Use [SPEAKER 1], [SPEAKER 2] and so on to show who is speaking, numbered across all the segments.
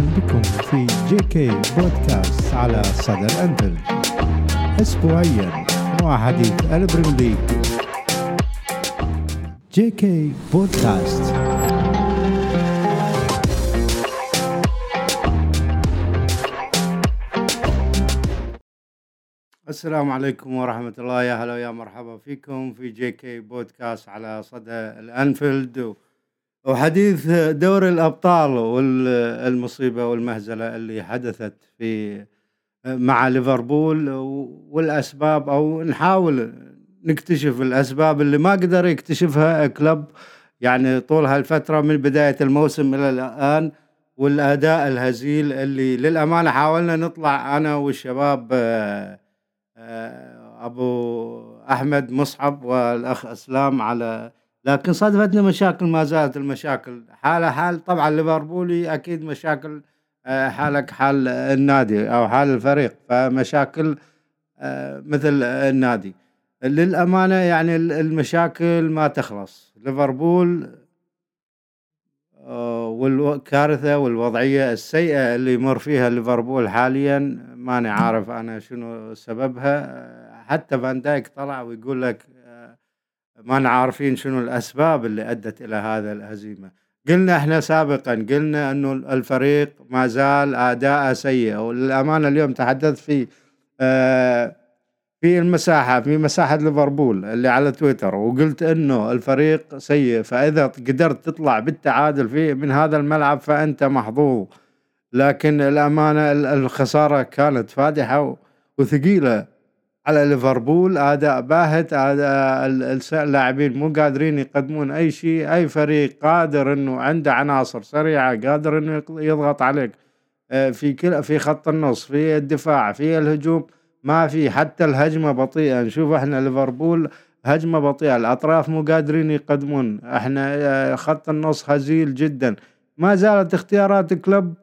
[SPEAKER 1] بكم في JK Podcast على صدى الأنفيلد أسبوعيا مع حديث البريم JK Podcast السلام عليكم ورحمة الله. يا هلا ويا مرحبا فيكم في JK Podcast على صدى الأنفيلد. وحديث دوري الأبطال والمصيبة والمهزلة اللي حدثت في مع ليفربول والأسباب أو نحاول نكتشف الأسباب اللي ما قدر يكتشفها كلب. يعني طول هالفترة من بداية الموسم إلى الآن والأداء الهزيل اللي للأمانة حاولنا نطلع أنا والشباب آه، آه، أبو أحمد مصعب والأخ أسلام على لكن صادفتنا مشاكل ما زالت المشاكل. حالة حال طبعا ليفربولي أكيد مشاكل آه، حالك حال النادي أو حال الفريق فمشاكل آه، مثل النادي. للأمانة يعني المشاكل ما تخلص. ليفربول آه، والكارثة والوضعية السيئة اللي يمر فيها ليفربول حاليا ماني عارف أنا شنو سببها. حتى فان دايك طلع ويقول لك ما عارفين شنو الأسباب اللي أدت إلى هذا الهزيمة. قلنا إحنا سابقا قلنا إنه الفريق ما زال أداءه سيء وللأمانة اليوم تحدثت في آه في المساحة في مساحة ليفربول اللي على تويتر وقلت إنه الفريق سيء فإذا قدرت تطلع بالتعادل في من هذا الملعب فأنت محظوظ. لكن الأمانة الخسارة كانت فادحة وثقيلة. على ليفربول اداء باهت اداء اللاعبين مو قادرين يقدمون أي شيء أي فريق قادر إنه عنده عناصر سريعة قادر إنه يضغط عليك. آه، في كل في خط النص في الدفاع في الهجوم ما في. حتى الهجمة بطيئة. نشوف إحنا ليفربول هجمة بطيئة. الأطراف مو قادرين يقدمون. إحنا آه، خط النص هزيل جدا. ما زالت اختيارات كلوب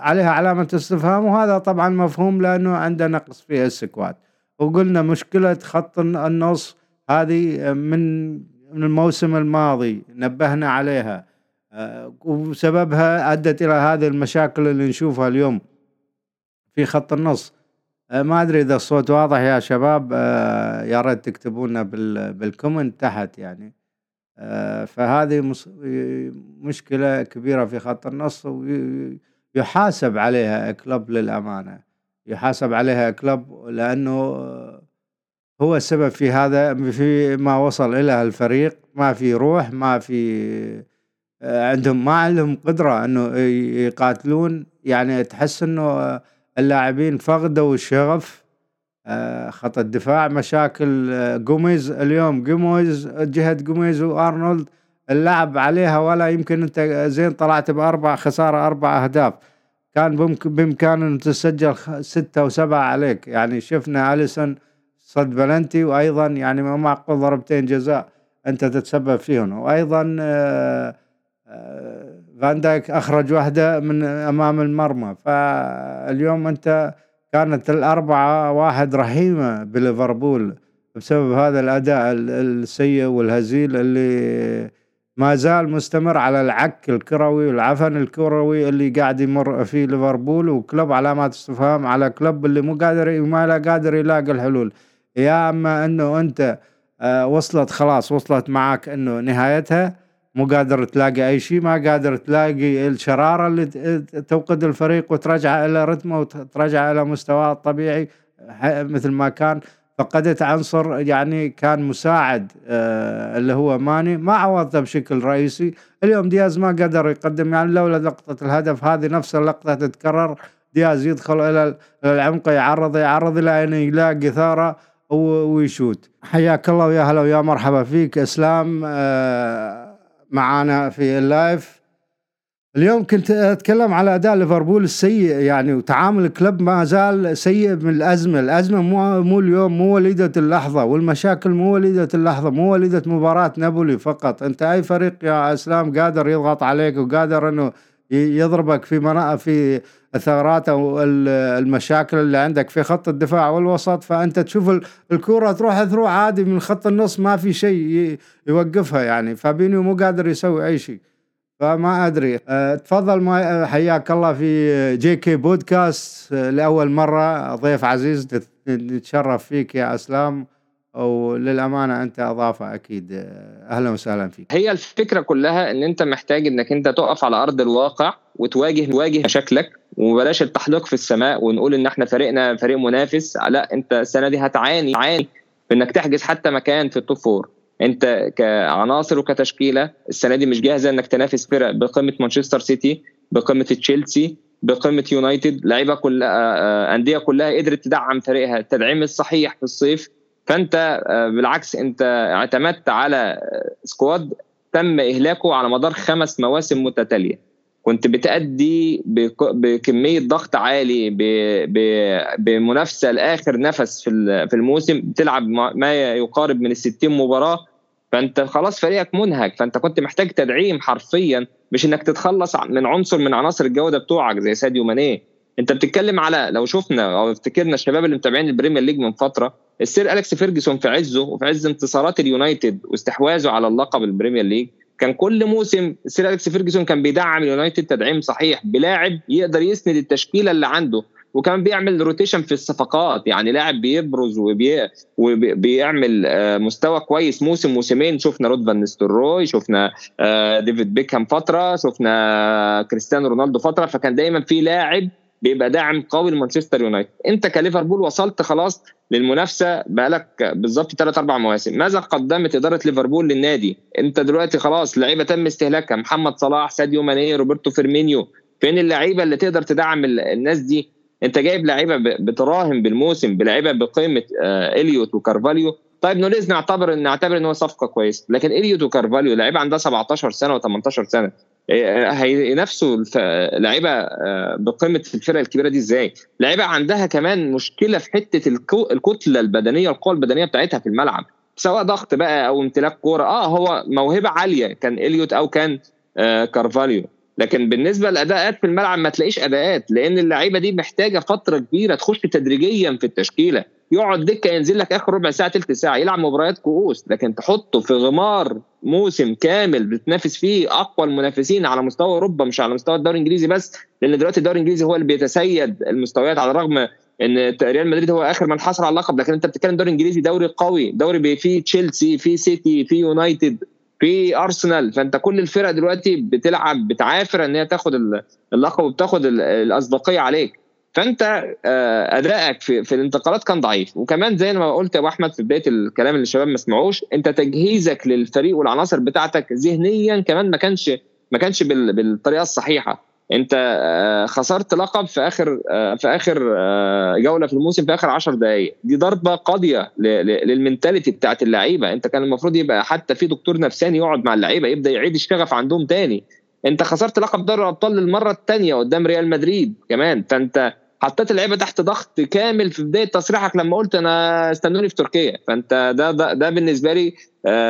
[SPEAKER 1] عليها علامة استفهام وهذا طبعا مفهوم لأنه عنده نقص في squad. وقلنا مشكلة خط النص هذه من من الموسم الماضي نبهنا عليها آه، وسببها أدت إلى هذه المشاكل اللي نشوفها اليوم في خط النص. آه، ما أدري إذا الصوت واضح يا شباب يا ريت تكتبونا بال comment تحت يعني. آه، فهذه مشكلة كبيرة في خط النص ويحاسب عليها كلوب للأمانة. يحاسب عليها كلوب لأنه هو السبب في هذا في ما وصل إلى الفريق. ما في روح ما في آه، عندهم ما عندهم قدرة أنه يقاتلون. يعني تحس إنه اللاعبين فقدوا الشغف آه، خط الدفاع مشاكل آه، جوميز اليوم. جوميز جهة جوميز وأرنولد اللعب عليها ولا يمكن أنت زين طلعت بأربع خسارة أربع أهداف. كان بإمكان أن تسجل ستة وسبعة عليك. يعني شفنا أليسون صد بلنتي وأيضا يعني ما معقول ضربتين جزاء أنت تتسبب فيهم. وأيضا آه، فان دايك أخرج واحدة من أمام المرمى. فاليوم أنت كانت الأربعة واحد رحيمة بليفربول بسبب هذا الأداء السيء والهزيل اللي ما زال مستمر على العك الكروي والعفن الكروي اللي قاعد يمر في ليفربول وكلوب علامات استفهام على كلوب اللي مو قادر ما لا قادر يلاقي الحلول. يا أما إنه أنت آه، وصلت خلاص وصلت معك إنه نهايتها مو قادر تلاقي أي شيء ما قادر تلاقي الشرارة اللي توقد الفريق وترجعه إلى رتمه وترجعه إلى مستواه الطبيعي مثل ما كان. فقدت عنصر يعني كان مساعد آه اللي هو ماني. ما عوضته بشكل رئيسي. اليوم دياز ما قدر يقدم يعني لولا لقطة الهدف هذه نفس اللقطة تتكرر. دياز يدخل إلى العمق يعرض يعرض إلى ان يلاقي ثارة ويشوت. حياك الله ويا هلا ويا مرحبا فيك. إسلام آه معانا في ال live. اليوم كنت أتكلم على أداء ليفربول السيء يعني وتعامل كلوب ما زال سيء من الأزمة، الأزمة مو مو اليوم مو وليدة اللحظة والمشاكل مو وليدة اللحظة، مو وليدة مباراة نابولي فقط، أنت أي فريق يا إسلام قادر يضغط عليك وقادر إنه يضربك في منا في الثغرات أو المشاكل اللي عندك في خط الدفاع والوسط فأنت تشوف الكرة تروح تروح عادي من خط النص ما في شيء يوقفها يعني. فابينيو مو قادر يسوي أي شيء. فما أدري. أه تفضل ما حياك الله في جي كي بودكاست. لأول مرة. ضيف عزيز نتشرف فيك يا أسلام. وللأمانة أنت أضافة أكيد. أهلا وسهلا فيك.
[SPEAKER 2] هي الفكرة كلها إن أنت محتاج إنك أنت تقف على أرض الواقع وتواجه تواجه مشاكلك. وبلاش التحليق في السماء ونقول إن إحنا فريقنا فريق منافس. لا أنت السنة دي هتعاني تعاني في إنك تحجز حتى مكان في ال top four أنت كعناصر وكتشكيلة السنة دي مش جاهزة إنك تنافس فرق بقيمة مانشستر سيتي بقيمة تشيلسي بقيمة يونايتد. لعيبة كلها آه، آه، أندية كلها قدرت تدعم فريقها. التدعيم الصحيح في الصيف. فأنت آه، بالعكس أنت اعتمدت على سكواد تم إهلاكه على مدار خمس مواسم متتالية. كنت بتأدي بكمية ضغط عالي بمنافسة لآخر نفس في الموسم بتلعب ما يقارب من الستين مباراة. فأنت خلاص فريقك منهك. فأنت كنت محتاج تدعيم حرفيا مش إنك تتخلص من عنصر من عناصر الجودة بتوعك زي ساديو ماني. أنت بتتكلم على لو شفنا أو افتكرنا الشباب اللي متابعين ال Premier League من فترة السير أليكس فيرجسون في عزه وفي عز انتصارات اليونايتد واستحواذه على اللقب ال Premier League كان كل موسم السير أليكس فيرجسون كان بيدعم اليونايتد تدعيم صحيح بلاعب يقدر يسند التشكيلة اللي عنده وكمان بيعمل rotation في الصفقات يعني لاعب بيبرز وبي وبيعمل آه، مستوى كويس موسم موسمين. شفنا رود فان نستروي شفنا آه، ديفيد بيكهام فترة شفنا كريستيانو رونالدو فترة فكان دايما في لاعب بيبقى داعم قوي لمانشستر يونايتد. انت كليفربول وصلت خلاص للمنافسة بقالك بالظبط ثلاث أربع مواسم. ماذا قدمت إدارة ليفربول للنادي؟ انت دلوقتي خلاص لعيبة تم استهلاكها. محمد صلاح ساديو ماني روبرتو فيرمينيو. فين اللعيبة اللي تقدر تدعم الناس دي؟ انت جايب لعيبة بتراهن بالموسم بلعيبة بقيمة آه، إليوت وكارفاليو. طيب نونيز نعتبر نعتبر إن هو صفقة كويسة لكن إليوت وكارفاليو لعيبة عندها 17 سنة و18 سنة آه، هينافسوا لعيبة آه، بقيمة الفرق الكبيرة دي إزاي؟ لعيبة عندها كمان مشكلة في حتة الكتلة البدنية القوة البدنية بتاعتها في الملعب سواء ضغط بقى أو امتلاك كورة آه هو موهبة عالية كان إليوت أو كان كارفاليو لكن بالنسبة للاداءات في الملعب ما تلاقيش أداءات لأن اللعيبة دي محتاجة فترة كبيرة تخش تدريجيا في التشكيلة يقعد دكة ينزل لك آخر ربع ساعة ثلث ساعة يلعب مباريات كؤوس. لكن تحطه في غمار موسم كامل بتنافس فيه أقوى المنافسين على مستوى أوروبا مش على مستوى الدوري الإنجليزي بس لأن دلوقتي الدوري الإنجليزي هو اللي بيتسيد المستويات على الرغم إن ريال مدريد هو آخر من حصل على اللقب. لكن أنت بتتكلم دوري إنجليزي دوري قوي. دوري فيه تشيلسي فيه سيتي فيه يونايتد في أرسنال. فأنت كل الفرق دلوقتي بتلعب بتعافر إن هي تاخد اللقب وبتاخد الاسبقيه عليك. فانت آه، أدائك في, في الانتقالات كان ضعيف. وكمان زي ما قلت يا أبو أحمد في بداية الكلام اللي الشباب ما سمعوش أنت تجهيزك للفريق والعناصر بتاعتك ذهنيا كمان ما كانش ما كانش بالطريقة الصحيحة. أنت آه، خسرت لقب في آخر آه، في آخر جولة في الموسم في آخر 10 دقائق دي ضربة قاضية للمنتاليتي بتاعت اللعيبة. أنت كان المفروض يبقى حتى في دكتور نفساني يقعد مع اللعيبة يبدأ يعيد الشغف عندهم تاني. أنت خسرت لقب دوري الأبطال للمرة الثانية قدام ريال مدريد كمان. فأنت حطيت اللعيبة تحت ضغط كامل في بداية تصريحك لما قلت أنا استنوني في تركيا. فأنت ده ده, ده بالنسبة لي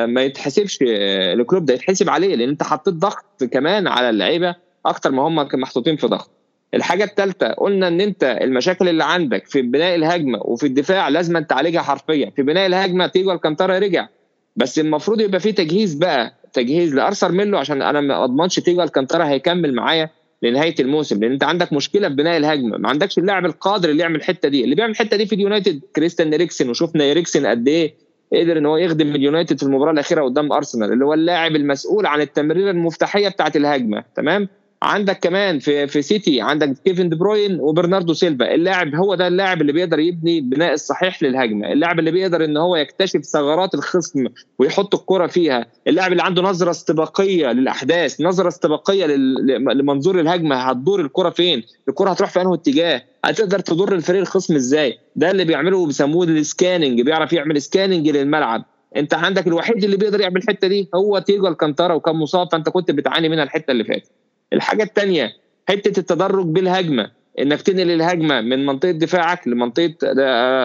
[SPEAKER 2] ما يتحسبش لكلوب ده يتحسب عليه لأن أنت حطيت ضغط كمان على اللعيبة أكتر ما هم محطوطين في ضغط. الحاجة الثالثه قلنا إن أنت المشاكل اللي عندك في بناء الهجمة وفي الدفاع لازم تعالجها حرفيا. في بناء الهجمة تياجو ألكانتارا رجع. بس المفروض يبقى في تجهيز بقى تجهيز لآرثر ميلو عشان أنا ما أضمنش تياجو ألكانتارا هيكمل معايا. لنهاية الموسم لأن أنت عندك مشكلة في بناء الهجمة. ما عندكش اللاعب القادر اللي يعمل الحتة دي. اللي بيعمل الحتة دي في اليونايتد كريستيان إريكسن. وشفنا إريكسن قد إيه قدر إن هو يخدم اليونايتد في المباراة الأخيرة قدام أرسنال اللي هو اللاعب المسؤول عن التمريرة المفتاحية بتاعة الهجمة. تمام؟ عندك كمان في في سيتي عندك كيفن دي بروين وبرناردو سيلفا. اللاعب هو ده اللاعب اللي بيقدر يبني البناء الصحيح للهجمة. اللاعب اللي بيقدر إن هو يكتشف ثغرات الخصم ويحط الكرة فيها. اللاعب اللي عنده نظرة استباقية للأحداث نظرة استباقية لمنظور الهجمة هتدور الكرة فين؟ الكرة هتروح في أنهي اتجاه؟ هتقدر تضر الفريق الخصم إزاي؟ ده اللي بيعمله بيسموه ال scanning بيعرف يعمل scanning للملعب. أنت عندك الوحيد اللي بيقدر يعمل الحتة دي هو تيجو ألكانتارا وكان مصاب فأنت كنت بتعاني منها الحتة اللي فاتت. الحاجة الثانية حتة التدرج بالهجمة إنك تنقل الهجمة من منطقة دفاعك لمنطقة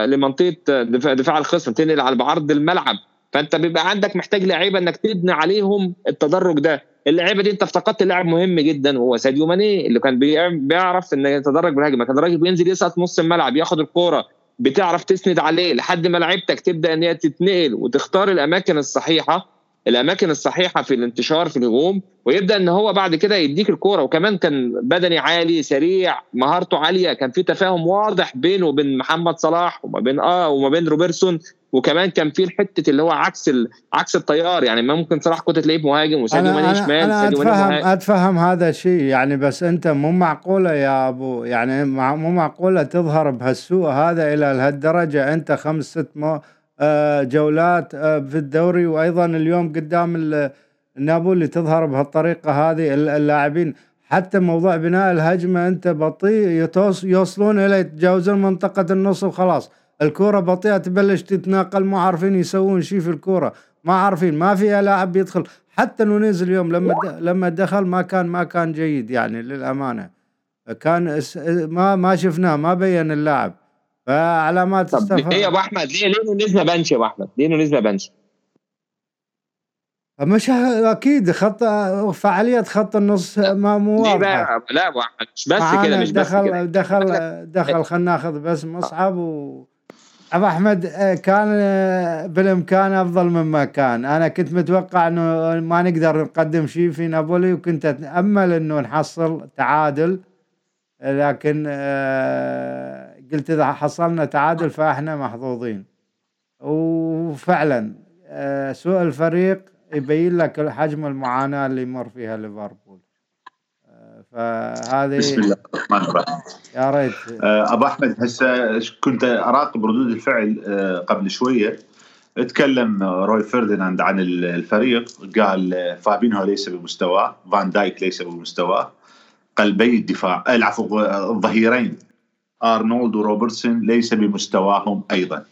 [SPEAKER 2] لمنطقة دفاع, دفاع الخصم تنقل على بعرض الملعب. فأنت بيبقى عندك محتاج لعيبة إنك تبني عليهم التدرج ده. اللعيبة دي أنت افتقدت لاعب مهم جدا وهو ساديو ماني اللي كان بيعرف إن يتدرج بالهجمة. كان الراجل بينزل يسقط نص الملعب ياخد الكورة بتعرف تسند عليه لحد ما لعيبتك تبدأ إن هي تتنقل وتختار الأماكن الصحيحة. الأماكن الصحيحة في الانتشار في الهجوم ويبدأ إن هو بعد كده يديك الكورة. وكمان كان بدني عالي سريع مهارته عالية. كان في تفاهم واضح بينه وبين محمد صلاح وما بين آه وما بين روبرتسون. وكمان كان في الحتة اللي هو عكس. عكس التيار يعني ما ممكن صلاح كنت تلاقيه مهاجم وساديو ماني شمال
[SPEAKER 1] أنا اتفهم أتفهم هذا الشيء. يعني بس أنت مو معقولة يا أبو يعني مو معقولة تظهر بهالسوء هذا إلى لهالدرجه أنت خمس ست مو جولات آه، في الدوري وأيضا اليوم قدام نابولي تظهر بهالطريقة هذه اللاعبين. حتى موضوع بناء الهجمة أنت بطيء يوصلون إلى يتجاوزون منطقة النص وخلاص. الكرة بطيئة تبلش تتناقل ما عارفين يسوون شيء في الكرة ما عارفين ما فيها لاعب يدخل حتى نونيز اليوم لما لما دخل ما كان ما كان جيد يعني للأمانة. كان ما ما شفناه ما بين اللاعب. فعلامات
[SPEAKER 2] استفهام ليه يا أبو أحمد؟ ليه ليه ما بنش يا أبو أحمد؟ ليه ما بنش
[SPEAKER 1] مش أكيد خط فعالية خط النص ما مو
[SPEAKER 2] واضحه لا أبو أحمد مش بس كده مش
[SPEAKER 1] دخل
[SPEAKER 2] بس كده.
[SPEAKER 1] دخل دخل خلينا ناخذ بس مصعب و أبو أحمد آه، كان آه، بالإمكان أفضل مما كان. أنا كنت متوقع إنه ما نقدر نقدم شيء في نابولي وكنت أتأمل إنه نحصل تعادل لكن آه، قلت إذا حصلنا تعادل فإحنا محظوظين. وفعلا سوء الفريق يبين لك حجم المعاناة اللي يمر فيها ليفربول. فهذه
[SPEAKER 3] بسم الله. الرحمن الرحيم
[SPEAKER 1] يا ريت.
[SPEAKER 3] آه، أبو أحمد هسه كنت أراقب ردود الفعل آه، قبل شوية. تكلم روي فرديناند عن الفريق. قال فابينهو ليس بمستواه فان دايك ليس بمستواه. قلبي الدفاع العفو الظهيرين أرنولد وروبرتسون ليس بمستواهم أيضا.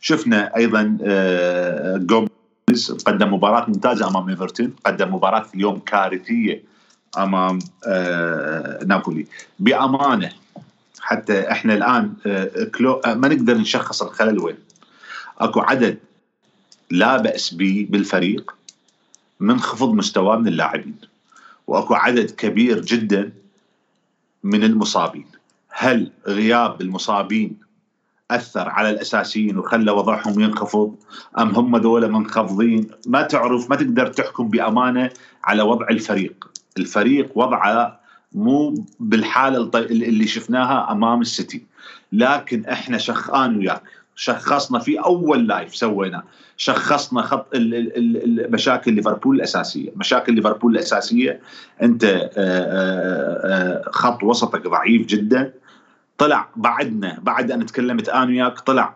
[SPEAKER 3] شفنا أيضا آه، جوميز قدم مباراة ممتازة أمام إيفرتون قدم مباراة اليوم كارثية أمام آه، نابولي. بأمانة حتى إحنا الآن آه، كلو ما نقدر نشخص الخلل وين. أكو عدد لا بأس به بالفريق منخفض مستواه من اللاعبين وأكو عدد كبير جدا من المصابين. هل غياب المصابين أثر على الأساسيين وخلى وضعهم ينخفض؟ أم هم ذولا منخفضين؟ ما تعرف ما تقدر تحكم بأمانة على وضع الفريق. الفريق وضعه مو بالحالة اللي شفناها أمام السيتي. لكن إحنا شخان وياك. شخصنا في أول لايف سوينا شخصنا خط مشاكل ليفربول الأساسية، مشاكل ليفربول الأساسية. أنت آه، آه، آه، خط وسطك ضعيف جدا. طلع بعدنا بعد أن تكلمت أنا وياك طلع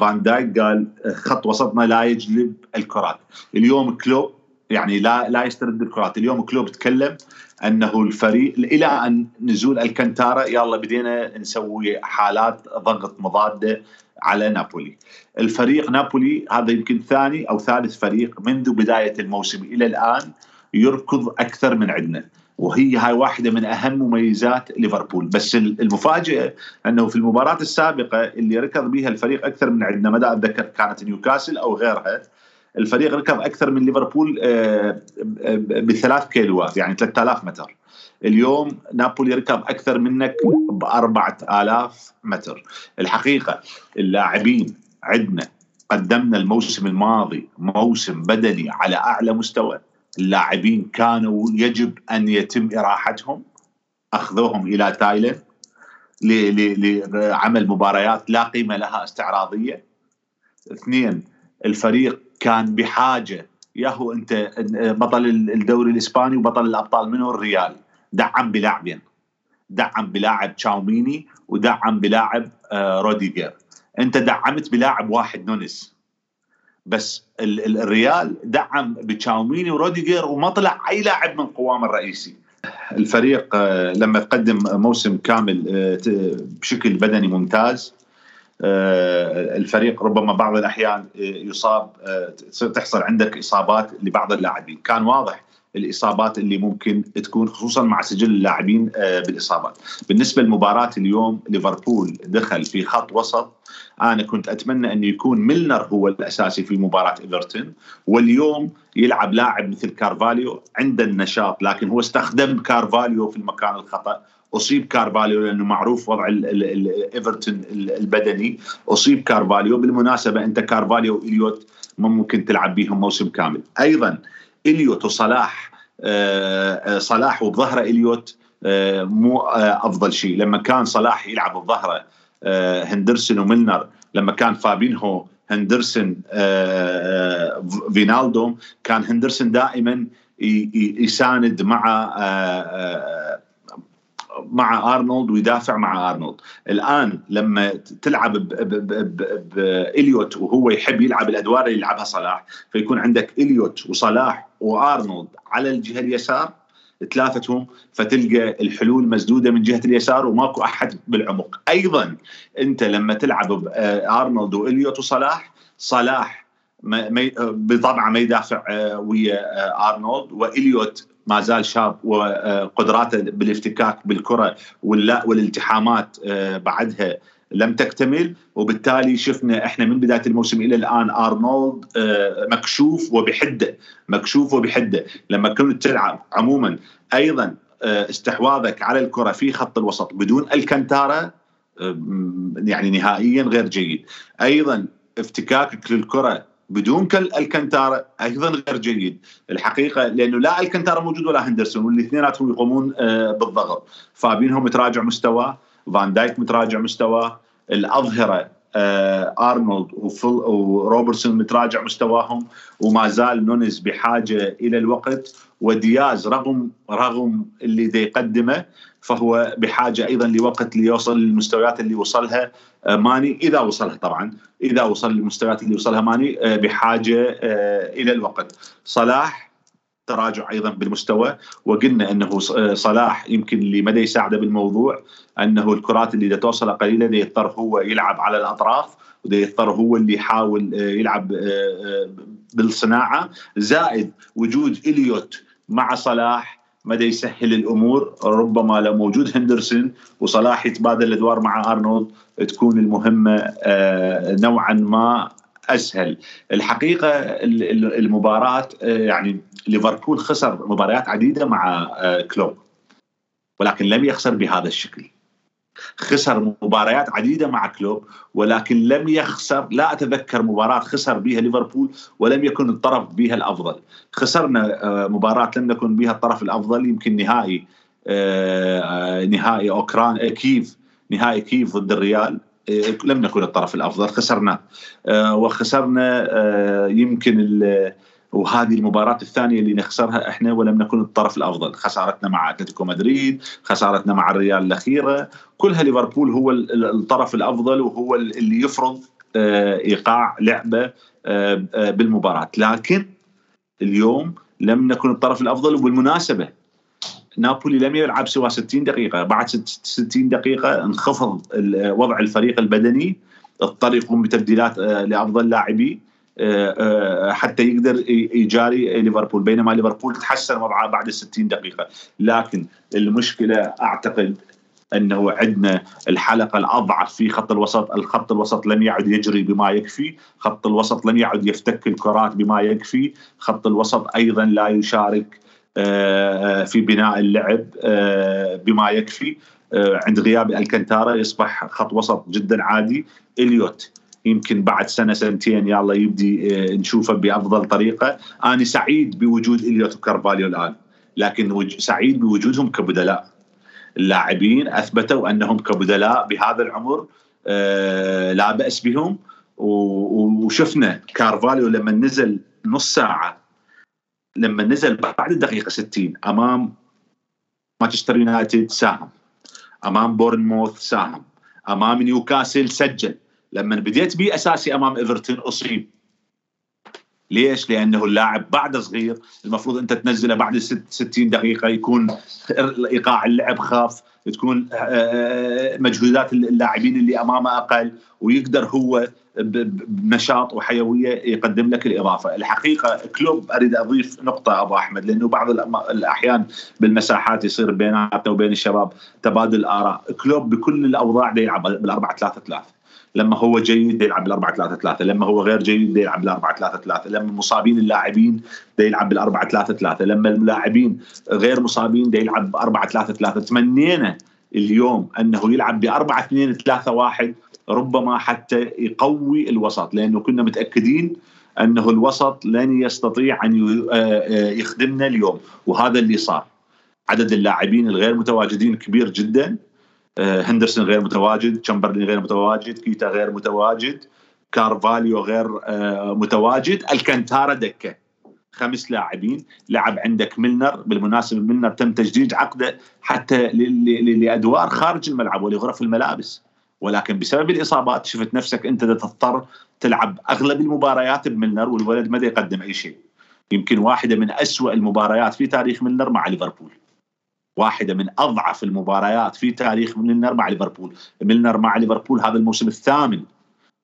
[SPEAKER 3] فان دايك قال خط وسطنا لا يجلب الكرات، اليوم كلوب يعني لا لا يسترد الكرات. اليوم كلوب تكلم أنه الفريق إلى أن نزول الكنتارا يلا بدينا نسوي حالات ضغط مضادة على نابولي. الفريق نابولي هذا يمكن ثاني أو ثالث فريق منذ بداية الموسم إلى الآن يركض أكثر من عندنا. وهي هاي واحدة من أهم مميزات ليفربول. بس المفاجأة أنه في المباراة السابقة اللي ركض بها الفريق أكثر من عندنا ما أتذكر كانت نيوكاسل أو غيرها الفريق ركض أكثر من ليفربول آه، بثلاث كيلوات يعني 3000 متر. اليوم نابولي ركض أكثر منك ب 4000 متر. الحقيقة اللاعبين عندنا قدمنا الموسم الماضي موسم بدني على أعلى مستوى. اللاعبين كانوا يجب أن يتم إراحتهم أخذوهم إلى تايلاند لعمل مباريات لا قيمة لها استعراضية. اثنين الفريق كان بحاجة ياهو أنت بطل الدوري الإسباني وبطل الأبطال منه الريال. دعم بلاعبين دعم بلاعب تشاوميني ودعم بلاعب آه، روديجر أنت دعمت بلاعب واحد نونيز بس الريال دعم بتشاوميني وروديجر وما طلع أي لاعب من قوام الرئيسي. الفريق آه، لما تقدم موسم كامل آه، بشكل بدني ممتاز آه، الفريق ربما بعض الأحيان يصاب تحصل عندك إصابات لبعض اللاعبين. كان واضح الإصابات اللي ممكن تكون خصوصا مع سجل اللاعبين بالإصابات. بالنسبة لمباراة اليوم ليفربول دخل في خط وسط. أنا كنت أتمنى انه يكون ميلنر هو الأساسي في مباراة إيفرتون. واليوم يلعب لاعب مثل كارفاليو عنده النشاط لكن هو استخدم كارفاليو في المكان الخطأ. أصيب كارفاليو لأنه معروف وضع إيفرتون البدني. أصيب كارفاليو. بالمناسبة أنت كارفاليو وإليوت ما ممكن تلعب بيهم موسم كامل. أيضا إليوت وصلاح آه، آه، صلاح وبظهره إليوت آه، مو أفضل شيء. لما كان صلاح يلعب بظهره هندرسون وميلنر لما كان فابينهو هندرسون فينالدوم كان هندرسون دائما يساند مع مع أرنولد ويدافع مع أرنولد. الآن لما تلعب باليوت وهو يحب يلعب الأدوار اللي يلعبها صلاح فيكون عندك إليوت وصلاح وأرنولد على الجهة اليسار ثلاثتهم فتلقى الحلول مسدودة من جهة اليسار وماكو أحد بالعمق. أيضا أنت لما تلعب أرنولد وإليوت وصلاح صلاح بطبعه ما يدافع آه، ويا آه، أرنولد وإليوت ما زال شاب وقدراته بالافتكاك بالكرة والالتحامات آه، بعدها لم تكتمل. وبالتالي شفنا إحنا من بداية الموسم إلى الآن أرنولد آه، مكشوف وبحدة مكشوف وبحدة. لما كنت تلعب عموما أيضا آه، استحواذك على الكرة في خط الوسط بدون الكنتارا يعني نهائيا غير جيد. أيضا افتكاكك للكرة بدون الكنتارا أيضا غير جيد. الحقيقة لأنه لا الكنتارا موجود ولا هندرسون والاثنيناتهم يقومون آه، بالضغط. فابينهو متراجع مستواه فان دايك متراجع مستواه الأظهرة أرنولد وروبرتسون متراجع مستواهم وما زال نونز بحاجة إلى الوقت ودياز رغم رغم اللي دي يقدمه فهو بحاجة أيضا لوقت ليوصل للمستويات اللي وصلها آه، ماني. إذا وصلها طبعا إذا وصل للمستويات اللي وصلها ماني آه، بحاجة إلى الوقت. صلاح تراجع أيضا بالمستوى وقلنا أنه صلاح يمكن اللي مدى يساعده بالموضوع أنه الكرات اللي توصل قليله دي يضطر هو يلعب على الأطراف يضطر هو اللي يحاول آه، يلعب آه، آه، بالصناعة. زائد وجود إليوت مع صلاح مدى يسهل الأمور ربما لو موجود هندرسون وصلاح يتبادل الأدوار مع أرنولد تكون المهمة نوعا ما أسهل. الحقيقة المباراة يعني ليفربول خسر مباريات عديدة مع كلوب ولكن لم يخسر بهذا الشكل. خسر مباريات عديدة مع كلوب ولكن لم يخسر لا أتذكر مباراة خسر بها ليفربول ولم يكن الطرف بها الأفضل. خسرنا آه، مباراة لم نكن بها الطرف الأفضل يمكن نهائي آه، نهائي أوكران كيف نهائي كيف ضد الريال. آه، لم نكن الطرف الأفضل خسرنا. وخسرنا يمكن وهذه المباراة الثانية اللي نخسرها إحنا ولم نكن الطرف الأفضل، خسارتنا مع أتلتيكو مدريد، خسارتنا مع الريال الأخيرة، كلها ليفربول هو الطرف الأفضل وهو اللي يفرض آه، إيقاع لعبة آه، آه، بالمباراة، لكن اليوم لم نكن الطرف الأفضل وبالمناسبة نابولي لم يلعب سوى 60 دقيقة، بعد 60 دقيقة انخفض وضع الفريق البدني، اضطر يقوم بتبديلات لأفضل لاعبيه آه، آه، حتى يقدر يجاري ليفربول. بينما ليفربول تحسن وضعه بعد 60 دقيقة. لكن المشكلة أعتقد أنه عندنا الحلقة الأضعف في خط الوسط، الخط الوسط لم يعد يجري بما يكفي، خط الوسط لم يعد يفتك الكرات بما يكفي، خط الوسط أيضا لا يشارك آه، في بناء اللعب بما يكفي، عند غياب الكنتارا يصبح خط وسط جدا عادي، إليوت يمكن بعد سنة سنتين يلا يبدي آه، نشوفه بأفضل طريقة. أنا سعيد بوجود إليوت وكارفاليو الآن لكن سعيد بوجودهم كبدلاء. اللاعبين أثبتوا أنهم كبدلاء بهذا العمر آه، لا بأس بهم. وشفنا كارفاليو لما نزل نص ساعة لما نزل بعد الدقيقة 60 أمام مانشستر يونايتد ساهم أمام بورنموث ساهم أمام نيوكاسل سجل. لما بديت بيه أساسي أمام إيفرتون أصيب. ليش؟ لأنه اللاعب بعد صغير المفروض أنت تنزله بعد 60 دقيقة يكون إيقاع اللعب خاف تكون آه، آه، مجهودات اللاعبين اللي أمامه أقل ويقدر هو بنشاط وحيوية يقدم لك الإضافة، الحقيقة كلوب أريد أضيف نقطة أبو أحمد لأنه بعض الأحيان بالمساحات يصير بيناتنا وبين الشباب تبادل آراء، كلوب بكل الأوضاع يلعب بالأربعة ثلاثة ثلاثة. لما هو جيد يلعب بال 4 3 3 لما هو غير جيد يلعب بال 4 3 3 لما مصابين اللاعبين يلعب بال 4 3 3 لما اللاعبين غير مصابين يلعب ب 4 3 3 تمنينا اليوم أنه يلعب ب 4 2 3 1 ربما حتى يقوي الوسط لأنه كنا متأكدين أنه الوسط لن يستطيع أن آه، آه، يخدمنا اليوم وهذا اللي صار. عدد اللاعبين الغير متواجدين كبير جدا هندرسون غير متواجد تشامبرلين غير متواجد كيتا غير متواجد كارفاليو غير متواجد الكنتارا دكة. خمس لاعبين. لعب عندك ميلنر. بالمناسبة ميلنر تم تجديد عقده حتى لأدوار خارج الملعب ولغرف الملابس. ولكن بسبب الإصابات شفت نفسك أنت تضطر تلعب أغلب المباريات بميلنر والولد ما يقدم أي شيء. يمكن واحدة من أسوأ المباريات في تاريخ ميلنر مع ليفربول. واحدة من أضعف المباريات في تاريخ ميلنر مع ليفربول. ميلنر مع ليفربول هذا الموسم الثامن.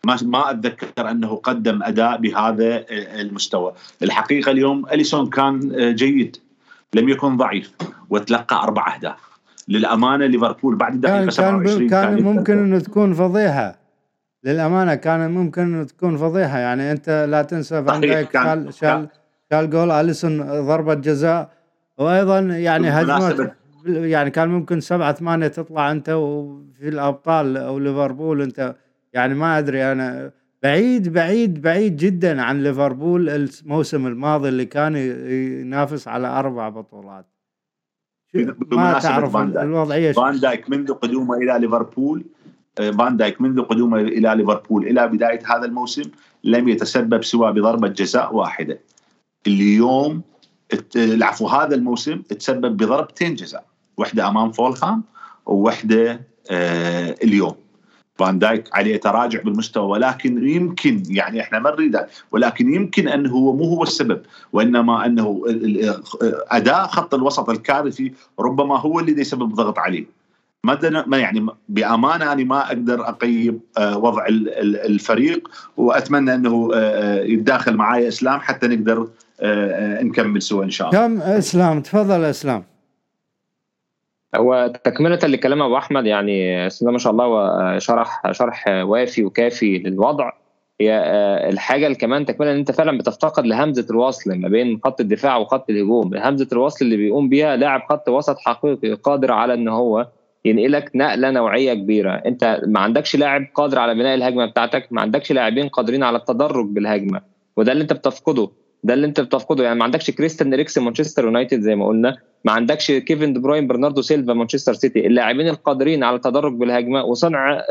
[SPEAKER 3] ما ما أتذكر أنه قدم أداء بهذا المستوى. الحقيقة اليوم أليسون كان جيد. لم يكن ضعيف. وتلقى أربع أهداف. للأمانة ليفربول بعد الدقيقه 27
[SPEAKER 1] كان, كان ممكن إنه تكون فضيحة. للأمانة كان ممكن إنه تكون فضيحة. يعني أنت لا تنسى فان دايك شال شال شال جول. أليسون ضربة جزاء. وأيضا يعني هجمات يعني كان ممكن سبعة ثمانية تطلع أنت وفي الأبطال أو ليفربول أنت. يعني ما أدري أنا. بعيد بعيد بعيد جدا عن ليفربول الموسم الماضي اللي كان ينافس على أربع بطولات.
[SPEAKER 3] ما تعرف الوضعيه فان دايك منذ قدومه إلى ليفربول آه، فان دايك منذ قدومه إلى ليفربول. إلى بداية هذا الموسم لم يتسبب سوى بضربة جزاء واحدة. اليوم العفو هذا الموسم تسبب بضربتين جزاء. واحدة أمام فولهام وواحده آه اليوم فان دايك عليه تراجع بالمستوى ولكن يمكن يعني إحنا ما نريد ولكن يمكن أنه هو مو هو السبب وإنما أنه أداء خط الوسط الكارثي ربما هو اللي يسبب ضغط عليه ما يعني بأمانة أنا ما أقدر أقيم آه، وضع الفريق وأتمنى أنه آه، آه، يتداخل معي إسلام حتى نقدر نكمل سوا إن شاء الله.
[SPEAKER 1] كم إسلام تفضل إسلام.
[SPEAKER 2] هو تكملة لكلام أبو أحمد يعني أستاذ ما شاء الله شرح شرح وافي وكافي للوضع. هي آه، الحاجة اللي كمان تكملة إن أنت فعلا بتفتقد لهمزة الوصل ما بين خط الدفاع وخط الهجوم، همزة الوصل اللي بيقوم بيها لاعب خط وسط حقيقي قادر على إن هو ينقلك نقلة نوعية كبيرة، أنت ما عندكش لاعب قادر على بناء الهجمة بتاعتك، ما عندكش لاعبين قادرين على التدرج بالهجمة، وده اللي أنت بتفقده، ده اللي أنت بتفقده. يعني ما عندكش كريستيان إريكسن مانشستر يونايتد زي ما قلنا، ما عندكش كيفن دي بروين برناردو سيلفا مانشستر سيتي. اللاعبين القادرين على التدرج بالهجمة وصنع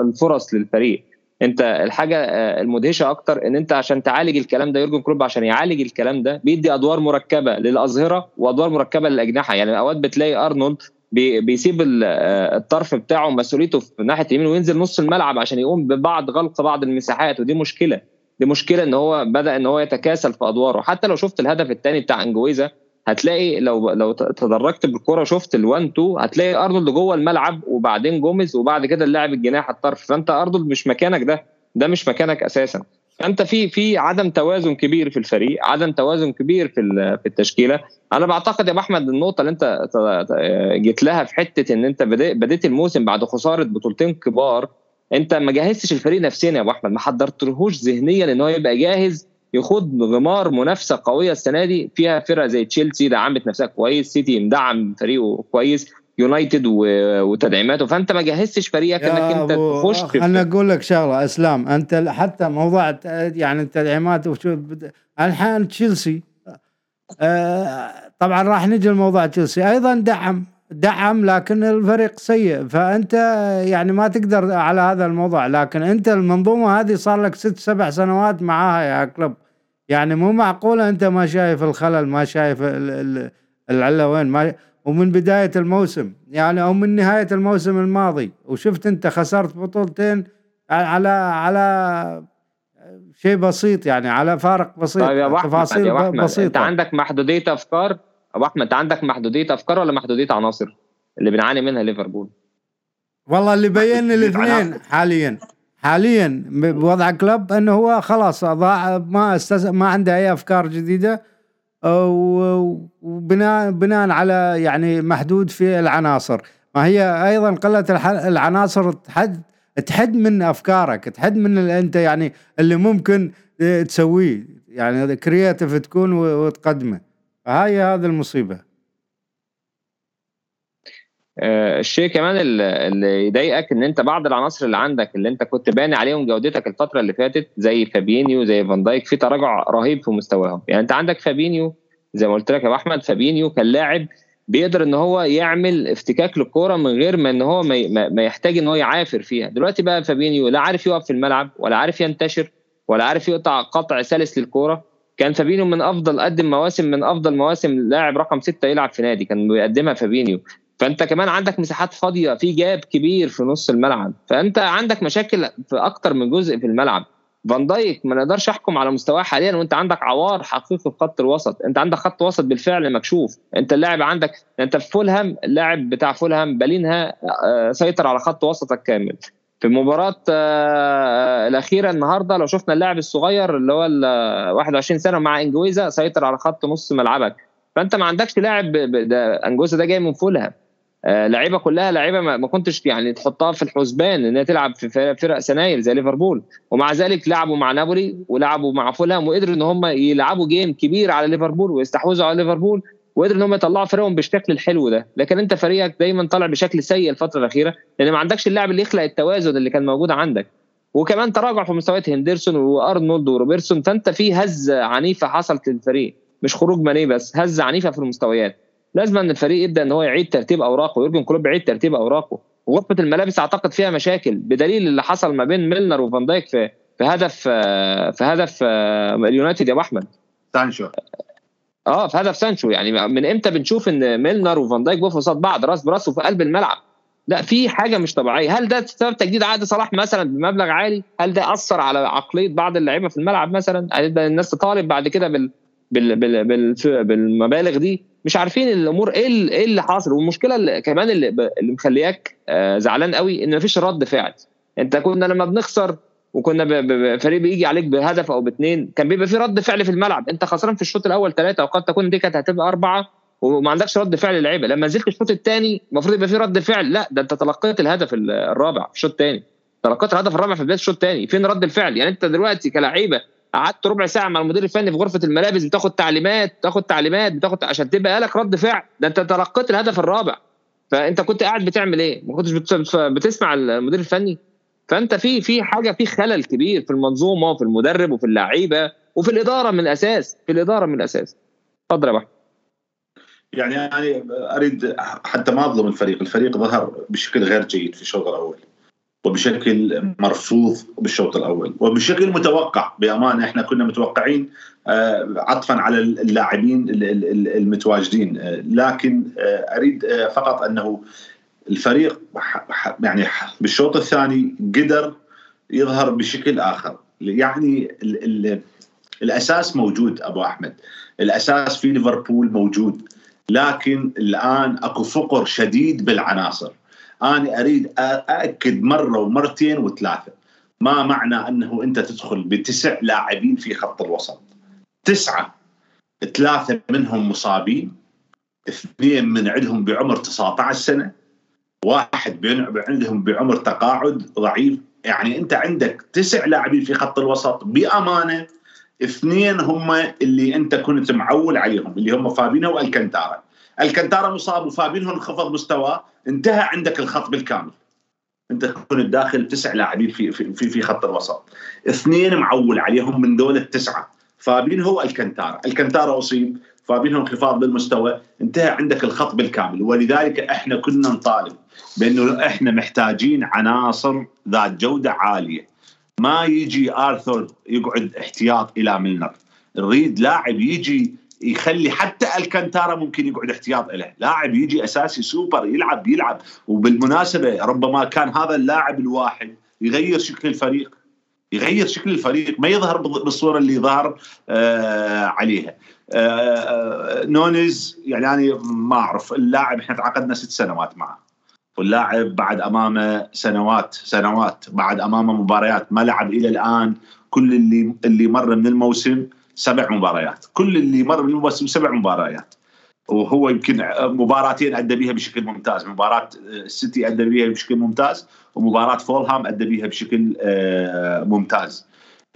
[SPEAKER 2] الفرص للفريق. انت الحاجة آه، المدهشة أكتر إن انت عشان تعالج الكلام ده يورجن كلوب عشان يعالج الكلام ده بيدي أدوار مركبة للأظهرة وأدوار مركبة للأجنحة. يعني أوقات بتلاقي أرنولد بيسيب آه، الطرف بتاعه مسؤوليته في ناحية اليمين وينزل نص الملعب عشان يقوم ببعض غلق بعض المساحات ودي مشكلة. دي مشكلة إن هو بدأ إن هو يتكاسل في أدواره. حتى لو شفت الهدف الثاني بتاع أنجويزا هتلاقي لو لو تدرجت بالكرة شفت ال1 2 هتلاقي أرنولد جوه الملعب وبعدين جوميز وبعد كده اللاعب الجناح الطرف. فأنت أرنولد مش مكانك ده ده مش مكانك أساسا. فأنت في في عدم توازن كبير في الفريق عدم توازن كبير في في التشكيلة. أنا بعتقد يا أبو أحمد النقطة اللي أنت جيت لها في حتة إن أنت بديت الموسم بعد خسارة بطولتين كبار انت ما جهزتش الفريق نفسيا يا أبو أحمد ما حضرتلهوش ذهنيا إن هو يبقى جاهز يخوض غمار منافسة قوية السنة دي فيها فرق زي تشيلسي دعمت نفسها كويس سيتي مدعم فريقه كويس يونايتد وتدعيماته. فأنت ما جهزتش فريقك إنك أنت تخش
[SPEAKER 1] أنا أقول لك شغلة أسلام أنت حتى موضوع يعني التدعيمات وشو الحين تشيلسي آه طبعا راح نجي لموضوع تشيلسي. أيضا دعم دعم لكن الفريق سيء. فأنت يعني ما تقدر على هذا الموضوع. لكن أنت المنظومة هذه صار لك ست سبع سنوات معاها يا كلب. يعني مو معقولة أنت ما شايف الخلل ما شايف العله وين ما ومن بداية الموسم. يعني أو من نهاية الموسم الماضي. وشفت أنت خسرت بطولتين على على شيء بسيط يعني على فارق بسيط
[SPEAKER 2] طيب يا تفاصيل يا بسيطة. أنت عندك محدودية أفكار؟ أبو أحمد أنت عندك محدودية أفكار ولا محدودية عناصر؟ اللي بنعاني منها ليفربول.
[SPEAKER 1] والله اللي بين الاثنين حاليا حاليا بوضع كلوب إنه هو خلاص ضاع ما استز... ما عنده أي أفكار جديدة وبناء بناء على يعني محدود في العناصر. ما هي أيضا قلة العناصر تحد تحد من أفكارك تحد من اللي أنت يعني اللي ممكن تسويه. يعني creative تكون وتقدمه. فهاي هذه المصيبة.
[SPEAKER 2] آه، الشيء كمان اللي يضايقك إن أنت بعض العناصر اللي عندك اللي أنت كنت باني عليهم جودتك الفترة اللي فاتت زي فابينيو زي فان دايك في تراجع رهيب في مستواهم. يعني أنت عندك فابينيو زي ما قلت لك يا أحمد فابينيو كان لاعب بيقدر إن هو يعمل افتكاك للكورة من غير ما إن هو ما يحتاج إن هو يعافر فيها. دلوقتي بقى فابينيو لا عارف يقف في الملعب ولا عارف ينتشر ولا عارف يقطع قطع سلس للكورة. كان فابينيو من أفضل قدم مواسم من أفضل مواسم لاعب رقم ستة يلعب في نادي كان بيقدمها فابينيو. فأنت كمان عندك مساحات فاضية في جاب كبير في نص الملعب. فأنت عندك مشاكل في أكتر من جزء في الملعب. فان دايك ما نقدرش أحكم على مستواه حاليا وأنت عندك عوار حقيقي في خط الوسط. أنت عندك خط وسط بالفعل مكشوف. أنت اللاعب عندك أنت في فولهام اللاعب بتاع فولهام بالينها آه، سيطر على خط وسطك كامل. في المباراة آه، الأخيرة النهاردة لو شفنا اللاعب الصغير اللي هو ال 21 سنة مع إنجويزا سيطر على خط نص ملعبك. فأنت ما عندكش لاعب ده أنجويزا ده جاي من فولهام. آه، لعيبة كلها لعيبة ما كنتش يعني تحطها في الحسبان ان هي تلعب في فرق سناير زي ليفربول. ومع ذلك لعبوا مع نابولي ولعبوا مع فولهام وقدروا إن هم يلعبوا game كبير على ليفربول ويستحوذوا على ليفربول. وقدروا إن هم يطلعوا فريقهم بالشكل الحلو ده. لكن أنت فريقك دايما طالع بشكل سيء الفترة الأخيرة لأن ما عندكش اللاعب اللي يخلق التوازن اللي كان موجود عندك. وكمان تراجع في مستويات هندرسون وأرنولد وروبرتسون فأنت في هزه عنيفة حصلت للفريق. مش خروج ماني بس هزه عنيفة في المستويات. لازم إن الفريق يبدأ إن هو يعيد ترتيب أوراقه يورجن كلوب يعيد ترتيب أوراقه. غرفه الملابس أعتقد فيها مشاكل بدليل اللي حصل ما بين ميلنر وفان دايك في في هدف في هدف اليونايتد يا أبو أحمد.
[SPEAKER 3] سانشو.
[SPEAKER 2] آه في هدف سانشو. يعني من إمتى بنشوف إن ميلنر وفان دايك بيقفوا قصاد بعض راس براس وفي قلب الملعب؟ لا في حاجة مش طبيعية. هل ده سبب تجديد عقد صلاح مثلا بمبلغ عالي؟ هل ده أثر على عقلية بعض اللعيبة في الملعب مثلا؟ هل الناس تطالب بعد كده بال بال بال بال بالمبالغ دي؟ مش عارفين الأمور إيه إيه اللي حاصل. والمشكلة اللي كمان اللي, اللي مخلياك آه، زعلان قوي إن مفيش رد فعل. أنت كنا لما بنخسر وكنا فريق بيجي عليك بهدف أو باثنين كان بيبقى في رد فعل في الملعب. أنت خسران في الشوط الأول ثلاثة وقد تكون دي كانت هتبقى أربعة وما عندكش رد فعل للعيبة. لما نزلت الشوط الثاني المفروض يبقى في رد فعل. لا ده أنت تلقيت الهدف الرابع في الشوط الثاني تلقيت الهدف الرابع في بداية الشوط الثاني فين رد الفعل؟ يعني أنت دلوقتي كلعيبه قعدت ربع ساعة مع المدير الفني في غرفة الملابس بتاخد تعليمات تاخد تعليمات بتاخد عشان تبقى لك رد فعل. ده أنت تلقيت الهدف الرابع. فأنت كنت قاعد بتعمل إيه؟ ما كنتش بتسمع المدير الفني؟ فأنت في في حاجة في خلل كبير في المنظومة وفي المدرب وفي اللعيبة وفي الإدارة من الأساس في الإدارة من الأساس. اتفضل يا
[SPEAKER 3] يعني يعني أريد حتى ما أظلم الفريق، الفريق ظهر بشكل غير جيد في الشوط الأول. وبشكل مرفوض بالشوط الأول وبشكل متوقع. بأمانة إحنا كنا متوقعين آه، عطفا على اللاعبين المتواجدين. آه، لكن آه، أريد فقط أنه الفريق يعني بالشوط الثاني قدر يظهر بشكل آخر. يعني ال ال الأساس موجود أبو أحمد. الأساس في ليفربول موجود. لكن الآن أكو فقر شديد بالعناصر. أنا أريد أأكد مرة ومرتين وثلاثة. ما معنى أنه أنت تدخل بتسع لاعبين في خط الوسط. تسعة. ثلاثة منهم مصابين. اثنين من عندهم بعمر 19 سنة. واحد عندهم بعمر تقاعد ضعيف. يعني أنت عندك تسع لاعبين في خط الوسط بأمانة اثنين هم اللي أنت كنت معول عليهم اللي هم فابينو والكنتارا الكنتارا مصاب وفابينو انخفض مستواه. انتهى عندك الخط بالكامل. أنت كنت داخل تسع لاعبين في في في خط الوسط. اثنين معول عليهم من دول التسعة. فابينهو الكنتارا الكنتارا أصيب. فابينهو انخفاض بالمستوى. انتهى عندك الخط بالكامل ولذلك إحنا كنا نطالب بانه إحنا محتاجين عناصر ذات جودة عالية. ما يجي آرثر يقعد احتياط إلى ميلنر. نريد لاعب يجي يخلي حتى الكنتارا ممكن يقعد احتياط له لاعب يجي أساسي سوبر يلعب يلعب. وبالمناسبة ربما كان هذا اللاعب الواحد يغير شكل الفريق. يغير شكل الفريق ما يظهر بالصورة اللي ظهر آه عليها. آه, آه، نونيز يعني أنا ما أعرف اللاعب إحنا تعاقدنا ست سنوات معه. واللاعب بعد أمامه سنوات سنوات بعد أمامه مباريات. ما لعب إلى الآن كل اللي اللي مر من الموسم سبع مباريات. كل اللي مر من الموسم سبع مباريات. وهو يمكن مباراتين أدى بها بشكل ممتاز. مباراة السيتي أدى بها بشكل ممتاز ومباراة فولهام أدى بها بشكل آه، ممتاز.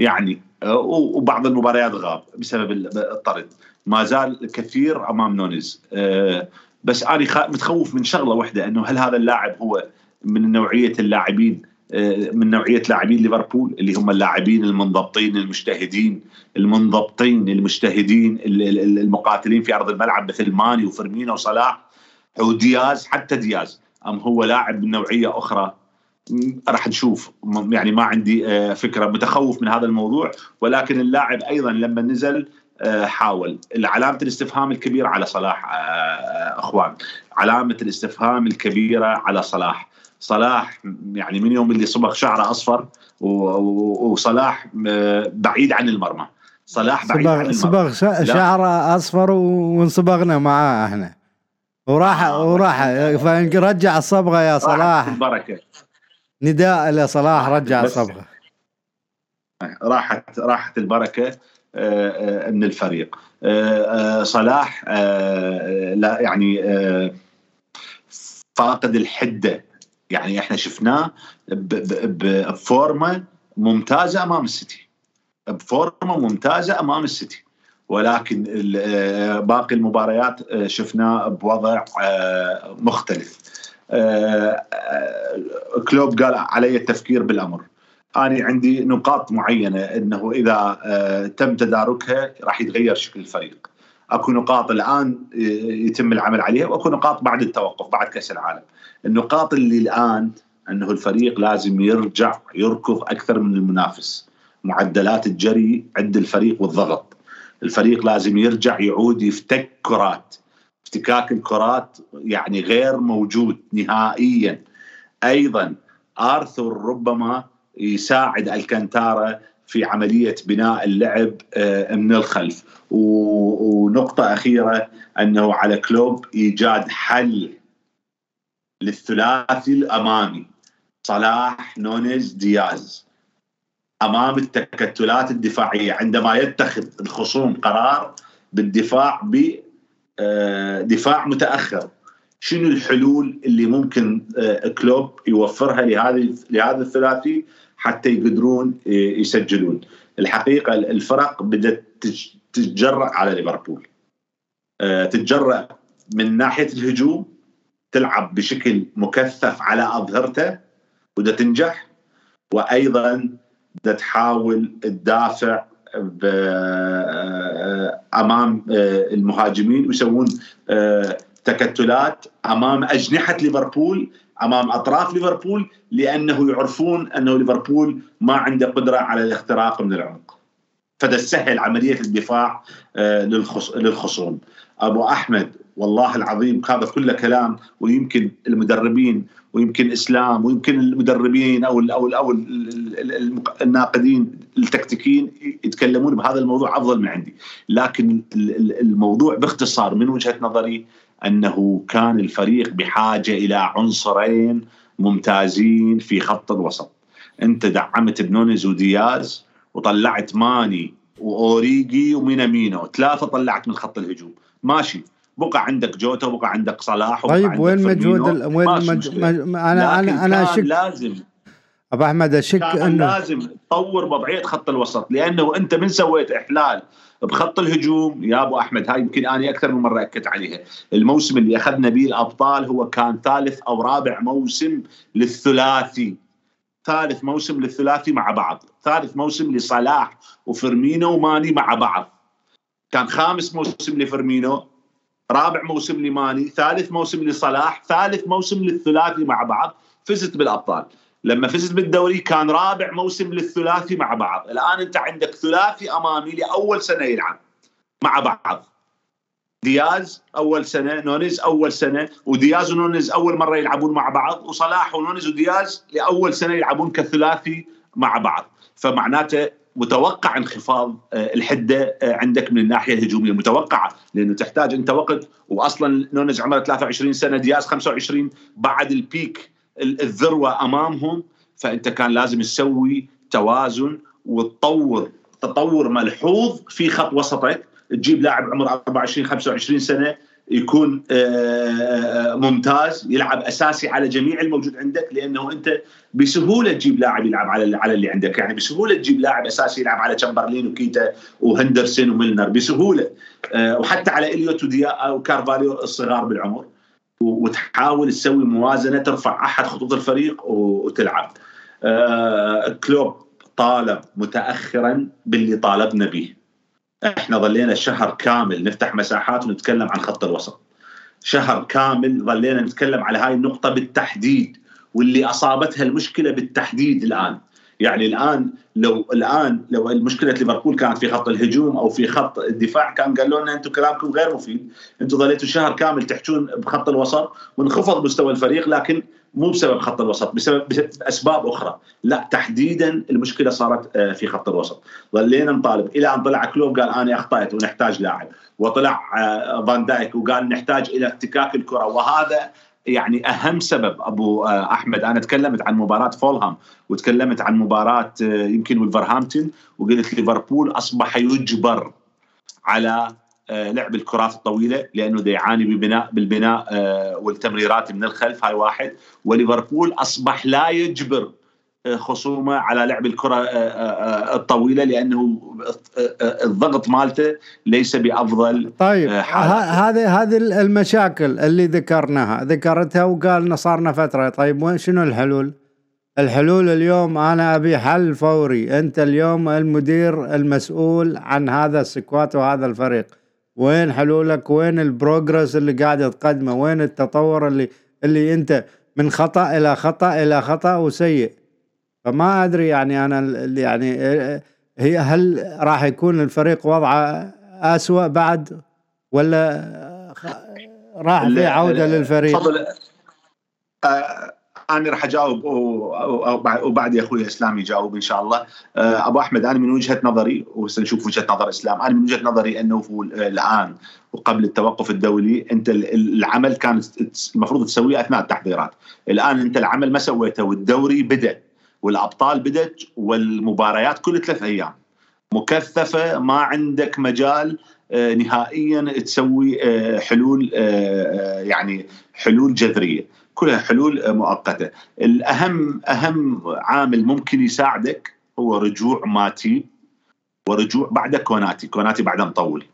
[SPEAKER 3] يعني آه، وبعض المباريات غاب بسبب الطرد. ما زال كثير أمام نونيز. آه، بس أنا متخوف من شغلة واحدة إنه هل هذا اللاعب هو من نوعية اللاعبين آه، من نوعية لاعبين ليفربول اللي هم اللاعبين المنضبطين المجتهدين المنضبطين المجتهدين المقاتلين في أرض الملعب مثل ماني وفيرمينو وصلاح ودياز حتى دياز. أم هو لاعب من نوعية أخرى؟ راح نشوف. يعني ما عندي آه، فكرة. متخوف من هذا الموضوع ولكن اللاعب أيضا لما نزل آه، حاول. علامة الاستفهام الكبيرة على صلاح أخوان. علامة الاستفهام الكبيرة على صلاح. صلاح يعني من يوم اللي صبغ شعره أصفر وصلاح بعيد عن المرمى. صلاح بعيد صبغ عن
[SPEAKER 1] المرمى. صبغ شعره أصفر وانصبغنا معاه إحنا. وراح آه وراح فرجع الصبغة يا صلاح.
[SPEAKER 3] البركه
[SPEAKER 1] نداء لصلاح رجع الصبغة.
[SPEAKER 3] راحت راحت البركة آه، آه، من الفريق. صلاح لا يعني فاقد الحدة. يعني إحنا شفناه بفورمة ممتازة أمام السيتي. بفورمة ممتازة أمام السيتي. ولكن باقي المباريات آه، شفناه بوضع آه، مختلف. آه، كلوب قال علي التفكير بالأمر. أنا عندي نقاط معينة إنه إذا تم تداركها راح يتغير شكل الفريق. اكو نقاط الان يتم العمل عليها واكو نقاط بعد التوقف بعد كأس العالم. النقاط اللي الان انه الفريق لازم يرجع يركض أكثر من المنافس. معدلات الجري عند الفريق والضغط. الفريق لازم يرجع يعود يفتك كرات. افتكاك الكرات يعني غير موجود نهائيا. أيضا ارثر ربما يساعد ألكانتارا في عملية بناء اللعب آه، من الخلف. ونقطة أخيرة أنه على كلوب إيجاد حل للثلاثي الأمامي صلاح نونيز دياز. أمام التكتلات الدفاعية عندما يتخذ الخصوم قرار بالدفاع بدفاع آه، متأخر. شنو الحلول اللي ممكن آه، كلوب يوفرها لهذه لهذا الثلاثي؟ حتى يقدرون آه، يسجلون. الحقيقة الفرق بدأت تتجرأ على ليفربول. تتجرأ من ناحية الهجوم تلعب بشكل مكثف على أظهرته وده تنجح. وأيضا ده تحاول تدافع أمام آه، المهاجمين ويسوون آه، تكتلات أمام أجنحة ليفربول أمام أطراف ليفربول لأنه يعرفون أنه ليفربول ما عنده قدرة على الاختراق من العمق. فده سهل عملية الدفاع آه، للخصوم. أبو أحمد والله العظيم هذا كله كلام ويمكن المدربين ويمكن إسلام ويمكن المدربين أو أو أو الناقدين التكتيكيين يتكلمون بهذا الموضوع أفضل من عندي، لكن الموضوع باختصار من وجهة نظري أنه كان الفريق بحاجة إلى عنصرين ممتازين في خط الوسط. أنت دعمت بنونيز ودياز وطلعت ماني وأوريجي ومينامينو، ثلاثة طلعت من خط الهجوم، ماشي. بقى عندك جوتا وبقى عندك صلاح
[SPEAKER 1] وبقى طيب عندك وين مجهود ال... وين مج... مج... أنا أنا أنا اشك
[SPEAKER 3] لازم
[SPEAKER 1] أبو أحمد أشك
[SPEAKER 3] انه لازم تطور وضعيه خط الوسط لأنه أنت من سويت إحلال بخط الهجوم. يا أبو أحمد هاي يمكن اني أكثر من مرة أكدت عليها. الموسم اللي أخذنا به الأبطال هو كان ثالث أو رابع موسم للثلاثي. ثالث موسم للثلاثي مع بعض. ثالث موسم لصلاح وفيرمينو وماني مع بعض. كان خامس موسم لفيرمينو رابع موسم لماني ثالث موسم لصلاح ثالث موسم للثلاثي مع بعض. فزت بالأبطال. لما فزت بالدوري كان رابع موسم للثلاثي مع بعض. الآن أنت عندك ثلاثي أمامي لأول سنة يلعب مع بعض. دياز أول سنة نونيز أول سنة ودياز ونونيز أول مرة يلعبون مع بعض وصلاح ونونيز ودياز لأول سنة يلعبون كثلاثي مع بعض. فمعناته متوقع انخفاض آه، الحدة آه، عندك من الناحية الهجومية. متوقعه لأنه تحتاج أنت وقت واصلا نونز عمره 23 سنة دياز 25 بعد البيك الذروة أمامهم فأنت كان لازم تسوي توازن وتطور. تطور ملحوظ في خط وسطك. تجيب لاعب عمره 24 25 سنة يكون آه، ممتاز يلعب أساسي على جميع الموجود عندك لأنه أنت بسهولة تجيب لاعب يلعب على على اللي عندك. يعني بسهولة تجيب لاعب أساسي يلعب على تشامبرلين وكيتا وهندرسون وميلنر. بسهولة. آه، وحتى على إليوت وذيا وكارفاليو الصغار بالعمر. وتحاول تسوي موازنة ترفع أحد خطوط الفريق وتلعب. آه، كلوب طالب متاخرا باللي طالبنا به. إحنا ظلينا شهر كامل نفتح مساحات ونتكلم عن خط الوسط. شهر كامل ظلينا نتكلم على هاي النقطة بالتحديد واللي أصابتها المشكلة بالتحديد الآن. يعني الآن لو الآن لو المشكلة ليفربول كانت في خط الهجوم أو في خط الدفاع كان قالوا لنا أنتم كلامكم غير مفيد. أنتم ظليتوا شهر كامل تحجون بخط الوسط وانخفض مستوى الفريق لكن مو بسبب خط الوسط بسبب اسباب أخرى. لا تحديدا المشكلة صارت آه، في خط الوسط. ظلينا نطالب. إلى أن طلع كلوب قال أنا أخطأت ونحتاج لاعب. وطلع آه، فان دايك وقال نحتاج إلى افتكاك الكرة. وهذا يعني أهم سبب أبو آه، أحمد أنا تكلمت عن مباراة فولهام وتكلمت عن مباراة يمكن ولفرهامبتون وقلت ليفربول أصبح يجبر على آه، لعب الكرات الطويلة لأنه يعاني ببناء بالبناء آه، والتمريرات من الخلف هاي واحد. وليفربول أصبح لا يجبر آه، خصومه على لعب الكره الطويله لأنه الضغط مالته ليس بأفضل
[SPEAKER 1] طيب هذه هذه المشاكل اللي ذكرناها ذكرتها وقالنا صارنا فترة. طيب وين شنو الحلول؟ الحلول اليوم أنا أبي حل فوري. أنت اليوم المدير المسؤول عن هذا ال squad وهذا الفريق. وين حلولك؟ وين ال progress اللي قاعد تقدمه وين التطور اللي اللي أنت من خطأ إلى خطأ إلى خطأ وسيء؟ فما أدري يعني أنا يعني هي هل راح يكون الفريق وضعه اسوء بعد ولا راح في عودة للفريق؟
[SPEAKER 3] تفضل. أنا راح أجاوب وبعد يا أخوي إسلام يجاوب إن شاء الله. آه، أبو أحمد أنا من وجهة نظري وسنشوف وجهة نظر إسلام أنا من وجهة نظري أنه الآن وقبل التوقف الدولي أنت العمل كان المفروض تسويه أثناء التحضيرات. الآن أنت العمل ما سويته والدوري بدأ. والأبطال بدت والمباريات كل ثلاث أيام. مكثفة ما عندك مجال آه، نهائيا تسوي آه، حلول يعني حلول جذرية. كلها حلول مؤقتة. الأهم أهم عامل ممكن يساعدك هو رجوع ماتي ورجوع بعد كوناتي. كوناتي بعده مطول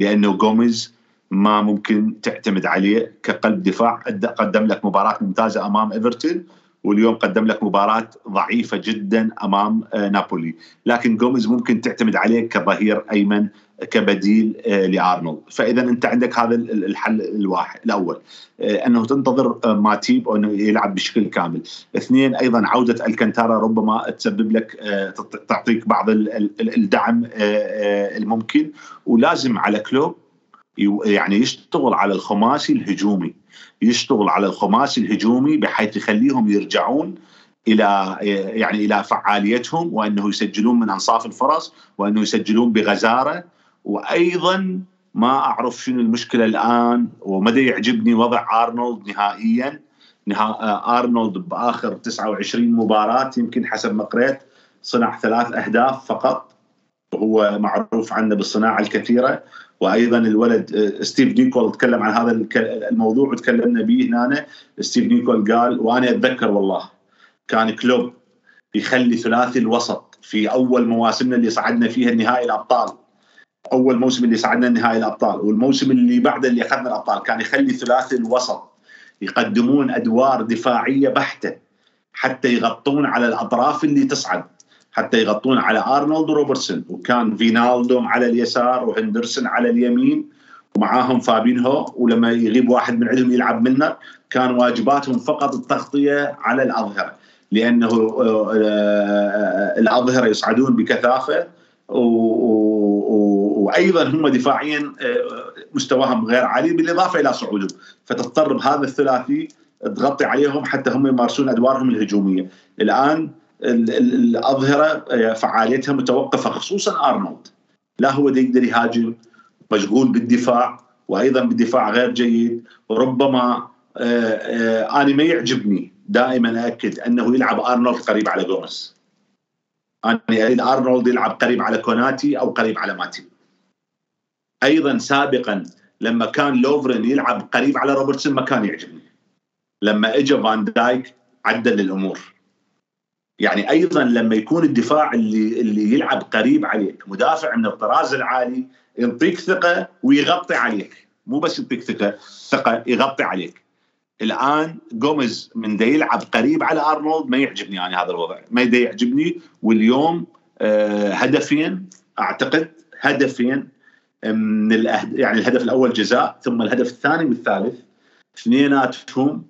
[SPEAKER 3] لأنه جوميز ما ممكن تعتمد عليه كقلب دفاع. قدم لك مباراة ممتازة أمام إيفرتون. واليوم قدم لك مباراة ضعيفة جدا أمام آه، نابولي. لكن جوميز ممكن تعتمد عليه كظهير أيمن كبديل آه، لأرنولد. فاذا أنت عندك هذا الحل الواحد الأول آه، أنه تنتظر ماتيب أنه يلعب بشكل كامل. اثنين أيضا عودة الكنتارا ربما تسبب لك تعطيك بعض الدعم الممكن. ولازم على كلوب يعني يشتغل على الخماسي الهجومي. يشتغل على الخماسي الهجومي بحيث يخليهم يرجعون إلى يعني إلى فعاليتهم وأنه يسجلون من أنصاف الفرص وأنه يسجلون بغزارة. وأيضا ما أعرف شنو المشكلة الآن ومدى يعجبني وضع أرنولد نهائيا. أرنولد بآخر 29 مباراة يمكن حسب ما قريت صنع ثلاث أهداف فقط. وهو معروف عنه بالصناعة الكثيرة. وأيضا الولد آه، ستيف نيكول تكلم عن هذا الموضوع وتكلمنا به هنا. ستيف نيكول قال وأنا أتذكر والله كان كلوب يخلي ثلاثي الوسط في أول مواسمنا اللي صعدنا فيها النهائي الأبطال. أول موسم اللي صعدنا نهائي الأبطال. والموسم اللي بعده اللي أخذنا الأبطال كان يخلي ثلاثي الوسط يقدمون أدوار دفاعية بحتة حتى يغطون على الأطراف اللي تصعد. حتى يغطون على أرنولد وروبرتسون وكان فينالدوم على اليسار وهندرسون على اليمين ومعاهم فابينهو ولما يغيب واحد من عندهم يلعب منه كان واجباتهم فقط التغطية على الأظهرة لأنه آه، آه، الأظهرة يصعدون بكثافة وأيضا هم دفاعيا آه، مستواهم غير عالي بالإضافة إلى صعودهم. فتضطر بهذا الثلاثي تغطي عليهم حتى هم يمارسون أدوارهم الهجومية. الآن الأظهرة آه، فعاليتها متوقفة خصوصا أرنولد. لا هو يقدر يهاجم مشغول بالدفاع وأيضا بالدفاع غير جيد. وربما آه، آه، أنا ما يعجبني دائما أكد أنه يلعب أرنولد قريب على جوميز أنا أريد أرنولد يلعب قريب على كوناتي أو قريب على ماتي أيضا سابقا لما كان لوفرين يلعب قريب على روبرتسون ما كان يعجبني. لما اجى فان دايك عدل الأمور. يعني أيضا لما يكون الدفاع اللي اللي يلعب قريب عليك مدافع من الطراز العالي يعطيك ثقة ويغطي عليك. مو بس يعطيك ثقة ثقة يغطي عليك. الآن جوميز من دا يلعب قريب على أرنولد ما يعجبني يعني هذا الوضع. ما دا يعجبني واليوم آه هدفين أعتقد هدفين من الأهد... يعني الهدف الأول جزاء ثم الهدف الثاني والثالث اثنيناتهم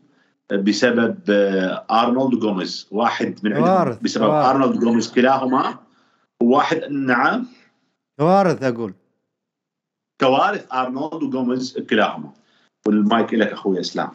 [SPEAKER 3] بسبب آه، أرنولد وجوميز واحد من عندهم. بسبب وارث. أرنولد وجوميز كلاهما. وواحد نعم.
[SPEAKER 1] كوارث أقول.
[SPEAKER 3] كوارث أرنولد وجوميز كلاهما. والمايك لك أخوي إسلام.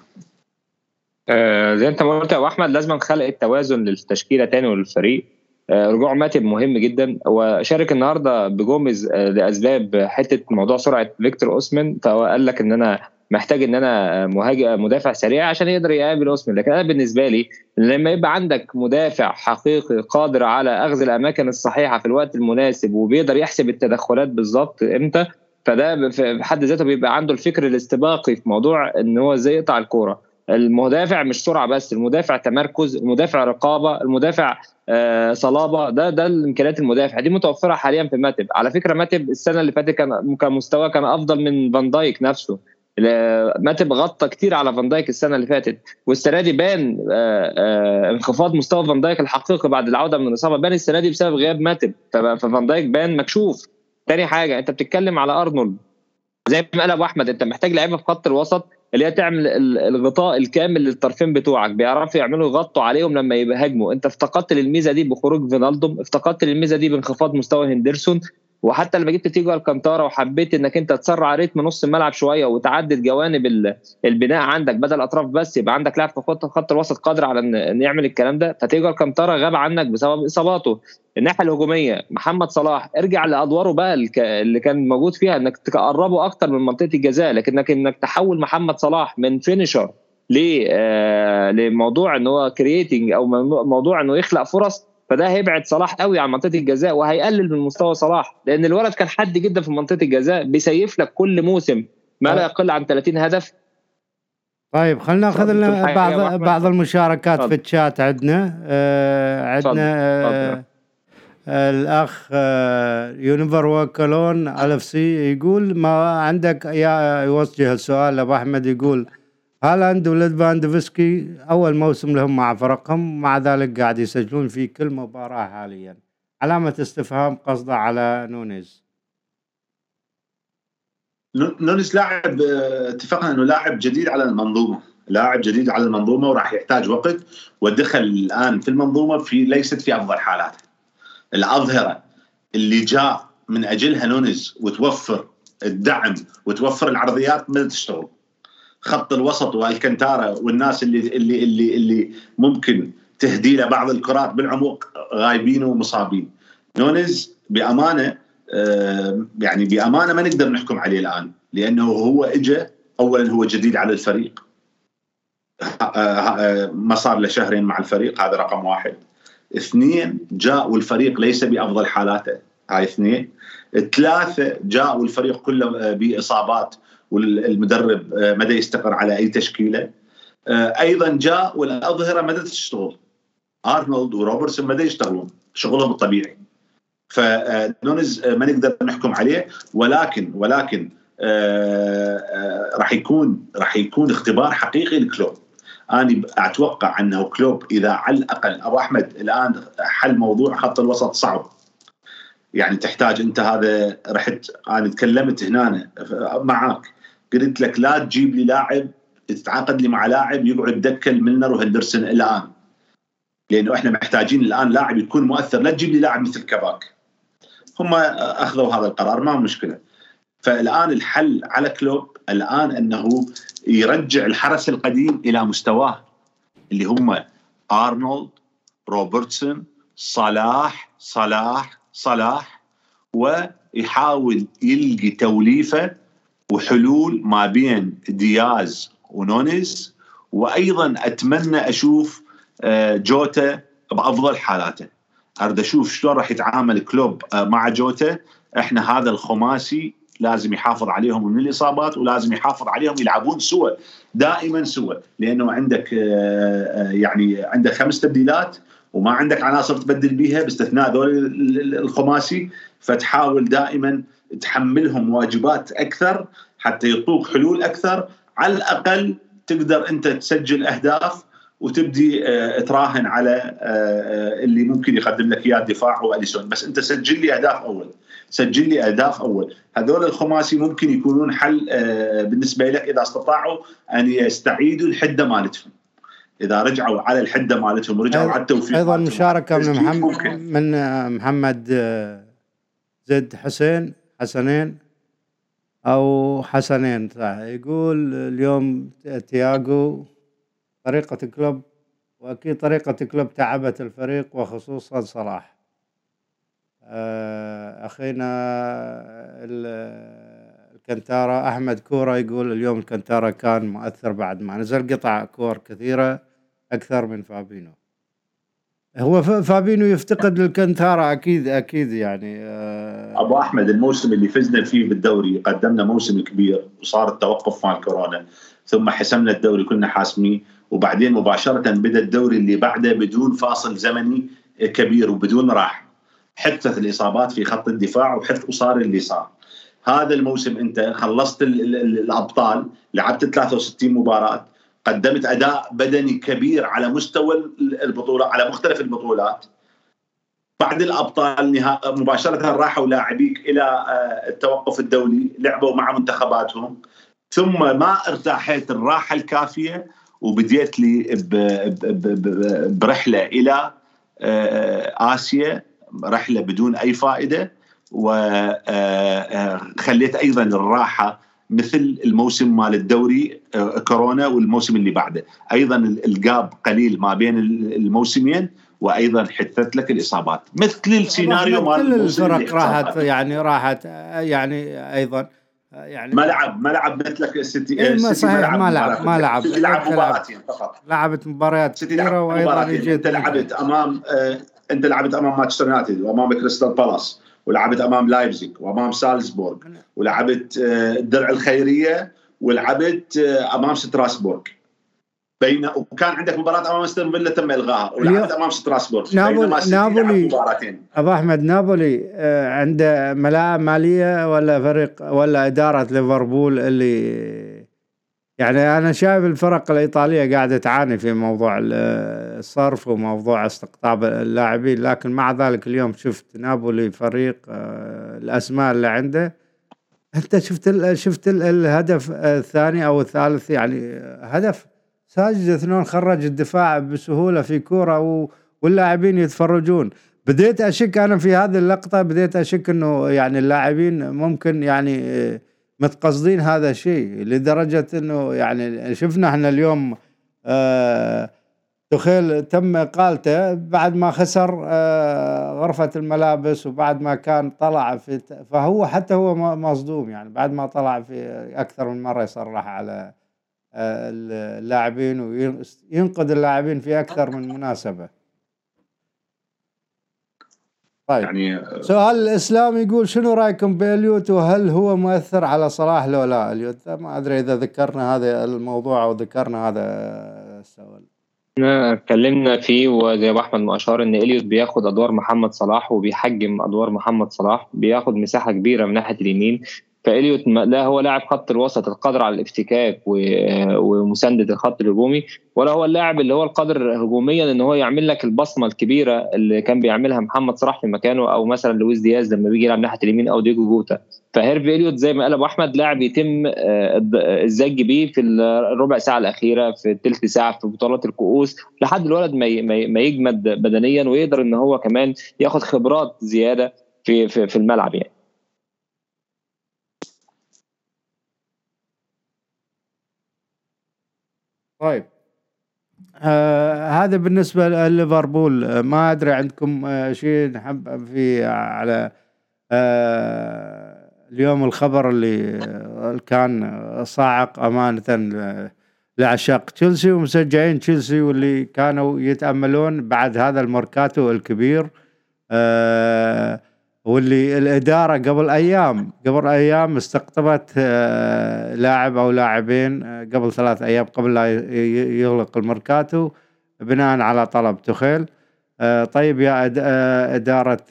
[SPEAKER 2] آه زي أنت ما قلت يا أحمد لازم خلق التوازن للتشكيلة تاني وللفريق. آه رجوع ماتب مهم جدا. وشارك النهارده بجوميز آه لأسباب حتة موضوع سرعة فيكتور اوسمن فقال لك إن أنا محتاج إن أنا مهاجم مدافع سريع عشان يقدر يقابل اوسمن لكن أنا بالنسبة لي لما يبقى عندك مدافع حقيقي قادر على أخذ الأماكن الصحيحة في الوقت المناسب وبيقدر يحسب التدخلات بالظبط إمتى فده في حد ذاته بيبقى عنده الفكر الاستباقي في موضوع إن هو إزاي يقطع الكورة. المدافع مش سرعة بس المدافع تمركز المدافع رقابة المدافع آه صلابة ده ده الإمكانيات المدافع. دي متوفرة حاليا في ماتب. على فكرة ماتب السنة اللي فاتت كان كان مستواه كان أفضل من فان دايك نفسه. ماتب غطى كتير على فان دايك السنة اللي فاتت. والسنة دي بان آه آه انخفاض مستوى فان دايك الحقيقي بعد العودة من الإصابة. بان السنة دي بسبب غياب ماتب. ففان دايك بان مكشوف. تاني حاجة انت بتتكلم على أرنولد. زي ما قال أبو أحمد انت محتاج لعيبة في خط الوسط اللي هي تعمل الغطاء الكامل للطرفين بتوعك. بيعرفوا يعملوا يغطوا عليهم لما يهاجموا انت افتقدت الميزه دي بخروج فينالدوم. افتقدت الميزه دي بانخفاض مستوى هندرسون. وحتى لما جبت تياجو الكانتارا وحبيت إنك أنت تسرع ريتم نص الملعب شوية وتعدد جوانب البناء عندك بدل أطراف بس يبقى عندك لاعب في خط خط الوسط قادر على ان يعمل الكلام ده. فتياجو الكانتارا غاب عنك بسبب إصاباته. الناحية الهجومية محمد صلاح ارجع لأدواره بقى اللي كان موجود فيها إنك تقربه أكتر من منطقة الجزاء لكنك إنك تحول محمد صلاح من finisher لموضوع إن هو creating أو موضوع إنه يخلق فرص فده هيبعد صلاح قوي عن منطقة الجزاء وهيقلل من مستوى صلاح لأن الولد كان حاد جدا في منطقة الجزاء بيضيف لك كل موسم ما لا يقل عن 30 هدف.
[SPEAKER 1] طيب خلينا ناخذ لنا بعض بعض المشاركات فضل. في الشات عندنا. آه عندنا آه الأخ آه يونيفر وكلون الف سي يقول ما عندك يا يوجه السؤال ابو أحمد يقول هالاند وليفاندوفسكي أول موسم لهم مع فرقهم مع ذلك قاعد يسجلون في كل مباراة حاليا. علامة استفهام قصده على نونيز.
[SPEAKER 3] نونيز لاعب اتفقنا إنه لاعب جديد على المنظومة. لاعب جديد على المنظومة وراح يحتاج وقت ودخل الآن في المنظومة في ليست في أفضل حالاته. الأظهرة اللي جاء من أجلها نونيز وتوفر الدعم وتوفر العرضيات ما تشتغل. خط الوسط والكنتارا والناس اللي اللي اللي اللي ممكن تهدي له بعض الكرات بالعمق غايبين ومصابين. نونز بأمانة يعني بأمانة ما نقدر نحكم عليه الآن لأنه هو اجى اولا هو جديد على الفريق. ما صار له شهرين مع الفريق هذا رقم واحد. اثنين جاء والفريق ليس بأفضل حالاته هاي اثنين. ثلاثة جاء والفريق كله بإصابات والمدرب مدى يستقر على أي تشكيلة. أيضا جاء والاظهره مدى تشتغل أرنولد وروبرتسون مدى يشتغلون. شغلهم الطبيعي. فنونز ما نقدر نحكم عليه. ولكن ولكن راح يكون راح يكون اختبار حقيقي لكلوب. أنا أتوقع أنه كلوب إذا على الأقل أبو أحمد الآن حل موضوع خط الوسط صعب. يعني تحتاج أنت هذا رحت أنا تكلمت هنا معاك. قلت لك لا تجيب لي لاعب تتعاقد لي مع لاعب يقعد دكه الميلنر وهندرسون الآن. لأنه إحنا محتاجين الآن لاعب يكون مؤثر. لا تجيب لي لاعب مثل كباك هم أخذوا هذا القرار ما مشكلة. فالآن الحل على كلوب الآن أنه يرجع الحرس القديم إلى مستواه اللي هم أرنولد روبرتسون صلاح صلاح صلاح ويحاول يلقي توليفة وحلول ما بين دياز ونونيز وأيضا أتمنى أشوف جوتا بأفضل حالاته. أريد أشوف شلون راح يتعامل كلوب مع جوتا. إحنا هذا الخماسي لازم يحافظ عليهم من الإصابات ولازم يحافظ عليهم يلعبون سوا دائما سوا لأنه عندك آه، يعني عندك خمس تبديلات وما عندك عناصر تبدل بيها باستثناء ذول الخماسي. فتحاول دائما تحملهم واجبات أكثر حتى يعطوك حلول أكثر. على الأقل تقدر أنت تسجل أهداف وتبدي آه، تراهن على آه، آه، اللي ممكن يقدم لك إياه الدفاع هو أليسون. بس أنت سجل لي أهداف أول. سجل لي أهداف أول. هذول الخماسي ممكن يكونون حل بالنسبة لك إذا استطاعوا أن يستعيدوا الحده مالتهم. إذا رجعوا على الحده مالتهم ورجعوا على التوفيق
[SPEAKER 1] أيضا مشاركة من محمد من محمد زد حسين. حسنين أو حسنين. يقول اليوم تياجو طريقة كلوب وأكيد طريقة كلوب تعبت الفريق وخصوصا صلاح. آه، أخينا الكنتارا أحمد كورة يقول اليوم الكنتارا كان مؤثر بعد ما نزل قطع كور كثيرة أكثر من فابينو. هو فابينو يفتقد الكنتارا أكيد أكيد يعني
[SPEAKER 3] آه. أبو أحمد الموسم اللي فزنا فيه بالدوري قدمنا موسم كبير وصار التوقف مع الكورونا ثم حسمنا الدوري كنا حاسمين وبعدين مباشرة بدأ الدوري اللي بعده بدون فاصل زمني كبير وبدون راحة. حدثت الإصابات في خط الدفاع وحدث وصار اللي صار هذا الموسم أنت خلصت الأبطال لعبت 63 مباراة قدمت أداء بدني كبير على مستوى البطولة على مختلف البطولات. بعد الأبطال مباشرة راحوا لاعبيك إلى آه، التوقف الدولي لعبوا مع منتخباتهم. ثم ما ارتاحيت الراحة الكافية وبديت لي برحلة إلى آه، آسيا رحلة بدون أي فائدة وخليت آه، أيضا الراحة مثل الموسم مال الدوري آه، كورونا والموسم اللي بعده. أيضا الجاب قليل ما بين الموسمين وأيضا حدثت لك الإصابات. مثل السيناريو
[SPEAKER 1] مال كل الفرق راحت يعني راحت يعني أيضا يعني
[SPEAKER 3] ما لعب ما لعب مثلك السيتي
[SPEAKER 1] إيه ما صحيح ما لعب ما لعب
[SPEAKER 3] لعب. مباراتين فقط.
[SPEAKER 1] لعبت مباريات كثيره وأيضا
[SPEAKER 3] أنت لعبت أمام آه أنت لعبت أمام مانشستر يونايتد وأمام كريستال بالاس. ولعبت أمام لايبزيج وأمام سالزبورغ ولعبت آه الدرع الخيرية ولعبت آه أمام ستراسبورغ. بين وكان عندك مباراة أمام أستون فيلا تم الغائها ولعبت أمام ستراسبورغ.
[SPEAKER 1] نابولي نابولي أبو أحمد نابولي آه، عنده ما لعب مالية ولا فريق ولا إدارة ليفربول اللي يعني أنا شايف الفرق الإيطالية قاعدة تعاني في موضوع الصرف وموضوع استقطاب اللاعبين لكن مع ذلك اليوم شفت نابولي فريق آه، الأسماء اللي عنده. أنت شفت شفت الهدف الثاني أو الثالث؟ يعني هدف ساجد اثنين خرج الدفاع بسهولة في كورة واللاعبين يتفرجون. بديت أشك أنا في هذه اللقطة بديت أشك إنه يعني اللاعبين ممكن يعني متقصدين هذا الشيء لدرجة إنه يعني شفنا إحنا اليوم آه تخيل تم إقالته بعد ما خسر آه غرفة الملابس وبعد ما كان طلع في فهو حتى هو مصدوم يعني بعد ما طلع في أكثر من مرة يصرح على اللاعبين وينقد اللاعبين في أكثر من مناسبة. طيب. يعني سؤال الإسلام يقول شنو رأيكم بإليوت وهل هو مؤثر على صلاح لو لا؟ إليوت ما أدري إذا ذكرنا هذا الموضوع أو ذكرنا هذا السؤال.
[SPEAKER 2] اتكلمنا فيه وزي ابو أحمد ما أشار إن إليوت بياخد أدوار محمد صلاح وبيحجم أدوار محمد صلاح بياخد مساحة كبيرة من ناحية اليمين. فإليوت لا هو لاعب خط الوسط القادر على الافتكاك ومساندة الخط الهجومي ولا هو اللاعب اللي هو القادر هجوميا إن هو يعمل لك البصمة الكبيرة اللي كان بيعملها محمد صلاح في مكانه أو مثلا لويس دياز لما بيجي يلعب ناحية اليمين أو دييجو جوتا. فهيرفي إليوت زي ما قال أبو أحمد لاعب يتم آه، الزج بيه في الربع ساعة الأخيرة في الثلث ساعة في بطولات الكؤوس لحد الولد ما يجمد بدنيا ويقدر إن هو كمان ياخد خبرات زيادة في في الملعب يعني.
[SPEAKER 1] طيب. آه هذا بالنسبة لليفربول. آه ما أدري عندكم آه شيء نحب في على آه اليوم الخبر اللي آه كان صاعق أمانة لعشاق تشيلسي ومشجعين تشيلسي واللي كانوا يتأملون بعد هذا الميركاتو الكبير. آه واللي الإدارة قبل أيام قبل أيام استقطبت آه، لاعب أو لاعبين آه، قبل ثلاث أيام قبل لا يغلق الميركاتو بناء على طلب تخيل. آه، طيب يا إدارة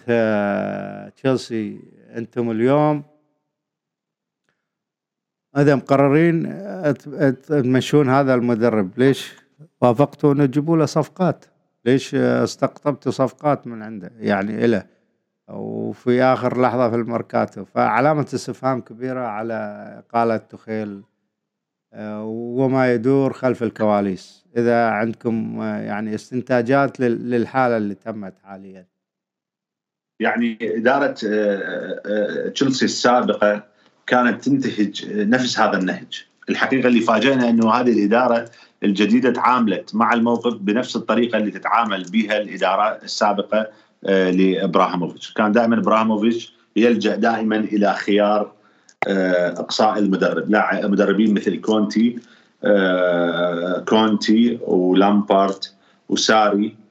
[SPEAKER 1] تشيلسي أنتم اليوم اذا مقررين؟ تمشون هذا المدرب ليش وافقتوا أن تجيبوا له صفقات؟ ليش استقطبتوا صفقات من عنده؟ يعني له وفي آخر لحظة في الماركاتو. فعلامة استفهام كبيرة على إقالة تخيل آه، وما يدور خلف الكواليس. إذا عندكم آه، يعني استنتاجات للحالة اللي تمت حاليا.
[SPEAKER 3] يعني إدارة آه، تشيلسي السابقة كانت تنتهج نفس هذا النهج. الحقيقة اللي فاجئنا إنه هذه الإدارة الجديدة تعاملت مع الموقف بنفس الطريقة اللي تتعامل بها الإدارة السابقة آه، لإبراهيموفيتش. كان دائما إبراهيموفيتش يلجا دائما إلى خيار آه، إقصاء المدرب. لا مدربين مثل كونتي آه، كونتي ولامبارت وساري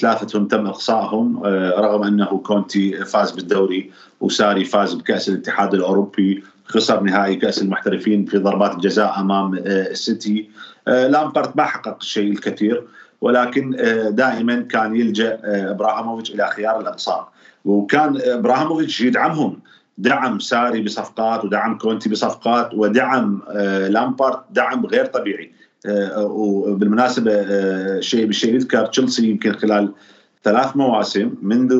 [SPEAKER 3] ثلاثتهم تم إقصائهم رغم أنه كونتي فاز بالدوري وساري فاز بكأس الاتحاد الأوروبي خسر نهائي كأس المحترفين في ضربات الجزاء أمام السيتي. لامبارد ما حقق الشيء الكثير. ولكن آه، دائما كان يلجأ آه، أبراموفيتش إلى خيار الاقصاء وكان أبراموفيتش يدعمهم. دعم ساري بصفقات ودعم كونتي بصفقات ودعم آه، لامبارد دعم غير طبيعي. وبالمناسبه شيء بالشيء يذكر تشيلسي يمكن خلال ثلاث مواسم منذ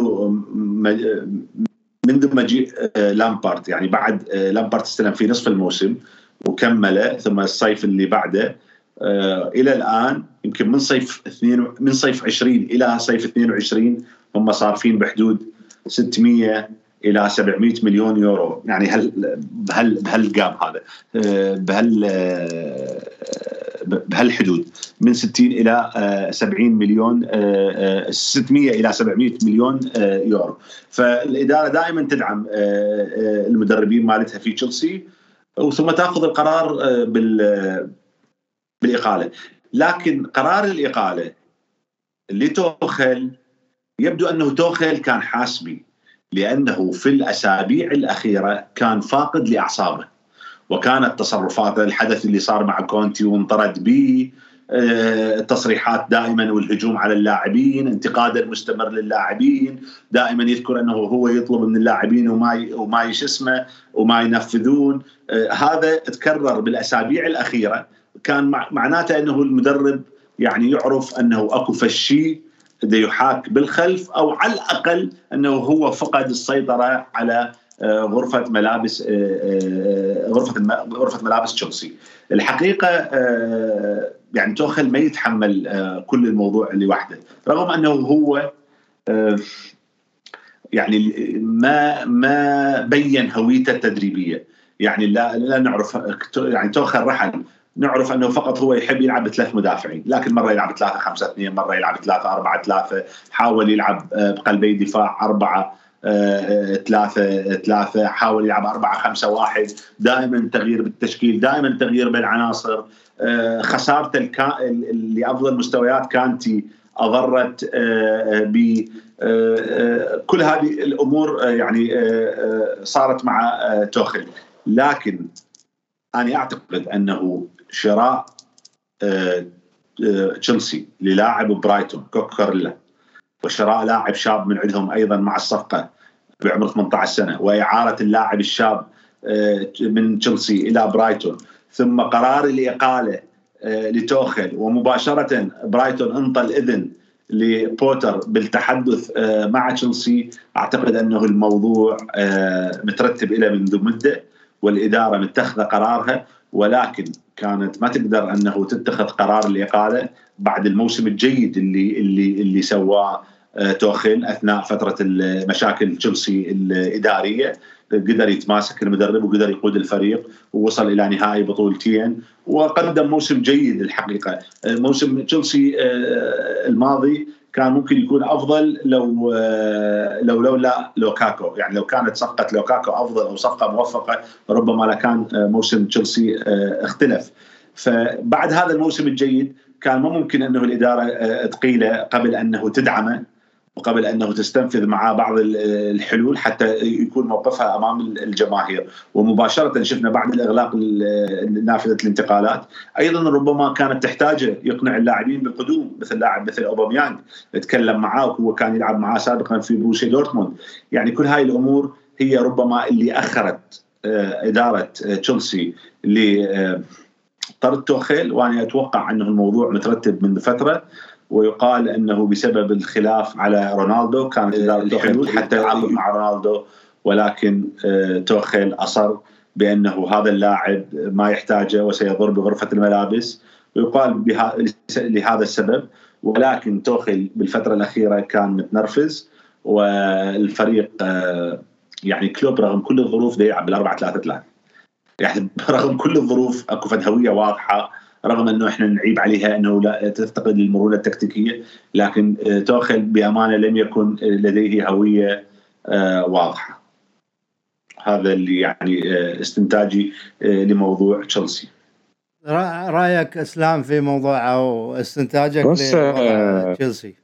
[SPEAKER 3] منذ مجيء لامبارد. يعني بعد لامبارد استلم في نصف الموسم وكمل ثم الصيف اللي بعده آه، إلى الآن يمكن من صيف اثنين من صيف 20 إلى صيف 22 هم صارفين بحدود 600 إلى 700 مليون يورو. يعني هل بهال بهالجاب هذا آه، بهال آه، بهالحدود من 60 إلى 70 مليون 600 إلى 700 مليون يورو. فالإدارة دائما تدعم المدربين مالتها في تشيلسي وثم تأخذ القرار بال بالإقالة. لكن قرار الإقالة لتوخل يبدو أنه توخل كان حاسبي لأنه في الأسابيع الأخيرة كان فاقد لأعصابه. وكانت تصرفات الحدث اللي صار مع كونتي وانطرد به التصريحات دائما والهجوم على اللاعبين انتقادا مستمر للاعبين دائما يذكر أنه هو يطلب من اللاعبين وما وما اسمه وما ينفذون. آه، هذا تكرر بالأسابيع الأخيرة. كان معناته إنه المدرب يعني يعرف إنه أكو فشي يحاك بالخلف أو على الأقل إنه هو فقد السيطرة على آه، غرفة ملابس آه، آه، غرفة غرفة ملابس تشيلسي. الحقيقة يعني توخل ما يتحمل كل الموضوع لوحده رغم إنه هو يعني ما ما بين هويته التدريبية. يعني لا لا نعرف يعني توخل رحل. نعرف أنه فقط هو يحب يلعب بثلاث مدافعين لكن مرة يلعب 3 5 2 مرة يلعب 3 4 3 حاول يلعب آه، بقلبي دفاع 4 ثلاثة ثلاثة حاول يلعب أربعة خمسة واحد دائما تغيير بالتشكيل دائما تغيير بالعناصر آه، خسارته الكا... لأفضل مستويات كانتي أضرت آه، ب كل هذه الأمور يعني صارت مع توخل لكن أنا أعتقد أنه شراء آه، آه، تشيلسي للاعب برايتون كوكوريلا وشراء لاعب شاب من عندهم أيضا مع الصفقة بعمر 18 سنة وإعارة اللاعب الشاب آه، من تشيلسي إلى برايتون. ثم قرار الاقاله لتوخل ومباشرة برايتون انطى الإذن لبوتر بالتحدث مع تشيلسي. أعتقد أنه الموضوع مترتب إلى منذ مدة والإدارة متخذة قرارها. ولكن كانت ما تقدر أنه تتخذ قرار الاقاله بعد الموسم الجيد اللي اللي اللي سواه آه، توخيل أثناء فترة مشاكل تشيلسي الإدارية. قدر يتماسك المدرب وقدر يقود الفريق ووصل إلى نهائي بطولتين وقدم موسم جيد الحقيقة. آه، موسم تشيلسي آه، الماضي كان ممكن يكون أفضل لو لو لولا لوكاكو. يعني لو كانت صفقة لوكاكو أفضل أو صفقة موفقة ربما لكان موسم تشيلسي اختلف. فبعد هذا الموسم الجيد كان مو ممكن أنه الإدارة تقيلة قبل أنه تدعمه. قبل أنه تستنفذ معاه بعض الحلول حتى يكون موقفها أمام الجماهير. ومباشرة شفنا بعد الإغلاق نافذة الانتقالات. أيضا ربما كانت تحتاجه يقنع اللاعبين بالقدوم مثل لاعب مثل اوباميانج تكلم معاه وهو كان يلعب معاه سابقا في بروسيا دورتموند. يعني كل هاي الأمور هي ربما اللي أخرت آه، إدارة آه، تشيلسي لطرد توخيل. وأنا أتوقع أنه الموضوع مترتب من فترة. ويقال إنه بسبب الخلاف على رونالدو كانت اداره حتى يعاقب مع رونالدو ولكن آه، توخيل أصر بأنه هذا اللاعب ما يحتاجه وسيضر بغرفة الملابس. ويقال لهذا السبب ولكن توخيل بالفترة الأخيرة كان متنرفز والفريق يعني كلوب رغم كل الظروف ده يلعب بالأربعة ثلاثة ثلاثة. يعني رغم كل الظروف أكو فد هوية واضحة رغم أنه إحنا نعيب عليها أنه لا تفتقد للمرونة التكتيكية لكن آه، توخل بأمانة لم يكن لديه هوية آه، واضحة. هذا اللي يعني آه، استنتاجي لموضوع تشيلسي.
[SPEAKER 1] رأيك إسلام في موضوع أو استنتاجك تشيلسي؟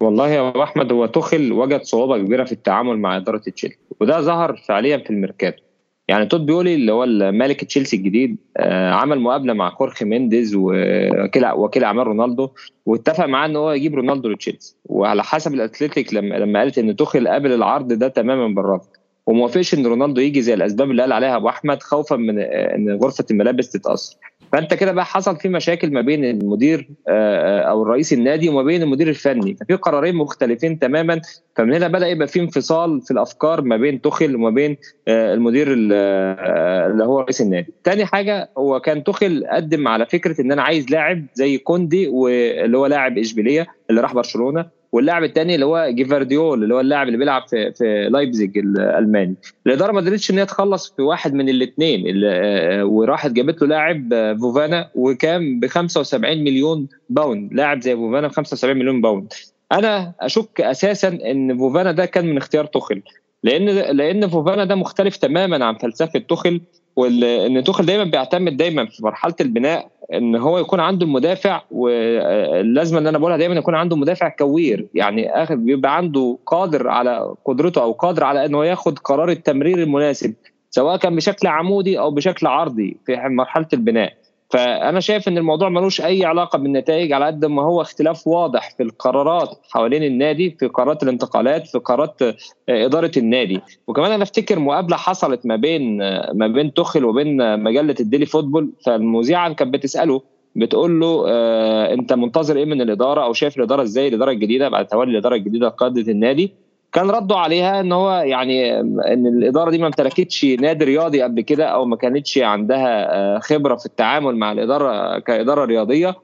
[SPEAKER 2] والله يا أبو أحمد هو تخل وجد صعوبة كبيرة في التعامل مع إدارة تشيلسي وده ظهر فعليا في الميركاتو يعني تود بويلي اللي هو مالك تشيلسي الجديد آه، عمل مقابلة مع خورخي مينديز وكيل وكيل أعمال رونالدو واتفق معاه إن هو يجيب رونالدو لتشيلسي. وعلى حسب الاتليتيك لما لما قالت إن توخل قابل العرض ده تماما بالرفض. وموافقش إن رونالدو يجي زي الأسباب اللي قال عليها أبو أحمد خوفا من إن غرفة الملابس تتأثر. فانت كده بقى حصل في مشاكل ما بين المدير آه، آه، أو الرئيس النادي وما بين المدير الفني. ففي قرارين مختلفين تماما. فمن هنا بدأ يبقى في انفصال في الأفكار ما بين تخل وما بين آه، المدير اللي هو رئيس النادي. تاني حاجة هو كان تخل قدم على فكرة إن أنا عايز لاعب زي كوندي واللي هو لاعب إشبيلية اللي راح برشلونة. واللاعب الثاني اللي هو جيفارديول اللي هو اللاعب اللي بيلعب في في لايبزيج الألماني. الإدارة ما قدرتش إن هي تخلص في واحد من الاثنين آه، وراحت جابت له لاعب آه، فوفانا وكان ب 75 مليون pound. لاعب زي فوفانا ب 75 مليون pound. أنا أشك أساسا إن فوفانا ده كان من اختيار تخل لأن لأن فوفانا ده مختلف تماما عن فلسفة تخل وان تخل دايما بيعتمد دايما في مرحلة البناء إن هو يكون عنده المدافع واللازمه اللي أنا بقولها دايما يكون عنده مدافع كوير. يعني آخر بيبقى عنده قادر على قدرته أو قادر على إنه ياخد قرار التمرير المناسب سواء كان بشكل عمودي أو بشكل عرضي في مرحلة البناء. فأنا شايف إن الموضوع ملوش أي علاقة بالنتائج على قد ما هو اختلاف واضح في القرارات حوالين النادي في قرارات الانتقالات في قرارات آه، إدارة النادي. وكمان أنا أفتكر مقابلة حصلت ما بين آه، ما بين تخل وبين مجلة الديلي فوتبول. فالمذيعة كانت بتسأله بتقول له آه أنت منتظر إيه من الإدارة أو شايف الإدارة إزاي؟ الإدارة الجديدة بعد تولي الإدارة الجديدة قاده النادي. كان رده عليها إن هو يعني إن الإدارة دي ما امتلكتش نادي رياضي قبل كده أو ما كانتش عندها آه، خبرة في التعامل مع الإدارة كإدارة رياضية.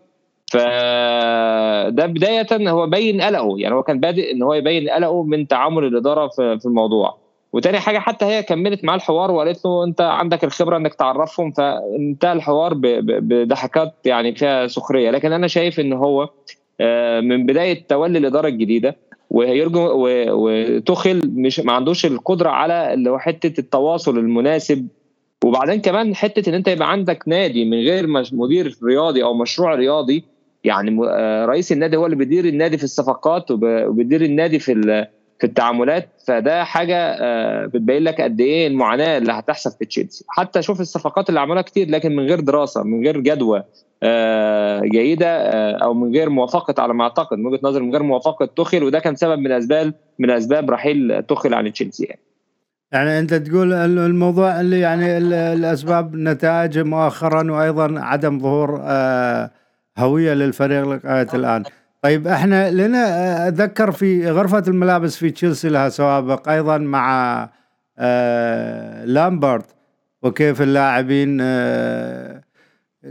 [SPEAKER 2] فده بداية هو بين قلقه يعني هو كان بادئ إن هو يبين قلقه من تعامل الإدارة في الموضوع. وتاني حاجة حتى هي كملت معاه الحوار وقالت له أنت عندك الخبرة إنك تعرفهم فانتهى الحوار بضحكات يعني فيها سخرية. لكن أنا شايف إن هو آه، من بداية تولي الإدارة الجديدة ويرجو وتخل مش ما عندوش القدرة على اللي هو حتة التواصل المناسب. وبعدين كمان حتة إن أنت يبقى عندك نادي من غير مدير رياضي أو مشروع رياضي يعني آه، رئيس النادي هو اللي بيدير النادي في الصفقات وبيدير النادي في في التعاملات فده حاجة آه، بتبين لك قد إيه المعاناة اللي هتحصل في تشيلسي حتى شوف الصفقات اللي عملها كتير لكن من غير دراسة من غير جدوى آه، جيدة آه، أو من غير موافقة على ما أعتقد من وجهة نظري من غير موافقة تخل وده كان سبب من أسباب من أسباب رحيل تخل عن تشيلسي يعني.
[SPEAKER 1] يعني أنت تقول الموضوع اللي يعني الأسباب نتائج مؤخرا وأيضا عدم ظهور هوية للفريق لغايه الآن. طيب إحنا لنا أتذكر في غرفة الملابس في تشيلسي لها سوابق أيضا مع لامبرد. وكيف اللاعبين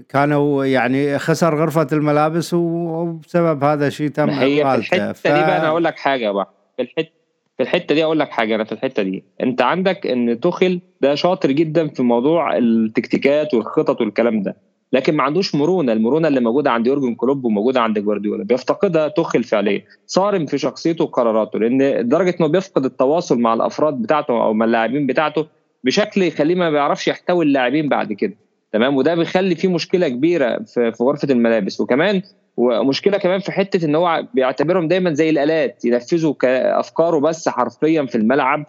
[SPEAKER 1] كانوا يعني خسر غرفة الملابس وبسبب هذا الشيء تم
[SPEAKER 2] هي في الحتة ف... دي بقى أنا أقول لك حاجة بقى. في الحتة في الحتة دي أقول لك حاجة أنا في الحتة دي. أنت عندك إن توخل ده شاطر جدا في موضوع التكتيكات والخطط والكلام ده. لكن ما عندوش مرونة. المرونة اللي موجودة عند يورجن كلوب وموجودة عند جوارديولا. بيفتقدها توخل فعليا. صارم في شخصيته وقراراته لأن لدرجه إنه بيفقد التواصل مع الأفراد بتاعته أو مع اللاعبين بتاعته بشكل يخليه ما بيعرفش يحتوي اللاعبين بعد كده. تمام؟ وده بيخلي فيه مشكلة كبيرة في غرفة الملابس. وكمان ومشكلة كمان في حتة إن هو بيعتبرهم دايما زي الآلات ينفذوا افكاره بس حرفيا في الملعب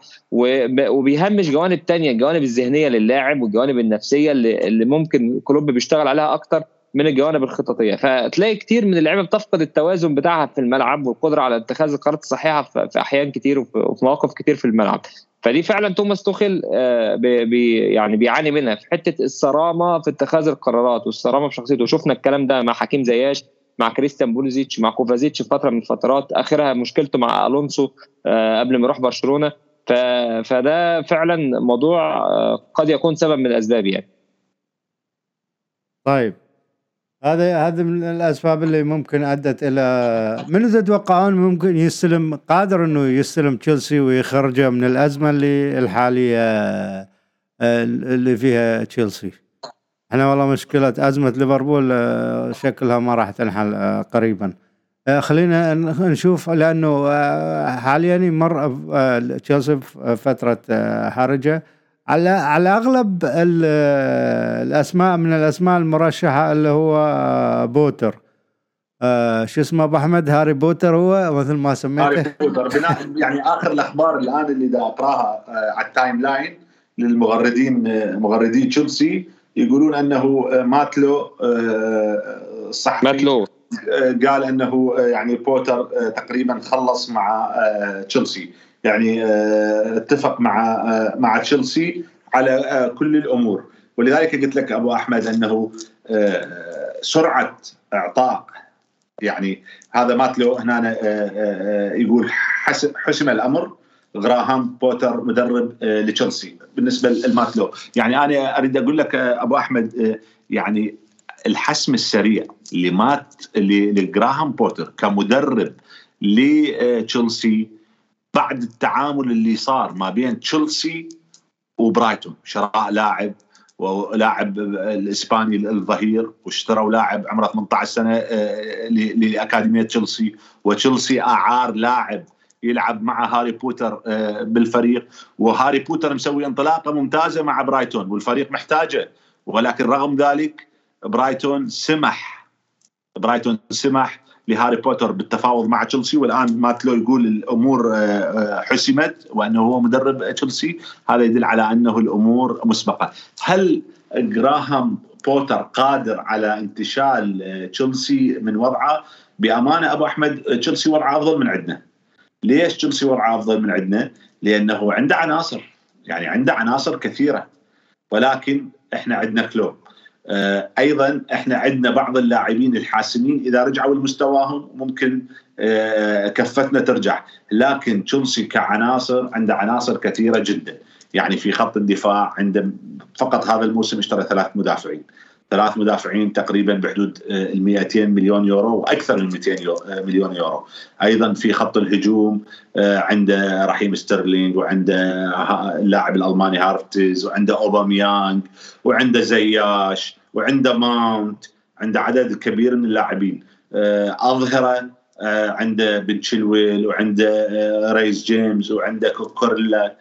[SPEAKER 2] وبيهمش جوانب تانية الجوانب الذهنية للاعب والجوانب النفسية اللي, اللي ممكن كلوب بيشتغل عليها أكتر من الجوانب الخططية. فتلاقي كتير من اللعيبة بتفقد التوازن بتاعها في الملعب والقدرة على اتخاذ القرارات الصحيحه في أحيان كتير وفي مواقف كتير في الملعب. فدي فعلا توماس توخيل آه، بي يعني بيعاني منها. في حتة الصرامة في اتخاذ القرارات والصرامة في شخصيته وشفنا الكلام ده مع حكيم زياش مع كريستيان بوليسيتش مع كوفاتشيتش في فترة من الفترات. آخرها مشكلته مع ألونسو آه، قبل ما يروح برشلونة. فده فعلا موضوع آه، قد يكون سبب من الأسباب يعني.
[SPEAKER 1] طيب. هذا هذا من الأسباب اللي ممكن أدت إلى من تتوقعون ممكن يستلم قادر إنه يستلم تشيلسي ويخرجه من الأزمة اللي الحالية آه، اللي فيها تشيلسي. إحنا والله مشكلة أزمة ليفربول آه، شكلها ما راح تنحل آه، قريبا. خلينا نشوف لأنه حاليا يمر تشيلسي فترة حرجة. على على أغلب الاسماء من الأسماء المرشحة اللي هو بوتر. آه شو اسمه أبو أحمد؟ هاري بوتر هو مثل ما سميته. هاري
[SPEAKER 3] بوتر. بناء يعني آخر الأخبار الآن اللي دا أقراها آه على ال timeline للمغردين آه مغردي تشيلسي يقولون أنه آه مات له
[SPEAKER 2] صحفي مات له
[SPEAKER 3] آه، قال أنه آه، يعني بوتر تقريبا خلص مع تشيلسي. يعني آه، اتفق مع آه، مع تشيلسي على آه، كل الأمور. ولذلك قلت لك أبو أحمد أنه سرعة إعطاء يعني هذا ماتلو هنا يقول حسم الأمر غراهام بوتر مدرب لتشيلسي. بالنسبة لمات لو يعني أنا أريد أقول لك أبو أحمد يعني الحسم السريع لمات لجراهام بوتر كمدرب لتشيلسي بعد التعامل اللي صار ما بين تشيلسي وبرايتون شراء لاعب ولاعب الإسباني الظهير واشتروا لاعب عمره 18 سنة آه، لأكاديمية تشيلسي. وتشيلسي أعار لاعب يلعب مع هاري بوتر آه، بالفريق. وهاري بوتر مسوي انطلاقة ممتازة مع برايتون والفريق محتاجه. ولكن رغم ذلك برايتون سمح برايتون سمح لهاري بوتر بالتفاوض مع تشيلسي والآن مات لو يقول الأمور آه، آه، حسمت وأنه هو مدرب تشيلسي. هذا يدل على أنه الأمور مسبقة. هل جراهام بوتر قادر على انتشال آه، تشيلسي من وضعه؟ بأمانة أبو أحمد تشيلسي وضعه أفضل من عندنا. ليش تشيلسي وضعه أفضل من عندنا؟ لأنه عنده عناصر يعني عنده عناصر كثيرة. ولكن إحنا عندنا كلوب. أيضا إحنا عندنا بعض اللاعبين الحاسمين إذا رجعوا لمستواهم ممكن آه، كفتنا ترجع. لكن تشيلسي كعناصر عنده عناصر كثيرة جدا. يعني في خط الدفاع عنده فقط هذا الموسم اشترى ثلاث مدافعين. ثلاث مدافعين تقريبا بحدود آه، ال 200 مليون يورو وأكثر من 200 مليون يورو. أيضا في خط الهجوم عنده رحيم ستيرلينج وعنده اللاعب الألماني هافرتز وعنده اوباميانج وعنده زياش وعنده ماونت عنده عدد كبير من اللاعبين. آه، اظهره آه، عنده بن تشيلويل وعنده آه، ريس جيمس وعنده كوكوريلا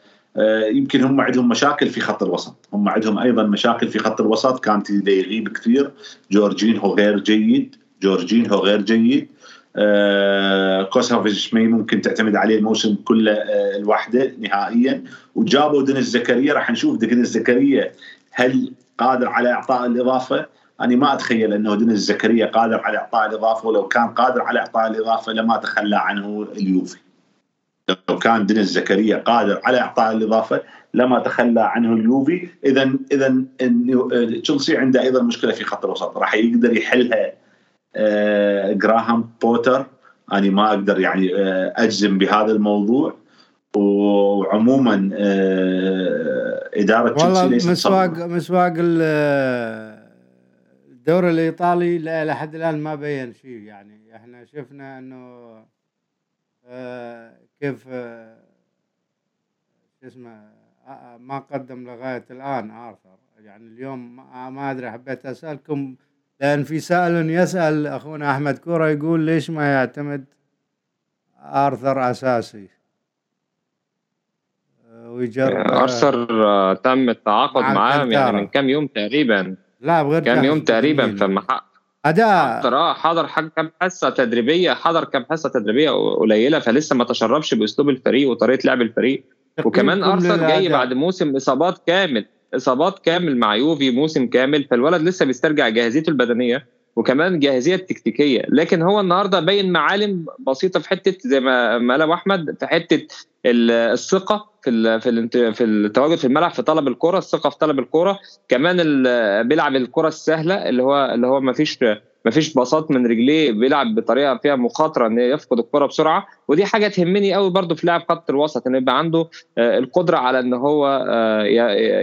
[SPEAKER 3] يمكن هم عندهم مشاكل في خط الوسط. هم عندهم أيضا مشاكل في خط الوسط. كانت يغيب كثير. جورجينهو غير جيد. جورجينهو غير جيد. آه كوسافيش ما ممكن تعتمد عليه الموسم كله آه لوحده نهائيا. وجابوا دينيس زكريا. راح نشوف دينيس زكريا هل قادر على إعطاء الإضافة؟ أنا ما أتخيل أنه دينيس زكريا قادر على إعطاء الإضافة. ولو كان قادر على إعطاء الإضافة لما تخلى عنه اليوفي. لو كان دينيس زكريا قادر على إعطاء الإضافة لما تخلى عنه اليوفي. اذا اذا تشيلسي عنده أيضا مشكلة في خط الوسط. راح يقدر يحلها آه جراهام بوتر. أنا ما أقدر يعني آه أجزم بهذا الموضوع. وعموما آه، إدارة
[SPEAKER 1] والله مسواق مسواق الدوري الإيطالي إلى حد الآن ما بين شيء يعني إحنا شفنا إنه كيف آه، شو اسمه ما قدم لغاية الآن ارثر يعني اليوم ما أدري حبيت أسألكم لأن في سائل يسأل أخونا أحمد كوره يقول ليش ما يعتمد آرثر أساسي؟
[SPEAKER 2] ويجرب آرثر تم التعاقد معاه يعني من كم يوم تقريبا.
[SPEAKER 1] لا بغير
[SPEAKER 2] كام يوم تقريبا. فما حق
[SPEAKER 1] أداء.
[SPEAKER 2] حضر آه حضر كام حصة تدريبية حضر كام حصة تدريبية قليلة فلسه ما تشربش بأسلوب الفريق وطريقة لعب الفريق. وكمان ارثر جاي. بعد موسم إصابات كامل إصابات كامل مع يوفي موسم كامل فالولد لسه بيسترجع جاهزيته البدنية. وكمان جاهزية التكتيكيه لكن هو النهارده باين معالم بسيطة في حتة زي ما قال أحمد في حتة ال- الثقة في في في التواجد في الملعب في طلب الكرة الثقة في طلب الكرة. كمان بيلعب الكرة السهلة اللي هو اللي هو ما فيش ما فيش باصات من رجليه بيلعب بطريقة فيها مخاطرة إن يفقد الكرة بسرعة. ودي حاجة تهمني قوي برضو في لاعب خط الوسط ان يبقى عنده آه، القدرة على إن هو آه،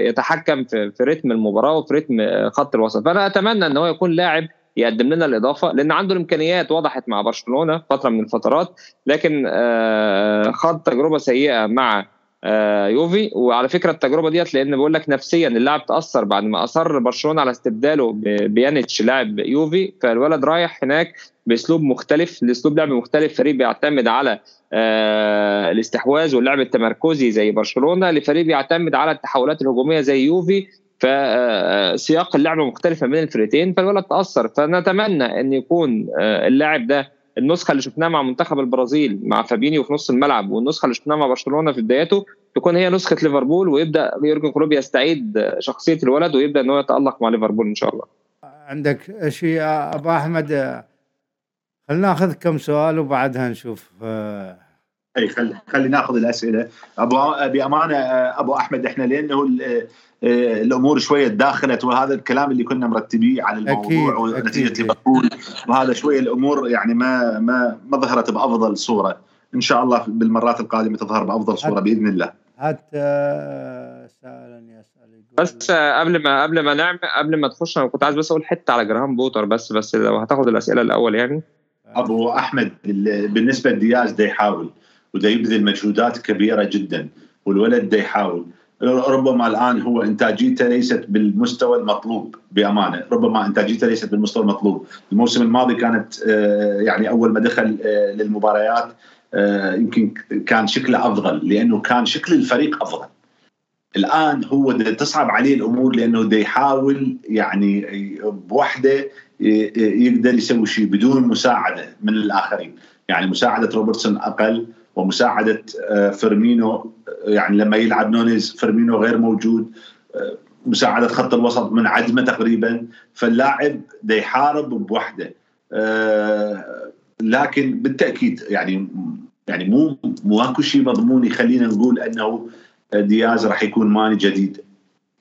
[SPEAKER 2] يتحكم في رتم المباراة وفي رتم خط الوسط. فأنا أتمنى إن هو يكون لاعب يقدم لنا الإضافة لأن عنده الإمكانيات وضحت مع برشلونة فترة من الفترات لكن آه، خاض تجربة سيئة مع آه، يوفي. وعلى فكرة التجربة ديت لأن بقول لك نفسيا اللاعب تأثر بعد ما أصر برشلونة على استبداله بيانيتش لاعب يوفي. فالولد رايح هناك بأسلوب مختلف لأسلوب لعب مختلف. فريق بيعتمد على آه، الاستحواذ واللعب التمركزي زي برشلونة. لفريق بيعتمد على التحولات الهجومية زي يوفي. فسياق اللعب مختلف ما بين الفرقتين فالولد تأثر. فنتمنى إن يكون آه، اللاعب ده النسخة اللي شفناها مع منتخب البرازيل مع فابينيو في نص الملعب والنسخة اللي شفناها مع برشلونة في بداياته تكون هي نسخة ليفربول ويبدأ يورجن كلوب يستعيد شخصية الولد ويبدأ إن هو يتألق مع ليفربول إن شاء الله.
[SPEAKER 1] عندك شيء أبو أحمد؟ خلينا ناخذ كم سؤال وبعدها نشوف آه،
[SPEAKER 3] أي خلي خلي ناخذ الأسئلة. أبو بأمانة أبو أحمد إحنا لأنه آه، الأمور شوية تداخلت وهذا الكلام اللي كنا مرتبيه على الموضوع
[SPEAKER 1] أكيد، ونتيجة.
[SPEAKER 3] ليفربول وهذا شوية الأمور يعني ما ما ما ظهرت بأفضل صورة. إن شاء الله بالمرات القادمة تظهر بأفضل صورة بإذن الله.
[SPEAKER 1] هات آه، يسال يقول.
[SPEAKER 2] بس آه، قبل ما قبل ما نعمل قبل ما تخش أنا كنت عايز بس أقول حتة على جراهام بوتر بس بس لو هتاخد الأسئلة الأول يعني.
[SPEAKER 3] أبو أحمد ال- بالنسبة لدياز دا يحاول ودا يبذل مجهودات كبيرة جدا والولد دا يحاول. ربما الآن هو إنتاجيته ليست بالمستوى المطلوب بأمانة. ربما إنتاجيته ليست بالمستوى المطلوب. الموسم الماضي كانت آه، يعني أول ما دخل آه، للمباريات آه، يمكن كان شكله أفضل لأنه كان شكل الفريق أفضل. الآن هو تصعب عليه الأمور لأنه دا يحاول يعني بوحده يقدر يسوي شيء بدون مساعدة من الآخرين. يعني مساعدة روبرتسون أقل ومساعدة آه، فيرمينو آه، يعني لما يلعب نونيز فيرمينو غير موجود آه، مساعدة خط الوسط منعدمه تقريبا. فاللاعب يحارب بوحده. لكن بالتأكيد يعني يعني مو مو أكو شيء مضمون يخلينا نقول أنه دياز راح يكون ماني جديد.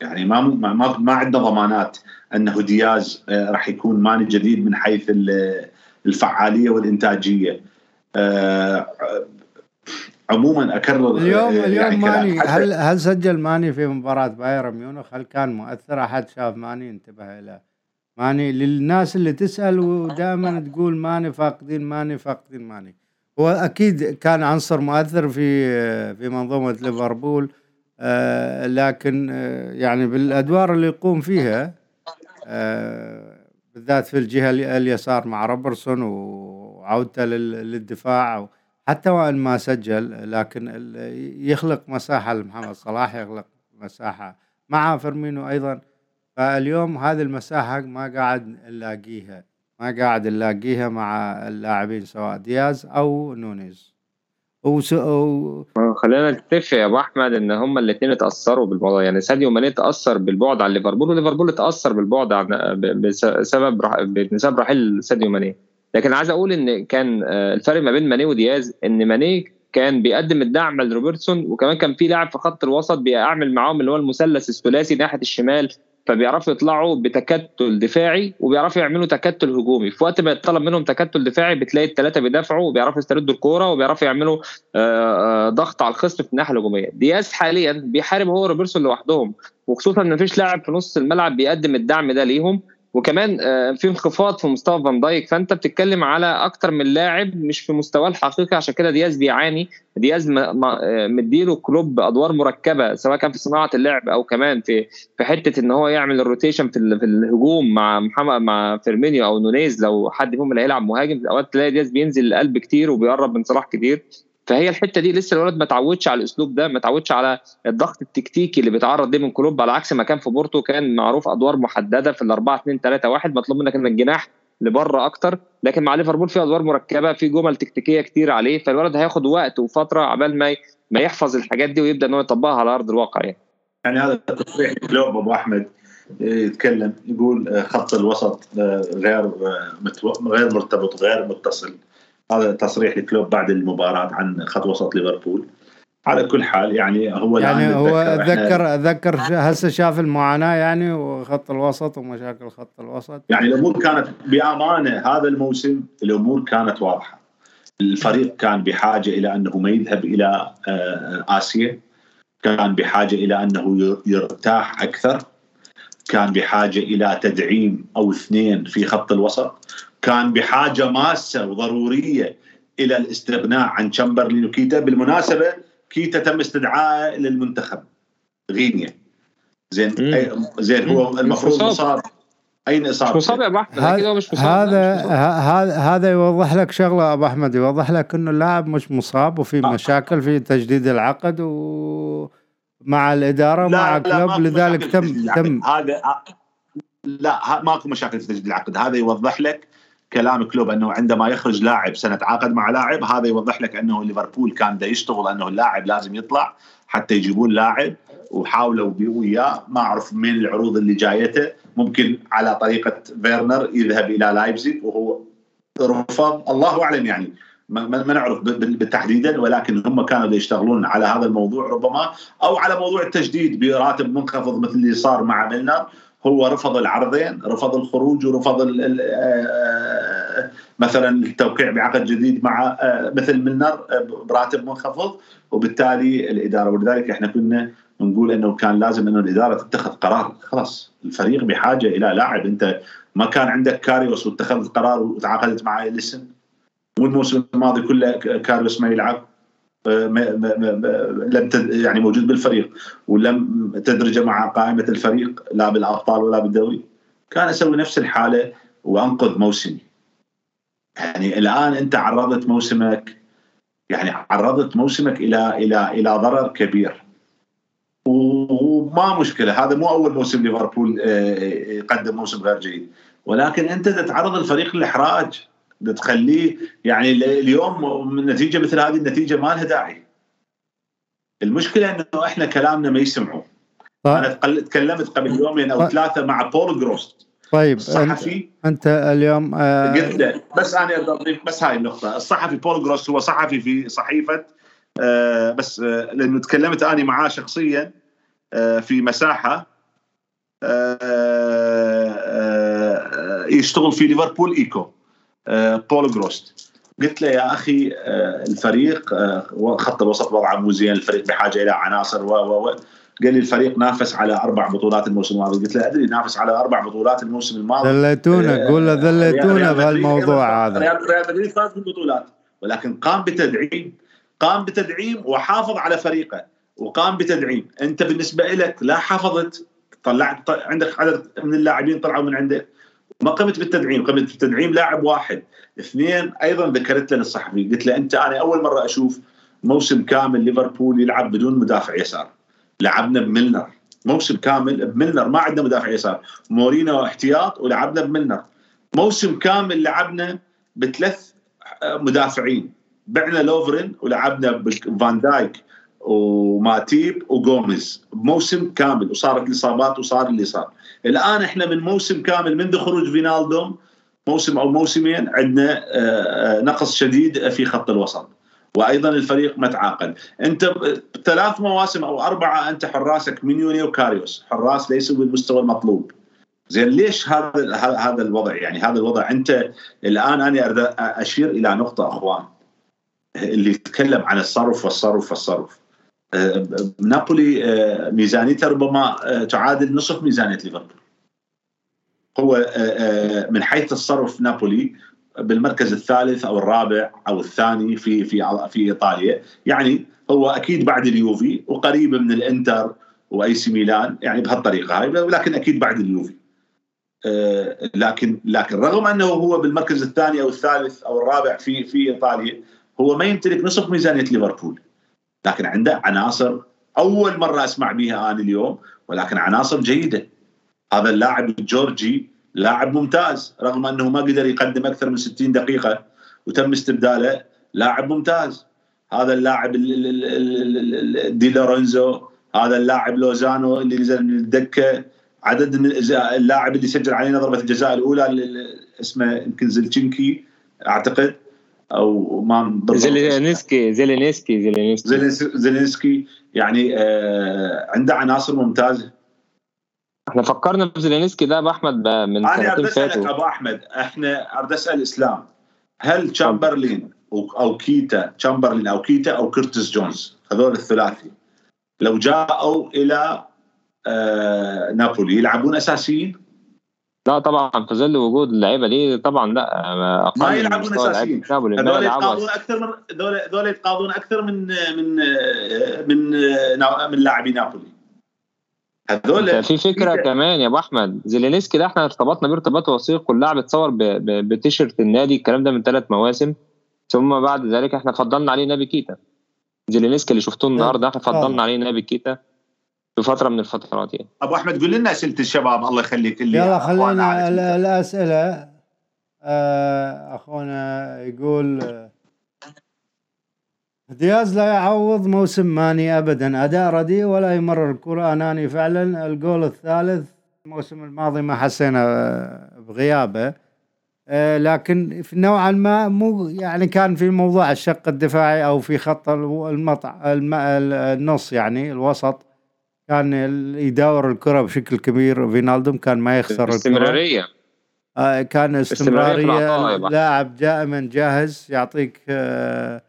[SPEAKER 3] يعني ما ما ما, عندنا ضمانات أنه دياز راح يكون ماني جديد من حيث ال- الفعالية والإنتاجية. عموما أكرر
[SPEAKER 1] اليوم
[SPEAKER 3] آه،
[SPEAKER 1] اليوم
[SPEAKER 3] يعني
[SPEAKER 1] ماني. هل هل سجل ماني في مباراة بايرن ميونخ؟ هل كان مؤثر؟ أحد شاف ماني؟ انتبه له ماني. للناس اللي تسأل ودائما تقول ماني فاقدين ماني فاقدين ماني. هو أكيد كان عنصر مؤثر في في منظومة ليفربول آه، لكن آه، يعني بالأدوار اللي يقوم فيها آه، بالذات في الجهة ال- اليسار مع روبرتسون وعودته لل- للدفاع حتى وإن ما سجل لكن يخلق مساحة لمحمد صلاح يخلق مساحة. مع فيرمينو أيضا. فاليوم هذه المساحة ما قاعد نلاقيها. ما قاعد نلاقيها مع اللاعبين سواء دياز أو نونيز.
[SPEAKER 2] خلينا نتفق يا أبو أحمد إن هما الاثنين اتأثروا بالموضوع. يعني ساديو ماني اتاثر بالبعد عن ليفربول وليفربول اتأثر بالبعد عن بسبب بسبب رحيل ساديو ماني. لكن عايز أقول إن كان آه، الفرق ما بين ماني ودياز إن ماني كان بيقدم الدعم لروبرتسون وكمان كان في لاعب في خط الوسط بيعمل معاهم اللي هو المثلث الثلاثي ناحية الشمال فبيعرفوا يطلعوا بتكتل دفاعي وبيعرفوا يعملوا تكتل هجومي. في وقت ما يطلب منهم تكتل دفاعي بتلاقي الثلاثه بيدافعوا وبيعرفوا يستردوا الكورة وبيعرفوا يعملوا آه، آه، ضغط على الخصم في الناحية الهجومية. دياز حاليا بيحارب هو وروبرتسون لوحدهم وخصوصا إن مفيش لاعب في نص الملعب بيقدم الدعم ده ليهم. وكمان آه، في انخفاض في مستوى فان دايك فأنت بتتكلم على أكتر من لاعب مش في مستواه الحقيقي عشان كده دياز بيعاني. دياز آه، مديله كلوب أدوار مركبة سواء كان في صناعة اللعب أو كمان في في حتة إن هو يعمل ال rotation في في الهجوم مع محمد مع فيرمينو أو نونيز لو حد فيهم اللي هيلعب مهاجم أوقات تلاقي دياز بينزل القلب كتير وبيقرب من صلاح كتير. فهي الحتة دي لسه الولد ما تعودش على الأسلوب ده ما تعودش على الضغط التكتيكي اللي بيتعرض ليه من كلوب على عكس ما كان في بورتو كان معروف أدوار محددة في الأربعة 2 3 1 مطلوب منك إنك الجناح لبره أكتر لكن مع ليفربول في أدوار مركبة في جمل تكتيكية كتير عليه فالولد هياخد وقت وفترة عبال ما ما يحفظ الحاجات دي ويبدأ إن هو يطبقها على أرض الواقع يعني.
[SPEAKER 3] يعني هذا تصريح كلوب أبو أحمد يتكلم يقول آه، خط الوسط آه، غير آه، غير مرتبط غير متصل. هذا تصريح لكلوب بعد المباراة عن خط وسط ليفربول. على كل حال يعني هو
[SPEAKER 1] يعني هو ذكر ذكر هسه شاف المعاناة يعني وخط الوسط ومشاكل خط الوسط.
[SPEAKER 3] يعني الأمور كانت بأمانة هذا الموسم الأمور كانت واضحة. الفريق كان بحاجة إلى أنه ما يذهب إلى آسيا. كان بحاجة إلى أنه يرتاح أكثر. كان بحاجة إلى تدعيم أو اثنين في خط الوسط. كان بحاجة ماسة وضرورية إلى الاستغناء عن تشامبرلين. وكيتا بالمناسبة كيتا تم استدعائه للمنتخب. غينيا. زين زين هو المفروض مصاب. أين اصابه؟
[SPEAKER 2] مصاب يا أبو أحمد هذا
[SPEAKER 1] مش مصاب. هذا هذا هذا يوضح لك شغلة أبو أحمد. يوضح لك إنه اللاعب مش مصاب وفي آه. مشاكل في تجديد العقد و مع الإدارة ومع كلوب لذلك تم تم.
[SPEAKER 3] هذا لا ماكو مشاكل في تجديد العقد. هذا يوضح لك كلام كلوب أنه عندما يخرج لاعب سنتعاقد مع لاعب هذا يوضح لك أنه ليفربول كان دا يشتغل أنه اللاعب لازم يطلع حتى يجيبون لاعب وحاولوا وياه. ما أعرف من العروض اللي جايته. ممكن على طريقة فيرنر يذهب إلى لايبزيج وهو رفض. الله أعلم يعني. ما نعرف بالتحديد ولكن هم كانوا يشتغلون على هذا الموضوع ربما أو على موضوع التجديد براتب منخفض مثل اللي صار مع ميلنر. هو رفض العرضين رفض الخروج ورفض ال مثلا التوقيع بعقد جديد مع مثل ميلنر براتب منخفض وبالتالي الإدارة ولذلك إحنا كنا نقول إنه كان لازم إنه الإدارة تتخذ قرار خلاص الفريق بحاجة إلى لاعب أنت ما كان عندك كاريوس واتخذت قرار وتعاقدت مع اليسن والموسم الماضي كله كارلوس ما يلعب. آه، لم يعني موجود بالفريق ولم تدرج مع قائمة الفريق لا بالأبطال ولا بالدوري. كان أسوي نفس الحالة وأنقذ موسمي. يعني الآن أنت عرضت موسمك يعني عرضت موسمك إلى إلى إلى ضرر كبير. وما مشكلة هذا مو أول موسم ليفربول آه، يقدم موسم غير جيد. ولكن أنت تتعرض الفريق للاحراج تخليه يعني اليوم نتيجة مثل هذه النتيجة ما لها داعي. المشكلة إنه إحنا كلامنا ما يسمعوا طيب. أنا تكلمت قبل يومين أو طيب. ثلاثة مع بول جورست
[SPEAKER 1] طيب الصحفي. أنت اليوم
[SPEAKER 3] آه قلت له بس أنا اضيف بس هاي النقطة. الصحفي بول جورست هو صحفي في صحيفة آه بس آه لأنه تكلمت أنا معاه شخصيا آه في مساحة آه آه يشتغل في ليفربول إيكو. بول جورست. قلت له يا أخي آه، الفريق آه، خط الوسط وضعه مو زين الفريق بحاجة إلى عناصر و و قال لي الفريق نافس على أربع بطولات الموسم الماضي. قلت له أدري نافس على أربع بطولات الموسم الماضي.
[SPEAKER 1] ذليتونا قول له ذليتونا بهالموضوع هذا.
[SPEAKER 3] ريال مدريد فاز بالبطولات. ولكن قام بتدعيم قام بتدعيم وحافظ على فريقه. وقام بتدعيم. أنت بالنسبة لك لا حافظت طلعت عندك عدد من اللاعبين طلعوا من عندك ما قمت بالتدعيم قمت بالتدعيم لاعب واحد. اثنين أيضا ذكرت له الصحفي قلت له أنت أنا أول مرة أشوف موسم كامل ليفربول يلعب بدون مدافع يسار. لعبنا بميلنر. موسم كامل بميلنر ما عندنا مدافع يسار. مورينو احتياط ولعبنا بميلنر. موسم كامل لعبنا بثلاث مدافعين. بعنا لوفرين ولعبنا فان دايك. وماتيب وجوميز. بموسم كامل وصارت الإصابات وصار اللي صار. الآن إحنا من موسم كامل منذ خروج فينالدوم موسم أو موسمين عندنا آه، آه، نقص شديد في خط الوسط. وأيضا الفريق ما تعاقد انت ثلاث مواسم أو أربعة أنت حراسك مينيوليه وكاريوس. حراس ليسوا بالمستوى المطلوب. زين ليش هذا هذا الوضع؟ يعني هذا الوضع. أنت الآن أنا أشير إلى نقطة أخوان اللي يتكلم عن الصرف والصرف والصرف. نابولي آه، ميزانيته ربما آه، تعادل نصف ميزانية ليفربول. هو آه، من حيث الصرف نابولي بالمركز الثالث أو الرابع أو الثاني في في في إيطاليا. يعني هو أكيد بعد اليوفي وقريب من الإنتر وأي سي ميلان يعني بهالطريقة هاي ولكن أكيد بعد اليوفي. لكن لكن رغم أنه هو بالمركز الثاني أو الثالث أو الرابع في في إيطاليا هو ما يمتلك نصف ميزانية ليفربول. لكن عنده عناصر أول مرة أسمع بها أنا اليوم ولكن عناصر جيدة. هذا اللاعب الجورجي لاعب ممتاز رغم أنه ما قدر يقدم أكثر من 60 دقيقة وتم استبداله لاعب ممتاز. هذا اللاعب دي لورنزو هذا اللاعب لوزانو اللي نزل من الدكة. عدد من اللاعب اللي سجل علينا ضربة الجزاء الأولى اسمه يمكن زلتشنكي أعتقد. أو ما
[SPEAKER 2] زيلينسكي زيلينسكي
[SPEAKER 3] زيلينسكي. زيلينسكي يعني آه عنده عناصر ممتازة.
[SPEAKER 2] إحنا فكرنا في زيلينسكي ده أبو أحمد من
[SPEAKER 3] أنا أريد أسألك أبو أحمد إحنا أريد أسأل إسلام. هل تشامبرلين أو كيتا تشامبرلين أو كيتا أو كيرتس جونز هذول الثلاثي لو جاءوا إلى آه نابولي يلعبون أساسيين؟
[SPEAKER 2] لا طبعا في ظل وجود اللعيبة دي طبعا لا
[SPEAKER 3] ما يلعبون أساسيين. هذول يتقاضون أكثر من هذول يتقاضون أكثر من من من من لاعبي نابولي.
[SPEAKER 2] هذول في فكرة كمان يا أبو أحمد زيلينسكي ده إحنا ارتبطنا بيه ارتباط وثيق واللاعب اتصور بتيشيرت النادي الكلام ده من ثلاث مواسم. ثم بعد ذلك إحنا فضلنا عليه نابي كيتا. زيلينسكي اللي شفتوه النهارده إحنا فضلنا عليه نابي كيتا. في فترة من الفترات يعني.
[SPEAKER 3] أبو أحمد قول لنا أسئلة الشباب الله يخليك اللي
[SPEAKER 1] يلا خلينا الأسئلة. آه، أخونا يقول دياز لا يعوض موسم ماني ابدا. أداء رديء ولا يمرر. الكره اناني فعلا. الجول الثالث الموسم الماضي ما حسينا بغيابه. آه، لكن في نوعا ما مو يعني كان في موضوع الشق الدفاعي أو في خط المطع النص يعني الوسط. كان يداور الكرة بشكل كبير. فينالدوم كان ما يخسر
[SPEAKER 2] استمراريه
[SPEAKER 1] آه كان استمرارية. لاعب دائما جاهز يعطيك آه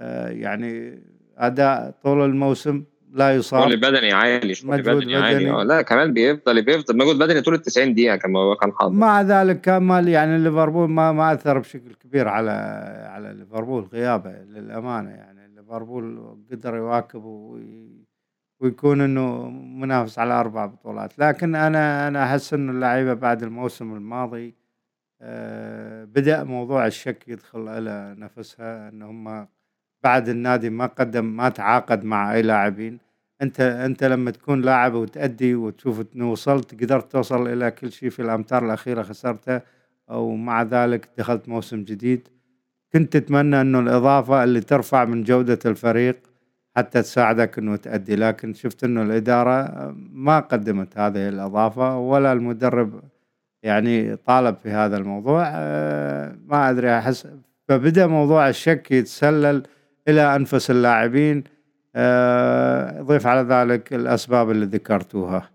[SPEAKER 1] آه يعني أداء طول الموسم لا يصاب.
[SPEAKER 2] مجهود بدني عالي مجهود بدني عالي. آه، لا كمان بيفضل بيفضل مجهود بدني طول ال 90 دقيقة كما هو كان حاضر.
[SPEAKER 1] مع ذلك كان يعني ليفربول ما ما أثر بشكل كبير على على ليفربول غيابه للأمانة. يعني ليفربول قدر يواكب وي ويكون إنه منافس على أربع بطولات. لكن أنا أنا أحس إنه اللعيبة بعد الموسم الماضي آه، بدأ موضوع الشك يدخل على نفسها إن هم بعد النادي ما قدم ما تعاقد مع أي لاعبين. أنت أنت لما تكون لاعب وتأدي وتشوف انه وصلت قدرت توصل إلى كل شيء في الأمتار الأخيرة خسرته ومع ذلك دخلت موسم جديد كنت تتمنى إنه الإضافة اللي ترفع من جودة الفريق حتى تساعدك إنه تأدي. لكن شفت إنه الإدارة ما قدمت هذه الإضافة ولا المدرب يعني طالب في هذا الموضوع. آه، ما أدري أحس فبدأ موضوع الشك يتسلل إلى أنفس اللاعبين. آه، ضيف على ذلك الأسباب اللي ذكرتوها.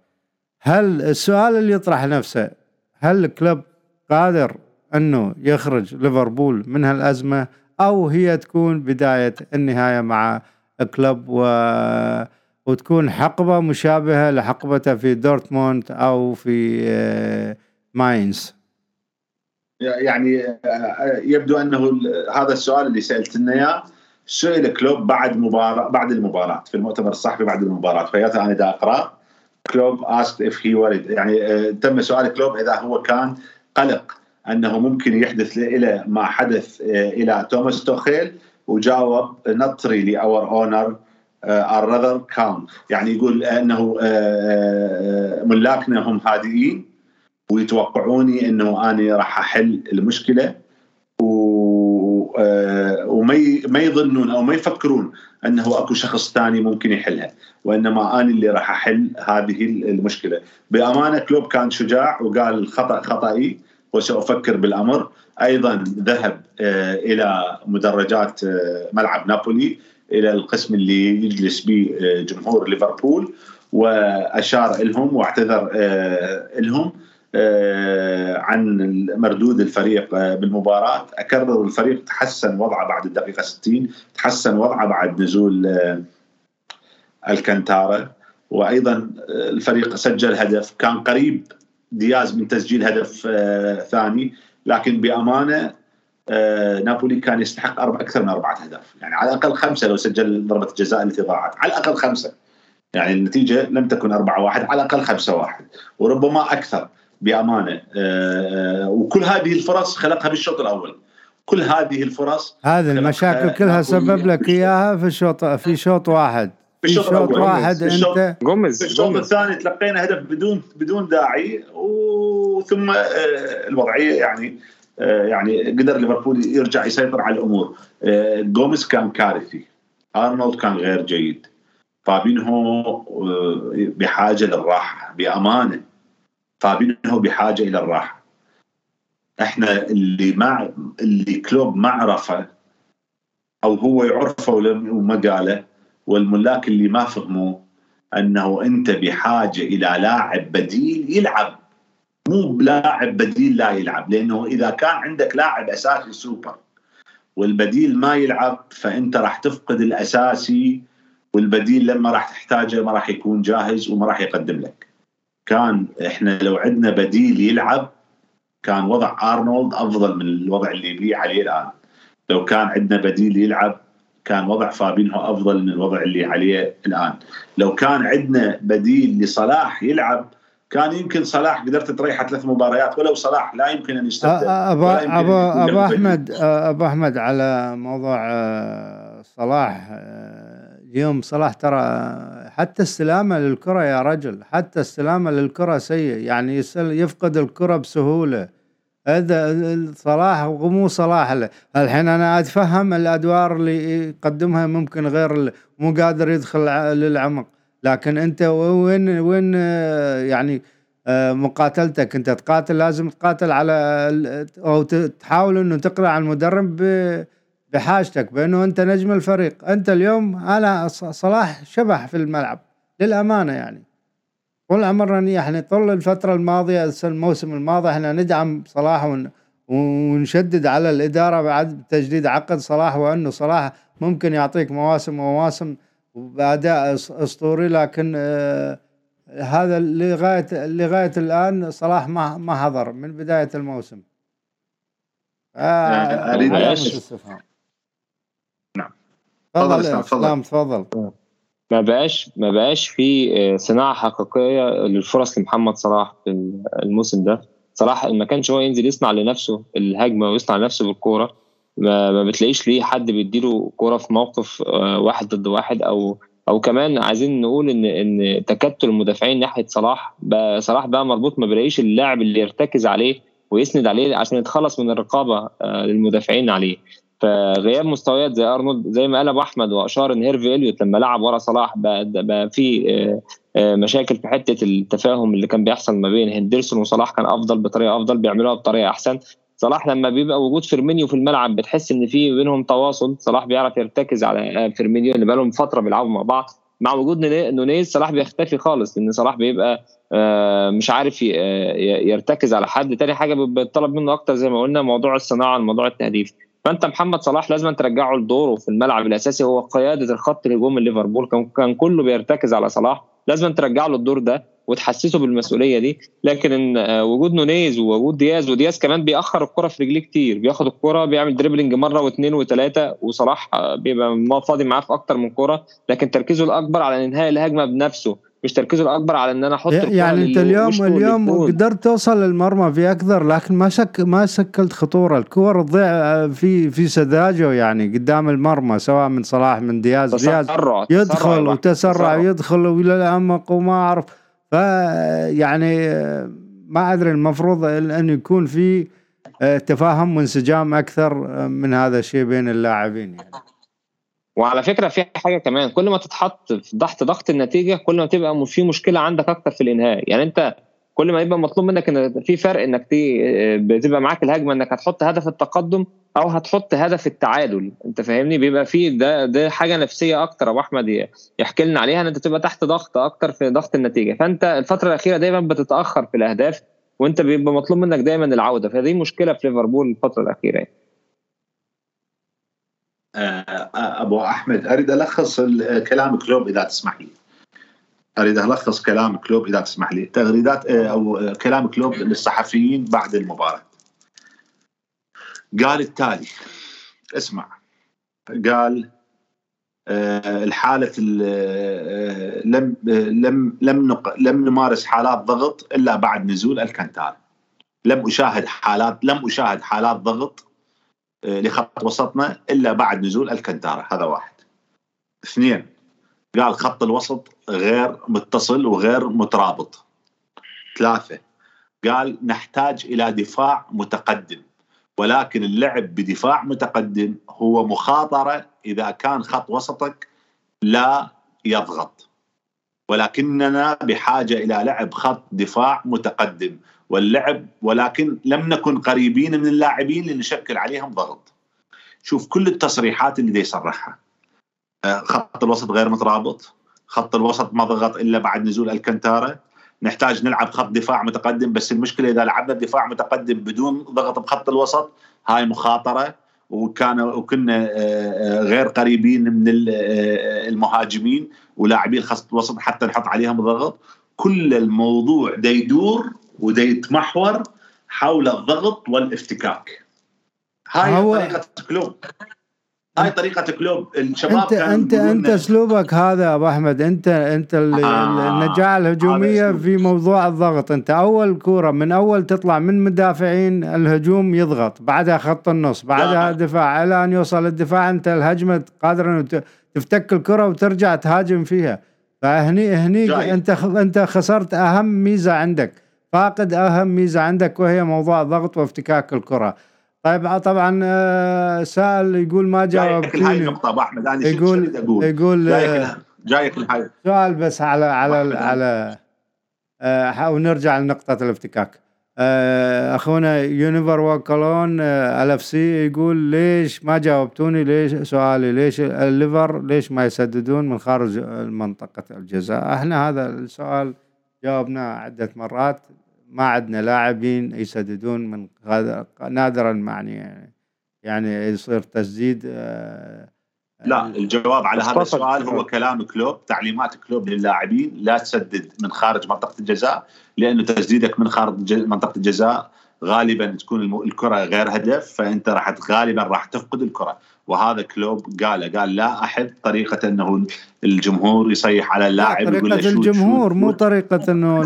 [SPEAKER 1] هل السؤال اللي يطرح نفسه هل الكلب قادر إنه يخرج ليفربول من هالأزمة أو هي تكون بداية النهاية مع كلوب و وتكون حقبة مشابهة لحقبته في دورتموند أو في آه، ماينز.
[SPEAKER 3] يعني آه، يبدو أنه هذا السؤال اللي سألتنا إياه سئل كلوب بعد مباراة بعد المباراة في المؤتمر الصحفي بعد المباراة. فيا أنا دا أقرأ كلوب asked if he worried. يعني آه، تم سؤال كلوب إذا هو كان قلق أنه ممكن يحدث إلى ما حدث إلى توماس توخيل. وجاوب not really our owners uh, are rather calm يعني يقول أنه uh, uh, ملاكنا هم هادئين ويتوقعوني أنه أنا راح أحل المشكلة وما ما يظنون أو ما يفكرون أنه أكو شخص ثاني ممكن يحلها وإنما أنا اللي راح أحل هذه المشكلة. بأمانة كلوب كان شجاع وقال الخطا خطأي. وسأفكر بالأمر. أيضا ذهب آه، إلى مدرجات آه، ملعب نابولي إلى القسم اللي يجلس به آه، جمهور ليفربول وأشار لهم واعتذر لهم عن مردود الفريق بالمباراة. أكرر الفريق تحسن وضعه بعد الدقيقة 60 تحسن وضعه بعد نزول الكنتارا وأيضا الفريق سجل هدف كان قريب دياز من تسجيل هدف آه، ثاني. لكن بأمانة آه، نابولي كان يستحق أربع أكثر من أربعة أهداف. يعني على الأقل خمسة لو سجل ضربة الجزاء التي ضاعت على الأقل خمسة. يعني النتيجة لم تكن أربعة واحد على الأقل خمسة واحد. وربما أكثر بأمانة. آه، وكل هذه الفرص خلقها بالشوط الأول. كل هذه الفرص
[SPEAKER 1] هذه المشاكل كلها سبب لك إياها في شوط في شوط واحد. في شوط واحد أنت.
[SPEAKER 2] جوميز
[SPEAKER 3] في الشوط الثاني تلقينا هدف بدون بدون داعي وثم آه، الوضعية يعني آه، يعني قدر ليفربول يرجع يسيطر على الأمور. آه، جوميز كان كارثي. أرنولد كان غير جيد. فابينهو آه، بحاجة للراحة بأمانة. فابينهو بحاجة إلى الراحة. إحنا اللي مع اللي كلوب ما عرفه أو هو يعرفه ولم- وما قاله والملاك اللي ما فهموا أنه أنت بحاجة إلى لاعب بديل يلعب. مو بلاعب بديل لا يلعب لأنه إذا كان عندك لاعب أساسي سوبر والبديل ما يلعب فأنت راح تفقد الأساسي والبديل لما راح تحتاجه ما راح يكون جاهز وما راح يقدم لك. كان إحنا لو عندنا بديل يلعب كان وضع أرنولد أفضل من الوضع اللي بيه عليه الآن. لو كان عندنا بديل يلعب كان وضع فابينهو أفضل من الوضع اللي عليه الآن لو كان عندنا بديل لصلاح يلعب كان يمكن صلاح قدرت تريحه ثلاث مباريات ولو صلاح لا يمكن أن يستبدل
[SPEAKER 1] ابو
[SPEAKER 3] له بديل.
[SPEAKER 1] أحمد ابو أحمد على موضوع صلاح اليوم صلاح ترى حتى استلامه للكرة يا رجل حتى استلامه للكرة سيء يعني يفقد الكرة بسهولة صلاح ومو صلاح. الحين أنا أتفهم الأدوار اللي يقدمها ممكن غير مو قادر يدخل للعمق. لكن أنت وين وين يعني آه، مقاتلتك؟ أنت تقاتل لازم تقاتل على أو تحاول إنه تقنع المدرب ب- بحاجتك بأنه أنت نجم الفريق. أنت اليوم أنا صلاح شبح في الملعب للأمانة يعني. طول عمرنا يعني طول الفترة الماضية الموسم الماضي إحنا ندعم صلاح ون ونشدد على الإدارة بعد تجديد عقد صلاح وأنه صلاح ممكن يعطيك مواسم ومواسم باداء أسطوري لكن آه هذا لغايه لغاية الآن صلاح ما ما حضر من بداية الموسم آه
[SPEAKER 2] أش-
[SPEAKER 1] استفهام.
[SPEAKER 3] نعم. تفضل. إسلام تفضل
[SPEAKER 2] ما بقاش ما بقاش في آه، صناعة حقيقية للفرص لمحمد صلاح في الموسم ده. صلاح ما كانش هو ينزل يصنع لنفسه الهجمة ويصنع لنفسه بالكورة. ما, ما بتلاقيش ليه حد بيديله كورة في موقف آه، واحد ضد واحد. أو أو كمان عايزين نقول ان إن تكتل المدافعين ناحية صلاح بقى صلاح بقى مربوط ما بلاقيش اللاعب اللي يرتكز عليه ويسند عليه عشان يتخلص من الرقابة آه، للمدافعين عليه. فغياب مستويات زي أرنولد زي ما قال ابو أحمد وأشار إن هيرفي إليوت لما لعب ورا صلاح بقى, بقى في آه، آه، مشاكل في حتة التفاهم اللي كان بيحصل ما بين هندرسون وصلاح كان أفضل بطريقة أفضل بيعملوها بطريقة أحسن. صلاح لما بيبقى وجود فيرمينيو في الملعب بتحس إن في بينهم تواصل صلاح بيعرف يرتكز على آه، فيرمينيو اللي بقالهم فترة بيلعبوا مع بعض. مع وجود نوني- نونيز صلاح بيختفي خالص لأن صلاح بيبقى مش عارف يرتكز على حد. تاني حاجة بيطلب منه أكتر زي ما قلنا موضوع الصناعة موضوع التهديف. فانت محمد صلاح لازم ترجعه لدوره في الملعب الأساسي هو قيادة الخط الهجوم ليفربول. كان كان كله بيرتكز على صلاح. لازم ترجع له الدور ده وتحسسه بالمسؤولية دي. لكن إن آه، وجود نونيز ووجود دياز ودياز كمان بيأخر الكرة في رجليه كتير. بياخد الكرة بيعمل dribbling مرة واثنين وثلاثة وصلاح آه، بيبقى فاضي معاه في أكتر من كرة. لكن تركيزه الأكبر على إنهاء الهجمة بنفسه. مش تركيزه الأكبر على إن أنا أحط
[SPEAKER 1] يعني
[SPEAKER 2] أنت
[SPEAKER 1] اليوم اليوم. قدرت توصل للمرمى في أكثر لكن ما شك ما شكلت خطورة الكور تضيع في في سذاجة يعني قدام المرمى سواء من صلاح من دياز دياز
[SPEAKER 2] تسرع
[SPEAKER 1] يدخل
[SPEAKER 2] تسرع.
[SPEAKER 1] وتسرع يدخل إلى العمق وما أعرف ف يعني آه، ما أدري المفروض إن يكون في آه، تفاهم وانسجام أكثر آه، من هذا الشيء بين اللاعبين يعني
[SPEAKER 2] وعلى فكرة في حاجة كمان كل ما تتحط تحت ضغط النتيجة كل ما تبقى في مشكلة عندك أكتر في الإنهاء. يعني أنت كل ما يبقى مطلوب منك إن في فرق إنك تي بتبقى معاك الهجمة إنك هتحط هدف التقدم أو هتحط هدف التعادل. أنت فاهمني؟ بيبقى في ده ده حاجة نفسية أكتر أبو أحمد يحكي لنا عليها إن أنت تبقى تحت ضغط أكتر في ضغط النتيجة. فأنت الفترة الأخيرة دايما بتتأخر في الأهداف وأنت بيبقى مطلوب منك دايما العودة. فدي مشكلة في ليفربول الفترة الأخيرة. يعني.
[SPEAKER 3] آه، أبو أحمد أريد ألخص ال- كلام كلوب إذا تسمح لي. أريد ألخص كلام كلوب إذا تسمح لي. تغريدات آه، أو آه، كلام كلوب للصحفيين بعد المباراة. قال التالي. اسمع. قال الحالة ال- لم لم لم لم نمارس حالات ضغط إلا بعد نزول الكنتار لم أشاهد حالات لم أشاهد حالات ضغط لخط وسطنا إلا بعد نزول الكنتارا هذا واحد. اثنين قال خط الوسط غير متصل وغير مترابط. ثلاثة قال نحتاج إلى دفاع متقدم ولكن اللعب بدفاع متقدم هو مخاطرة إذا كان خط وسطك لا يضغط. ولكننا بحاجة إلى لعب خط دفاع متقدم. واللعب ولكن لم نكن قريبين من اللاعبين لنشكل عليهم ضغط. شوف كل التصريحات اللي يصرحها آه، خط الوسط غير مترابط خط الوسط ما ضغط إلا بعد نزول الكنتارا نحتاج نلعب خط دفاع متقدم بس المشكلة إذا لعبنا دفاع متقدم بدون ضغط بخط الوسط هاي مخاطرة. وكان وكنا آه، آه، غير قريبين من المهاجمين ولاعبين خط الوسط حتى نحط عليهم ضغط. كل الموضوع دا يدور ودا يتمحور حول الضغط والافتكاك. هاي هو... طريقة كلوب. هاي طريقة كلوب. الشباب
[SPEAKER 1] انت انت أنت أسلوبك هذا أبو أحمد. انت أنت آه النجاعه الهجومية في موضوع الضغط. أنت أول كورة من أول تطلع من مدافعين الهجوم يضغط. بعدها خط النص بعدها. دفاع. إلى أن يوصل الدفاع أنت الهجمة قادر تفتك الكرة وترجع تهاجم فيها. فهني هني جاي. أنت أنت خسرت أهم ميزة عندك. فاقد أهم ميزة عندك وهي موضوع الضغط وافتكاك الكرة. طيب طبعا آه، سائل يقول ما جاوبتني
[SPEAKER 3] هاي النقطه أبو أحمد أنا
[SPEAKER 1] يقول
[SPEAKER 3] أقول.
[SPEAKER 1] يقول
[SPEAKER 3] جايك جايك الحي
[SPEAKER 1] سؤال بس على على على آه ونرجع لنقطة الافتكاك. آه أخونا يونيفر وكالون آه إف سي يقول ليش ما جاوبتوني؟ ليش سؤالي ليش الليفر ليش ما يسددون من خارج منطقة الجزاء؟ إحنا هذا السؤال جاوبناه عدة مرات. ما عندنا لاعبين يسددون من نادرا يعني يعني يصير تسديد آه،
[SPEAKER 3] لا الجواب على هذا السؤال هو كلام كلوب تعليمات كلوب للاعبين. لا تسدد من خارج منطقة الجزاء لأنه تسديدك من خارج منطقة الجزاء غالبا تكون الكرة غير هدف فأنت راح غالبا راح تفقد الكرة. وهذا كلوب قاله قال لا أحب طريقة إنه الجمهور يصيح على اللاعب
[SPEAKER 1] طريقة يقول الجمهور مو طريقة إنه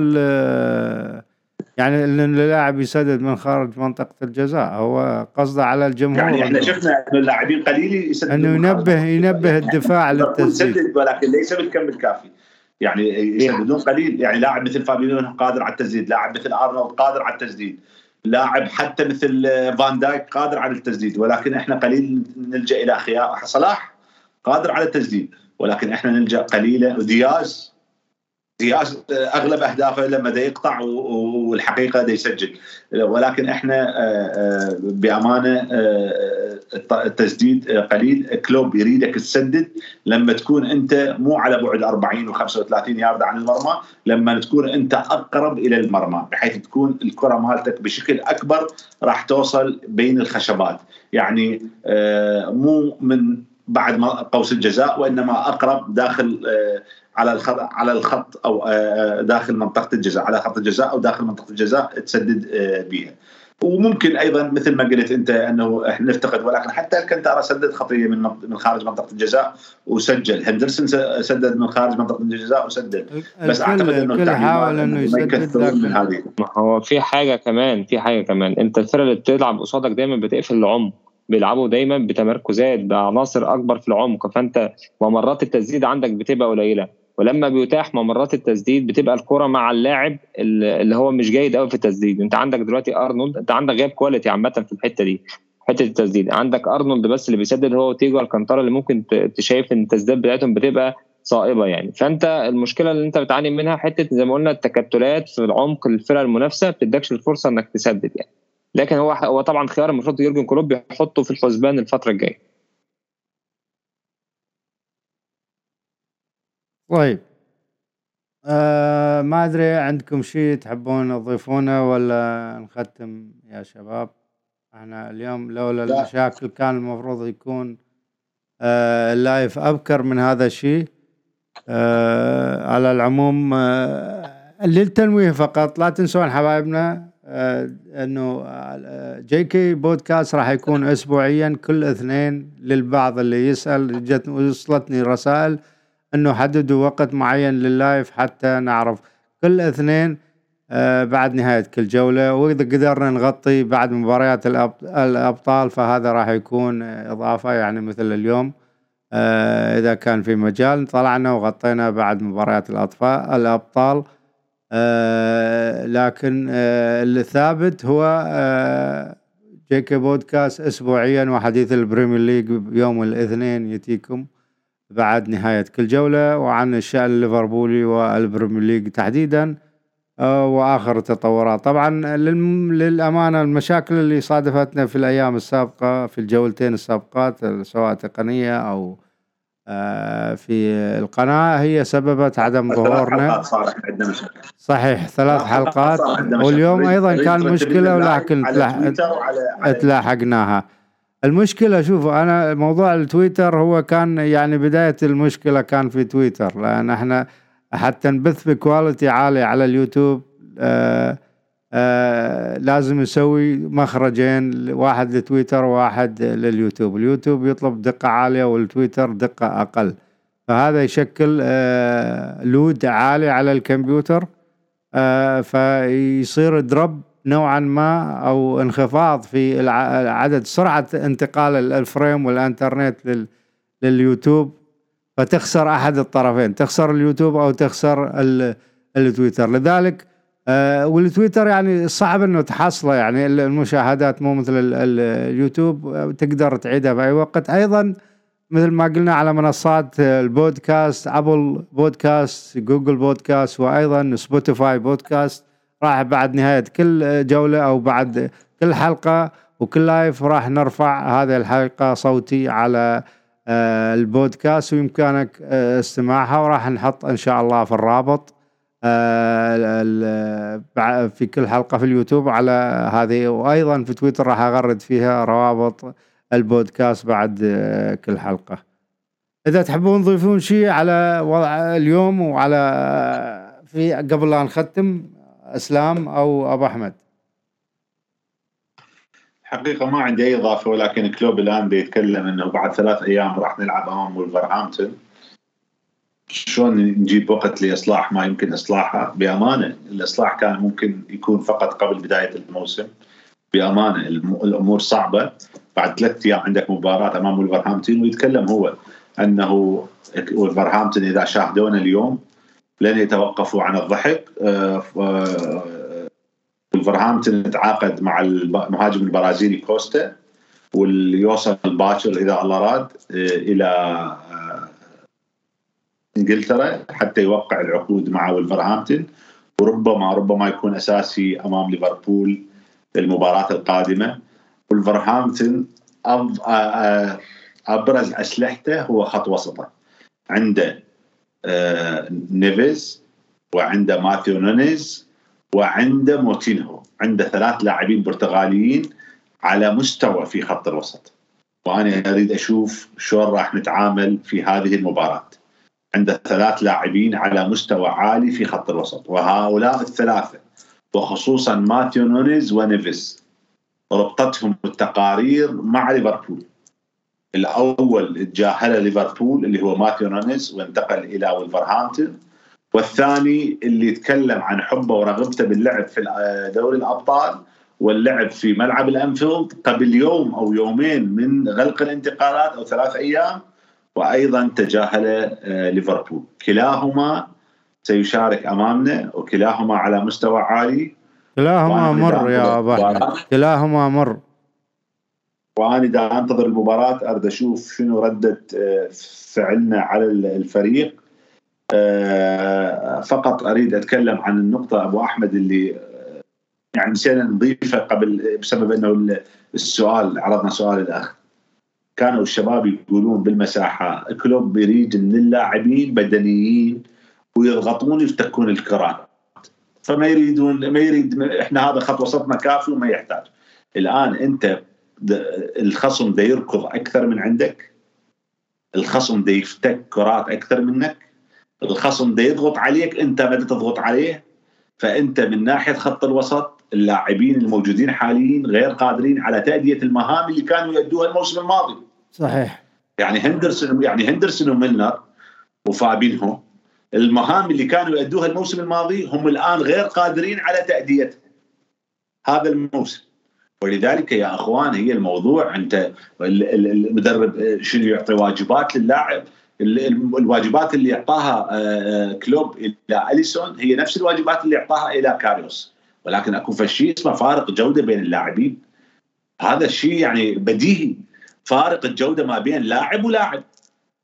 [SPEAKER 1] يعني إن اللاعب يسدد من خارج منطقة الجزاء. هو قصده على الجمهور
[SPEAKER 3] يعني إحنا شفنا إنه اللاعبين قليل
[SPEAKER 1] يسددون إنه ينبه ينبه الدفاع للتسديد.
[SPEAKER 3] ولكن ليس بالكم الكافي. يعني يسددون قليل. يعني لاعب مثل فابينو قادر على التسديد لاعب مثل أرنولد قادر على التسديد. لاعب حتى مثل فان دايك قادر على التسديد. ولكن إحنا قليل نلجأ إلى خيار صلاح قادر على التسديد. ولكن إحنا نلجأ قليلا. ودياز دياز أغلب أهدافه لما دا يقطع والحقيقة دا يسجل. ولكن إحنا آه، آه، بأمانة آه، التسديد قليل. كلوب يريدك تسدد. لما تكون أنت مو على بعد 40 و35 يارد عن المرمى لما تكون أنت أقرب إلى المرمى بحيث تكون الكرة مالتك بشكل أكبر راح توصل بين الخشبات. يعني مو من بعد قوس الجزاء وإنما أقرب داخل على الخط على الخط أو آه، داخل منطقة الجزاء على خط الجزاء أو داخل منطقة الجزاء تسدد آه، بها. وممكن أيضا مثل ما قلت أنت أنه إحنا نفتقد ولكن حتى الكنتارا سدد خطية من من خارج منطقة الجزاء وسجل. هندرسون سدد من خارج منطقة الجزاء وسدد.
[SPEAKER 1] بس أعتقد إنه التعليمات إنه يسدد من هذه.
[SPEAKER 2] ما هو في حاجة كمان في حاجة كمان. أنت الفرقة اللي بتلعب قصادك دايما بتقفل العمق. بيلعبوا دايما بتمركزات بعناصر أكبر في العمق. فأنت ممرات التسديد عندك بتبقى قليلة. ولما بيتاح ممرات التسديد بتبقى الكرة مع اللاعب اللي هو مش جيد قوي في التسديد. أنت عندك دلوقتي أرنولد أنت عندك غياب quality عامة في الحتة دي حتة التسديد. عندك أرنولد بس اللي بيسدد هو وتياجو ألكانتارا اللي ممكن تشايف إن التسديدات بتاعتهم بتبقى صائبة يعني. فأنت المشكلة اللي أنت بتعاني منها حتة زي ما قلنا التكتلات في العمق الفرق المنافسة ما بتديكش الفرصة إنك تسدد يعني. لكن هو هو طبعا خيار المفروض يورجن كلوب يحطه في الحسبان الفترة الجاية.
[SPEAKER 1] طيب. آه ما أدري عندكم شيء تحبون تضيفونه ولا نختم يا شباب؟ إحنا اليوم لولا المشاكل كان المفروض يكون آه ال live أبكر من هذا الشيء آه على العموم آه للتنويه فقط. لا تنسون حبايبنا آه إنه آه، JK Podcast راح يكون اسبوعيا كل اثنين للبعض اللي يسأل جت وصلتني رسائل. إنه حددوا وقت معين لل live حتى نعرف. كل اثنين آه، بعد نهاية كل جولة وإذا قدرنا نغطي بعد مباريات الأبطال فهذا راح يكون إضافة يعني مثل اليوم. آه، إذا كان في مجال طلعنا وغطينا بعد مباريات الأطفال الأبطال. آه، لكن الثابت هو JK Podcast أسبوعيا وحديث ال Premier League يوم الاثنين يتيكم. بعد نهاية كل جولة وعن الشأن الليفربولي وال Premier League تحديدا آه، وآخر التطورات طبعا للأمانة المشاكل اللي صادفتنا في الأيام السابقة في الجولتين السابقات سواء تقنية أو آه، في القناة هي سببت عدم ظهورنا. صحيح ثلاث حلقات واليوم أيضا كان مشكلة ولكن تلاحقناها. المشكلة شوفوا أنا موضوع التويتر هو كان يعني بداية المشكلة كان في تويتر لأن إحنا حتى نبث ب quality عالية على اليوتيوب آآ آآ لازم نسوي مخرجين واحد لتويتر وواحد لليوتيوب اليوتيوب يطلب دقة عالية والتويتر دقة أقل فهذا يشكل load عالي على الكمبيوتر فيصير drop نوعا ما أو انخفاض في عدد سرعة انتقال ال frame والإنترنت لليوتيوب. فتخسر أحد الطرفين تخسر اليوتيوب أو تخسر التويتر. لذلك آه والتويتر يعني صعب إنه تحصله يعني المشاهدات مو مثل اليوتيوب تقدر تعيدها بأي وقت. أيضا مثل ما قلنا على منصات البودكاست Apple Podcast Google Podcast وأيضا Spotify Podcast. راح بعد نهاية كل جولة أو بعد كل حلقة وكل live راح نرفع هذه الحلقة صوتي على آه، البودكاست ويمكنك آه، استماعها وراح نحط إن شاء الله في الرابط آه، في كل حلقة في اليوتيوب على هذه وأيضا في تويتر راح أغرد فيها روابط البودكاست بعد كل حلقة. إذا تحبون تضيفون شيء على وضع اليوم وعلى في قبل لا نختم أسلام أو أبو أحمد؟
[SPEAKER 3] حقيقة ما عندي أي إضافة ولكن كلوب الآن بيتكلم أنه بعد ثلاث أيام راح نلعب أمام ولفرهامبتون شلون نجيب وقت لإصلاح ما يمكن إصلاحه؟ بأمانة الإصلاح كان ممكن يكون فقط قبل بداية الموسم. بأمانة الأمور صعبة. بعد ثلاث أيام عندك مباراة أمام ولفرهامبتون ويتكلم هو أنه ولفرهامبتون إذا شاهدونا اليوم لن يتوقفوا عن الضحك. آه، ولفرهامبتون تعاقد مع المهاجم البرازيلي كوستا واللي يوصل باكر إذا الله راد آه، إلى آه، إنجلترا حتى يوقع العقود مع ولفرهامبتون وربما ربما يكون أساسي أمام ليفربول المباراة القادمة. ولفرهامبتون آه، أبرز أسلحته هو خط وسطه. عنده نيفيز وعنده ماثيو نونيز وعنده موتينهو. عنده ثلاث لاعبين برتغاليين على مستوى في خط الوسط. وأنا أريد أشوف شلون راح نتعامل في هذه المباراة. عنده ثلاث لاعبين على مستوى عالي في خط الوسط. وهؤلاء الثلاثة وخصوصا ماثيو نونيز ونيفيس ربطتهم التقارير مع ليفربول. الأول تجاهل ليفربول اللي هو ماثيو نونيز وانتقل إلى ولفرهامبتون. والثاني اللي يتكلم عن حبه ورغبته باللعب في دوري الأبطال واللعب في ملعب الأنفيلد. قبل يوم أو يومين من غلق الانتقالات أو ثلاث أيام وأيضا تجاهل آه، ليفربول. كلاهما سيشارك أمامنا وكلاهما على مستوى عالي.
[SPEAKER 1] كلاهما مر يا ابو احمد كلاهما مر.
[SPEAKER 3] وأنا دا أنتظر المباراة أريد أشوف شنو ردة آه، فعلنا على الفريق. آه، فقط أريد أتكلم عن النقطة أبو أحمد اللي آه، يعني نسينا نضيفه قبل بسبب إنه السؤال عرضنا سؤال الاخ كانوا الشباب يقولون بالمساحة كلوب يريد إن اللاعبين بدنيين ويضغطون يفتكون الكرات. فما يريدون ما يريد إحنا هذا خط وسطنا كافي وما يحتاج. الآن أنت الخصم ده يركض أكثر من عندك. الخصم ده يفتك كرات أكثر منك. الخصم ده يضغط عليك أنت ما تضغط عليه. فأنت من ناحية خط الوسط اللاعبين الموجودين حاليا غير قادرين على تأدية المهام اللي كانوا يؤدوها الموسم الماضي.
[SPEAKER 1] صحيح.
[SPEAKER 3] يعني هندرسون يعني هندرسون وميلنر وفابينهو المهام اللي كانوا يؤدوها الموسم الماضي هم الآن غير قادرين على تأديتها. هذا الموسم. ولذلك يا أخوان هي الموضوع أنت المدرب شنو يعطي واجبات للاعب؟ الواجبات اللي اعطاها آه، كلوب إلى أليسون هي نفس الواجبات اللي اعطاها إلى كاريوس ولكن أكو شيء اسمه فارق جودة بين اللاعبين. هذا الشيء يعني بديهي. فارق الجودة ما بين لاعب ولاعب.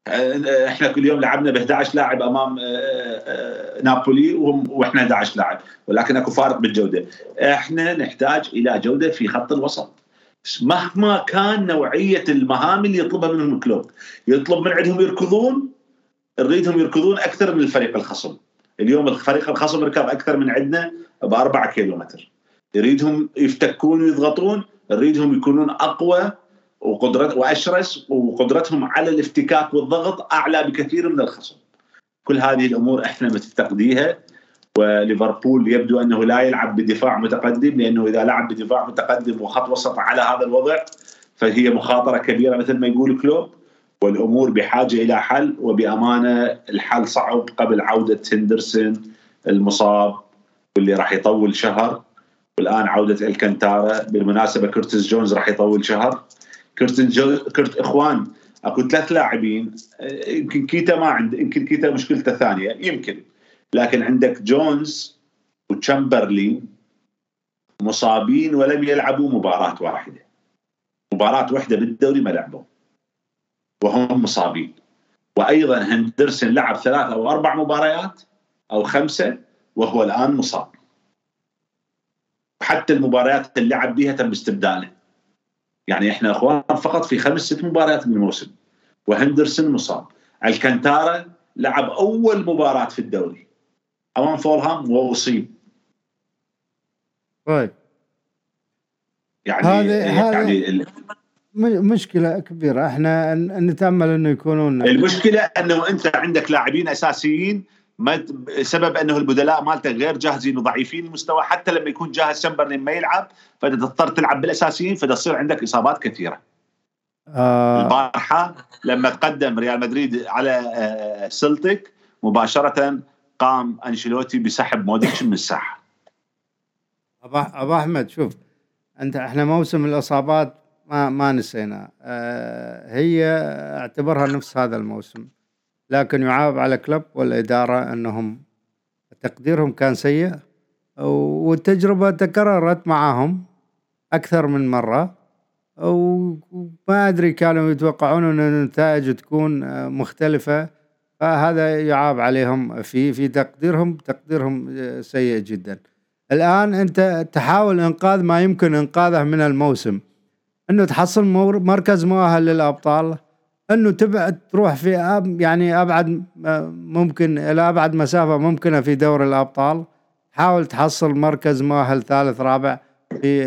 [SPEAKER 3] إحنا كل يوم لعبنا ب 11 لاعب أمام آه، آه، نابولي وإحنا 11 لاعب ولكن أكو فارق بالجودة. إحنا نحتاج إلى جودة في خط الوسط. مهما كان نوعية المهام اللي يطلبها منهم الكلوب يطلب من عندهم يركضون نريدهم يركضون أكثر من الفريق الخصم. اليوم الفريق الخصم ركض أكثر من عندنا ب 4 كيلومتر. يريدهم يفتكون ويضغطون نريدهم يكونون أقوى وقدرت وأشرس وقدرتهم على الافتكاك والضغط أعلى بكثير من الخصم. كل هذه الأمور إحنا متفقديها وليفربول يبدو أنه لا يلعب بدفاع متقدم لأنه إذا لعب بدفاع متقدم وخط وسط على هذا الوضع فهي مخاطرة كبيرة مثل ما يقول كلوب والأمور بحاجة إلى حل وبأمانة الحل صعب قبل عودة هندرسون المصاب واللي راح يطول شهر والآن عودة الكنتارا بالمناسبة كورتيز جونز راح يطول شهر كرتن جو كرت إخوان. أكو ثلاث لاعبين. يمكن كيتا ما عنده يمكن كيتا مشكلته ثانية. يمكن. لكن عندك جونز وتشامبرلين مصابين ولم يلعبوا مباراة واحدة. مباراة واحدة بالدوري ما لعبوا. وهم مصابين. وأيضا هندرسون لعب ثلاث أو أربع مباريات أو خمسة وهو الآن مصاب. حتى المباريات اللي لعب بها تم استبداله يعني إحنا إخوان فقط في خمس ست مباريات من الموسم. وهندرسون مصاب. الكنتارا لعب أول مباراة في الدوري. أمام فولهام وأصيب.
[SPEAKER 1] طيب.
[SPEAKER 3] يعني هذه
[SPEAKER 1] يعني مشكلة كبيرة. إحنا نتأمل إنه يكونون
[SPEAKER 3] المشكلة إنه أنت عندك لاعبين أساسيين ما سبب أنه البدلاء مالته غير جاهزين وضعيفين المستوى حتى لما يكون جاهز شمبرلين ما يلعب فتضطر تلعب بالأساسيين فتصير عندك إصابات كثيرة. آه البارحة لما تقدم ريال مدريد على آه سلتك مباشرة قام أنشيلوتي بسحب مودريتش من الساحة.
[SPEAKER 1] ابو أحمد شوف أنت إحنا موسم الإصابات ما ما نسينا آه هي أعتبرها نفس هذا الموسم. لكن يعاب على كلوب والإدارة أنهم تقديرهم كان سيء والتجربة تكررت معهم أكثر من مرة وما أدري كانوا يتوقعون أن النتائج تكون مختلفة فهذا يعاب عليهم في في تقديرهم تقديرهم سيء جدا. الآن أنت تحاول إنقاذ ما يمكن إنقاذه من الموسم. أنه تحصل مركز مؤهل للأبطال انه تبعد تروح في أب يعني أبعد ممكن إلى أبعد مسافة ممكنة في دوري الأبطال. حاول تحصل مركز مؤهل ثالث رابع في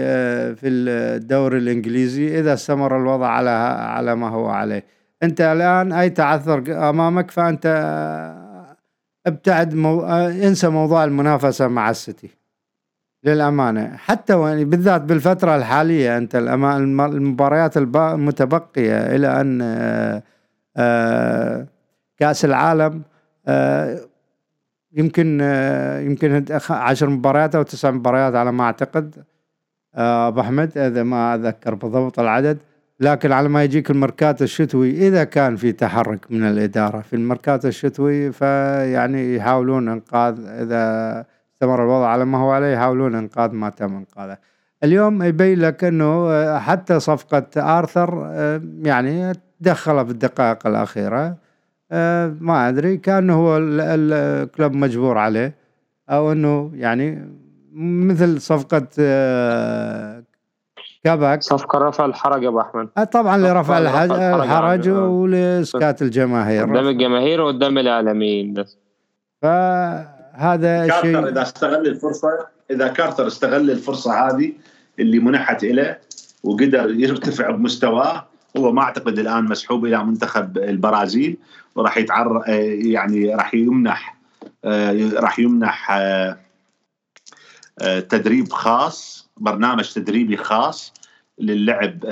[SPEAKER 1] في الدوري الإنجليزي إذا استمر الوضع على على ما هو عليه. أنت الآن أي تعثر أمامك؟ فأنت ابتعد مو... انسى موضوع المنافسة مع السيتي. للأمانة. حتى بالذات بالفترة الحالية أنت المباريات المتبقية إلى أن آه، آه، كأس العالم آه، يمكن يمكن عشر مباريات أو تسع مباريات على ما أعتقد أبو أحمد إذا ما أذكر بالضبط العدد. لكن على ما يجيك المركات الشتوي إذا كان في تحرك من الإدارة في المركات الشتوي فيعني يحاولون إنقاذ إذا استمر الوضع على ما هو عليه يحاولون إنقاذ ما تم إنقاذه. اليوم يبين لك إنه آه، حتى صفقة آرثر آه، يعني دخل في الدقائق الأخيرة. آه، ما أدري كان هو الكلوب مجبور عليه أو إنه يعني مثل صفقة كاباك
[SPEAKER 2] صفقة رفع الحرج يا أبو أحمد.
[SPEAKER 1] طبعا لرفع الحرج ولاسكات الجماهير.
[SPEAKER 2] قدام الجماهير وقدام الاعلاميين بس
[SPEAKER 1] ف هذا
[SPEAKER 3] آرثر شيء إذا استغل الفرصة إذا آرثر استغل الفرصة هذه اللي منحت له وقدر يرتفع بمستواه هو ما أعتقد الآن مسحوب إلى منتخب البرازيل وراح يتعر يعني راح يمنح راح يمنح تدريب خاص برنامج تدريبي خاص للعب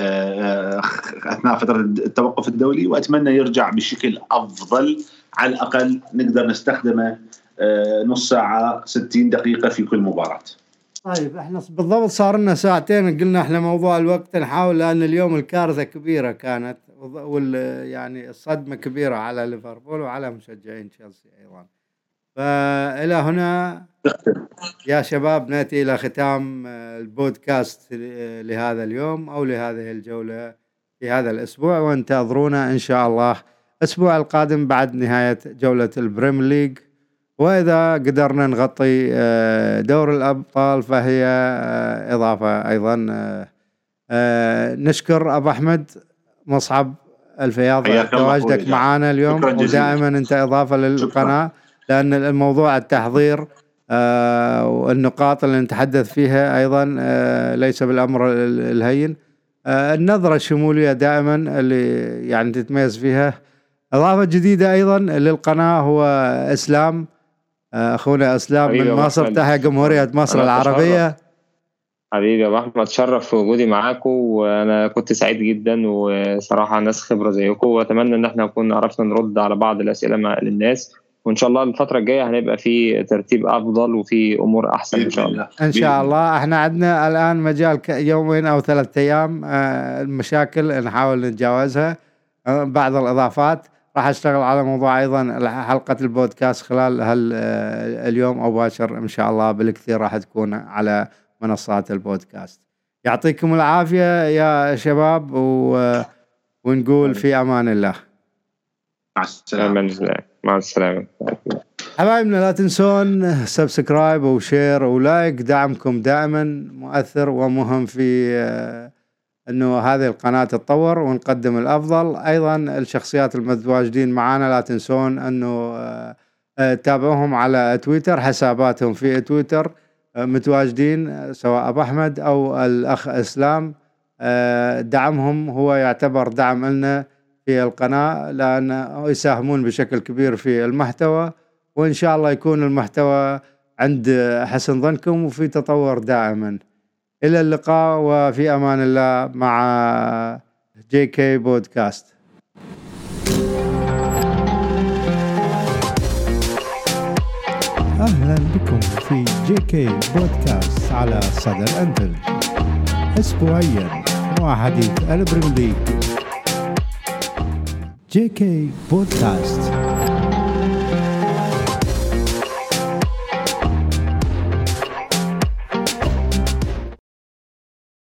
[SPEAKER 3] أثناء فترة التوقف الدولي وأتمنى يرجع بشكل أفضل على الأقل نقدر نستخدمه آه، نص ساعة 60 دقيقة في كل مباراة.
[SPEAKER 1] طيب إحنا بالضبط صار لنا ساعتين قلنا إحنا موضوع الوقت نحاول لأن اليوم الكارثة كبيرة كانت وال يعني الصدمة كبيرة على ليفربول وعلى مشجعين تشيلسي أيضا. فإلى هنا يا شباب نأتي إلى ختام البودكاست لهذا اليوم أو لهذه الجولة في هذا الأسبوع وانتظرونا إن شاء الله الأسبوع القادم بعد نهاية جولة ال Premier League. وإذا قدرنا نغطي آه، دور الأبطال فهي آه، إضافة أيضا آه، نشكر أبو أحمد مصعب الفياض تواجدك معنا اليوم ودائما أنت إضافة للقناة لأن الموضوع التحضير والنقاط اللي نتحدث فيها أيضا ليس بالأمر الهين. النظرة الشمولية دائما اللي يعني تتميز فيها إضافة جديدة أيضا للقناة هو إسلام. أخونا أسلام من مصر تحيا جمهورية مصر العربية.
[SPEAKER 2] حبيبي يا أبو أحمد تشرف في وجودي معاكم وأنا كنت سعيد جدا وصراحة ناس خبرة زيكم وأتمنى إن إحنا نكون عرفنا نرد على بعض الأسئلة مع للناس. وإن شاء الله الفترة الجاية هنبقى في ترتيب أفضل وفي أمور أحسن إن شاء الله.
[SPEAKER 1] إن شاء الله. إحنا عندنا الآن مجال يومين أو ثلاثة أيام آه، المشاكل نحاول نتجاوزها آه، بعض الإضافات. راح أشتغل على موضوع أيضا حلقة البودكاست خلال هال آه، اليوم أو باكر إن شاء الله بالكثير راح تكون على منصات البودكاست. يعطيكم العافية يا شباب و... ونقول في أمان الله.
[SPEAKER 3] مع السلامة.
[SPEAKER 2] مع السلامة.
[SPEAKER 1] حبايبنا لا تنسون subscribe و share و like. دعمكم دائما مؤثر ومهم في آه، إنه هذه القناة تتطور ونقدم الأفضل. أيضا الشخصيات المتواجدين معنا لا تنسون إنه آه، آه، تابعوهم على تويتر حساباتهم في تويتر آه، متواجدين سواء أبو أحمد أو الأخ إسلام. دعمهم هو يعتبر دعم لنا في القناة لأن يساهمون بشكل كبير في المحتوى وإن شاء الله يكون المحتوى عند حسن ظنكم وفي تطور دائما. إلى اللقاء وفي أمان الله مع JK Podcast. أهلا بكم في JK بودكاست على صدى الانترنت اسبوعيا مع حديث ال Premier League JK Podcast.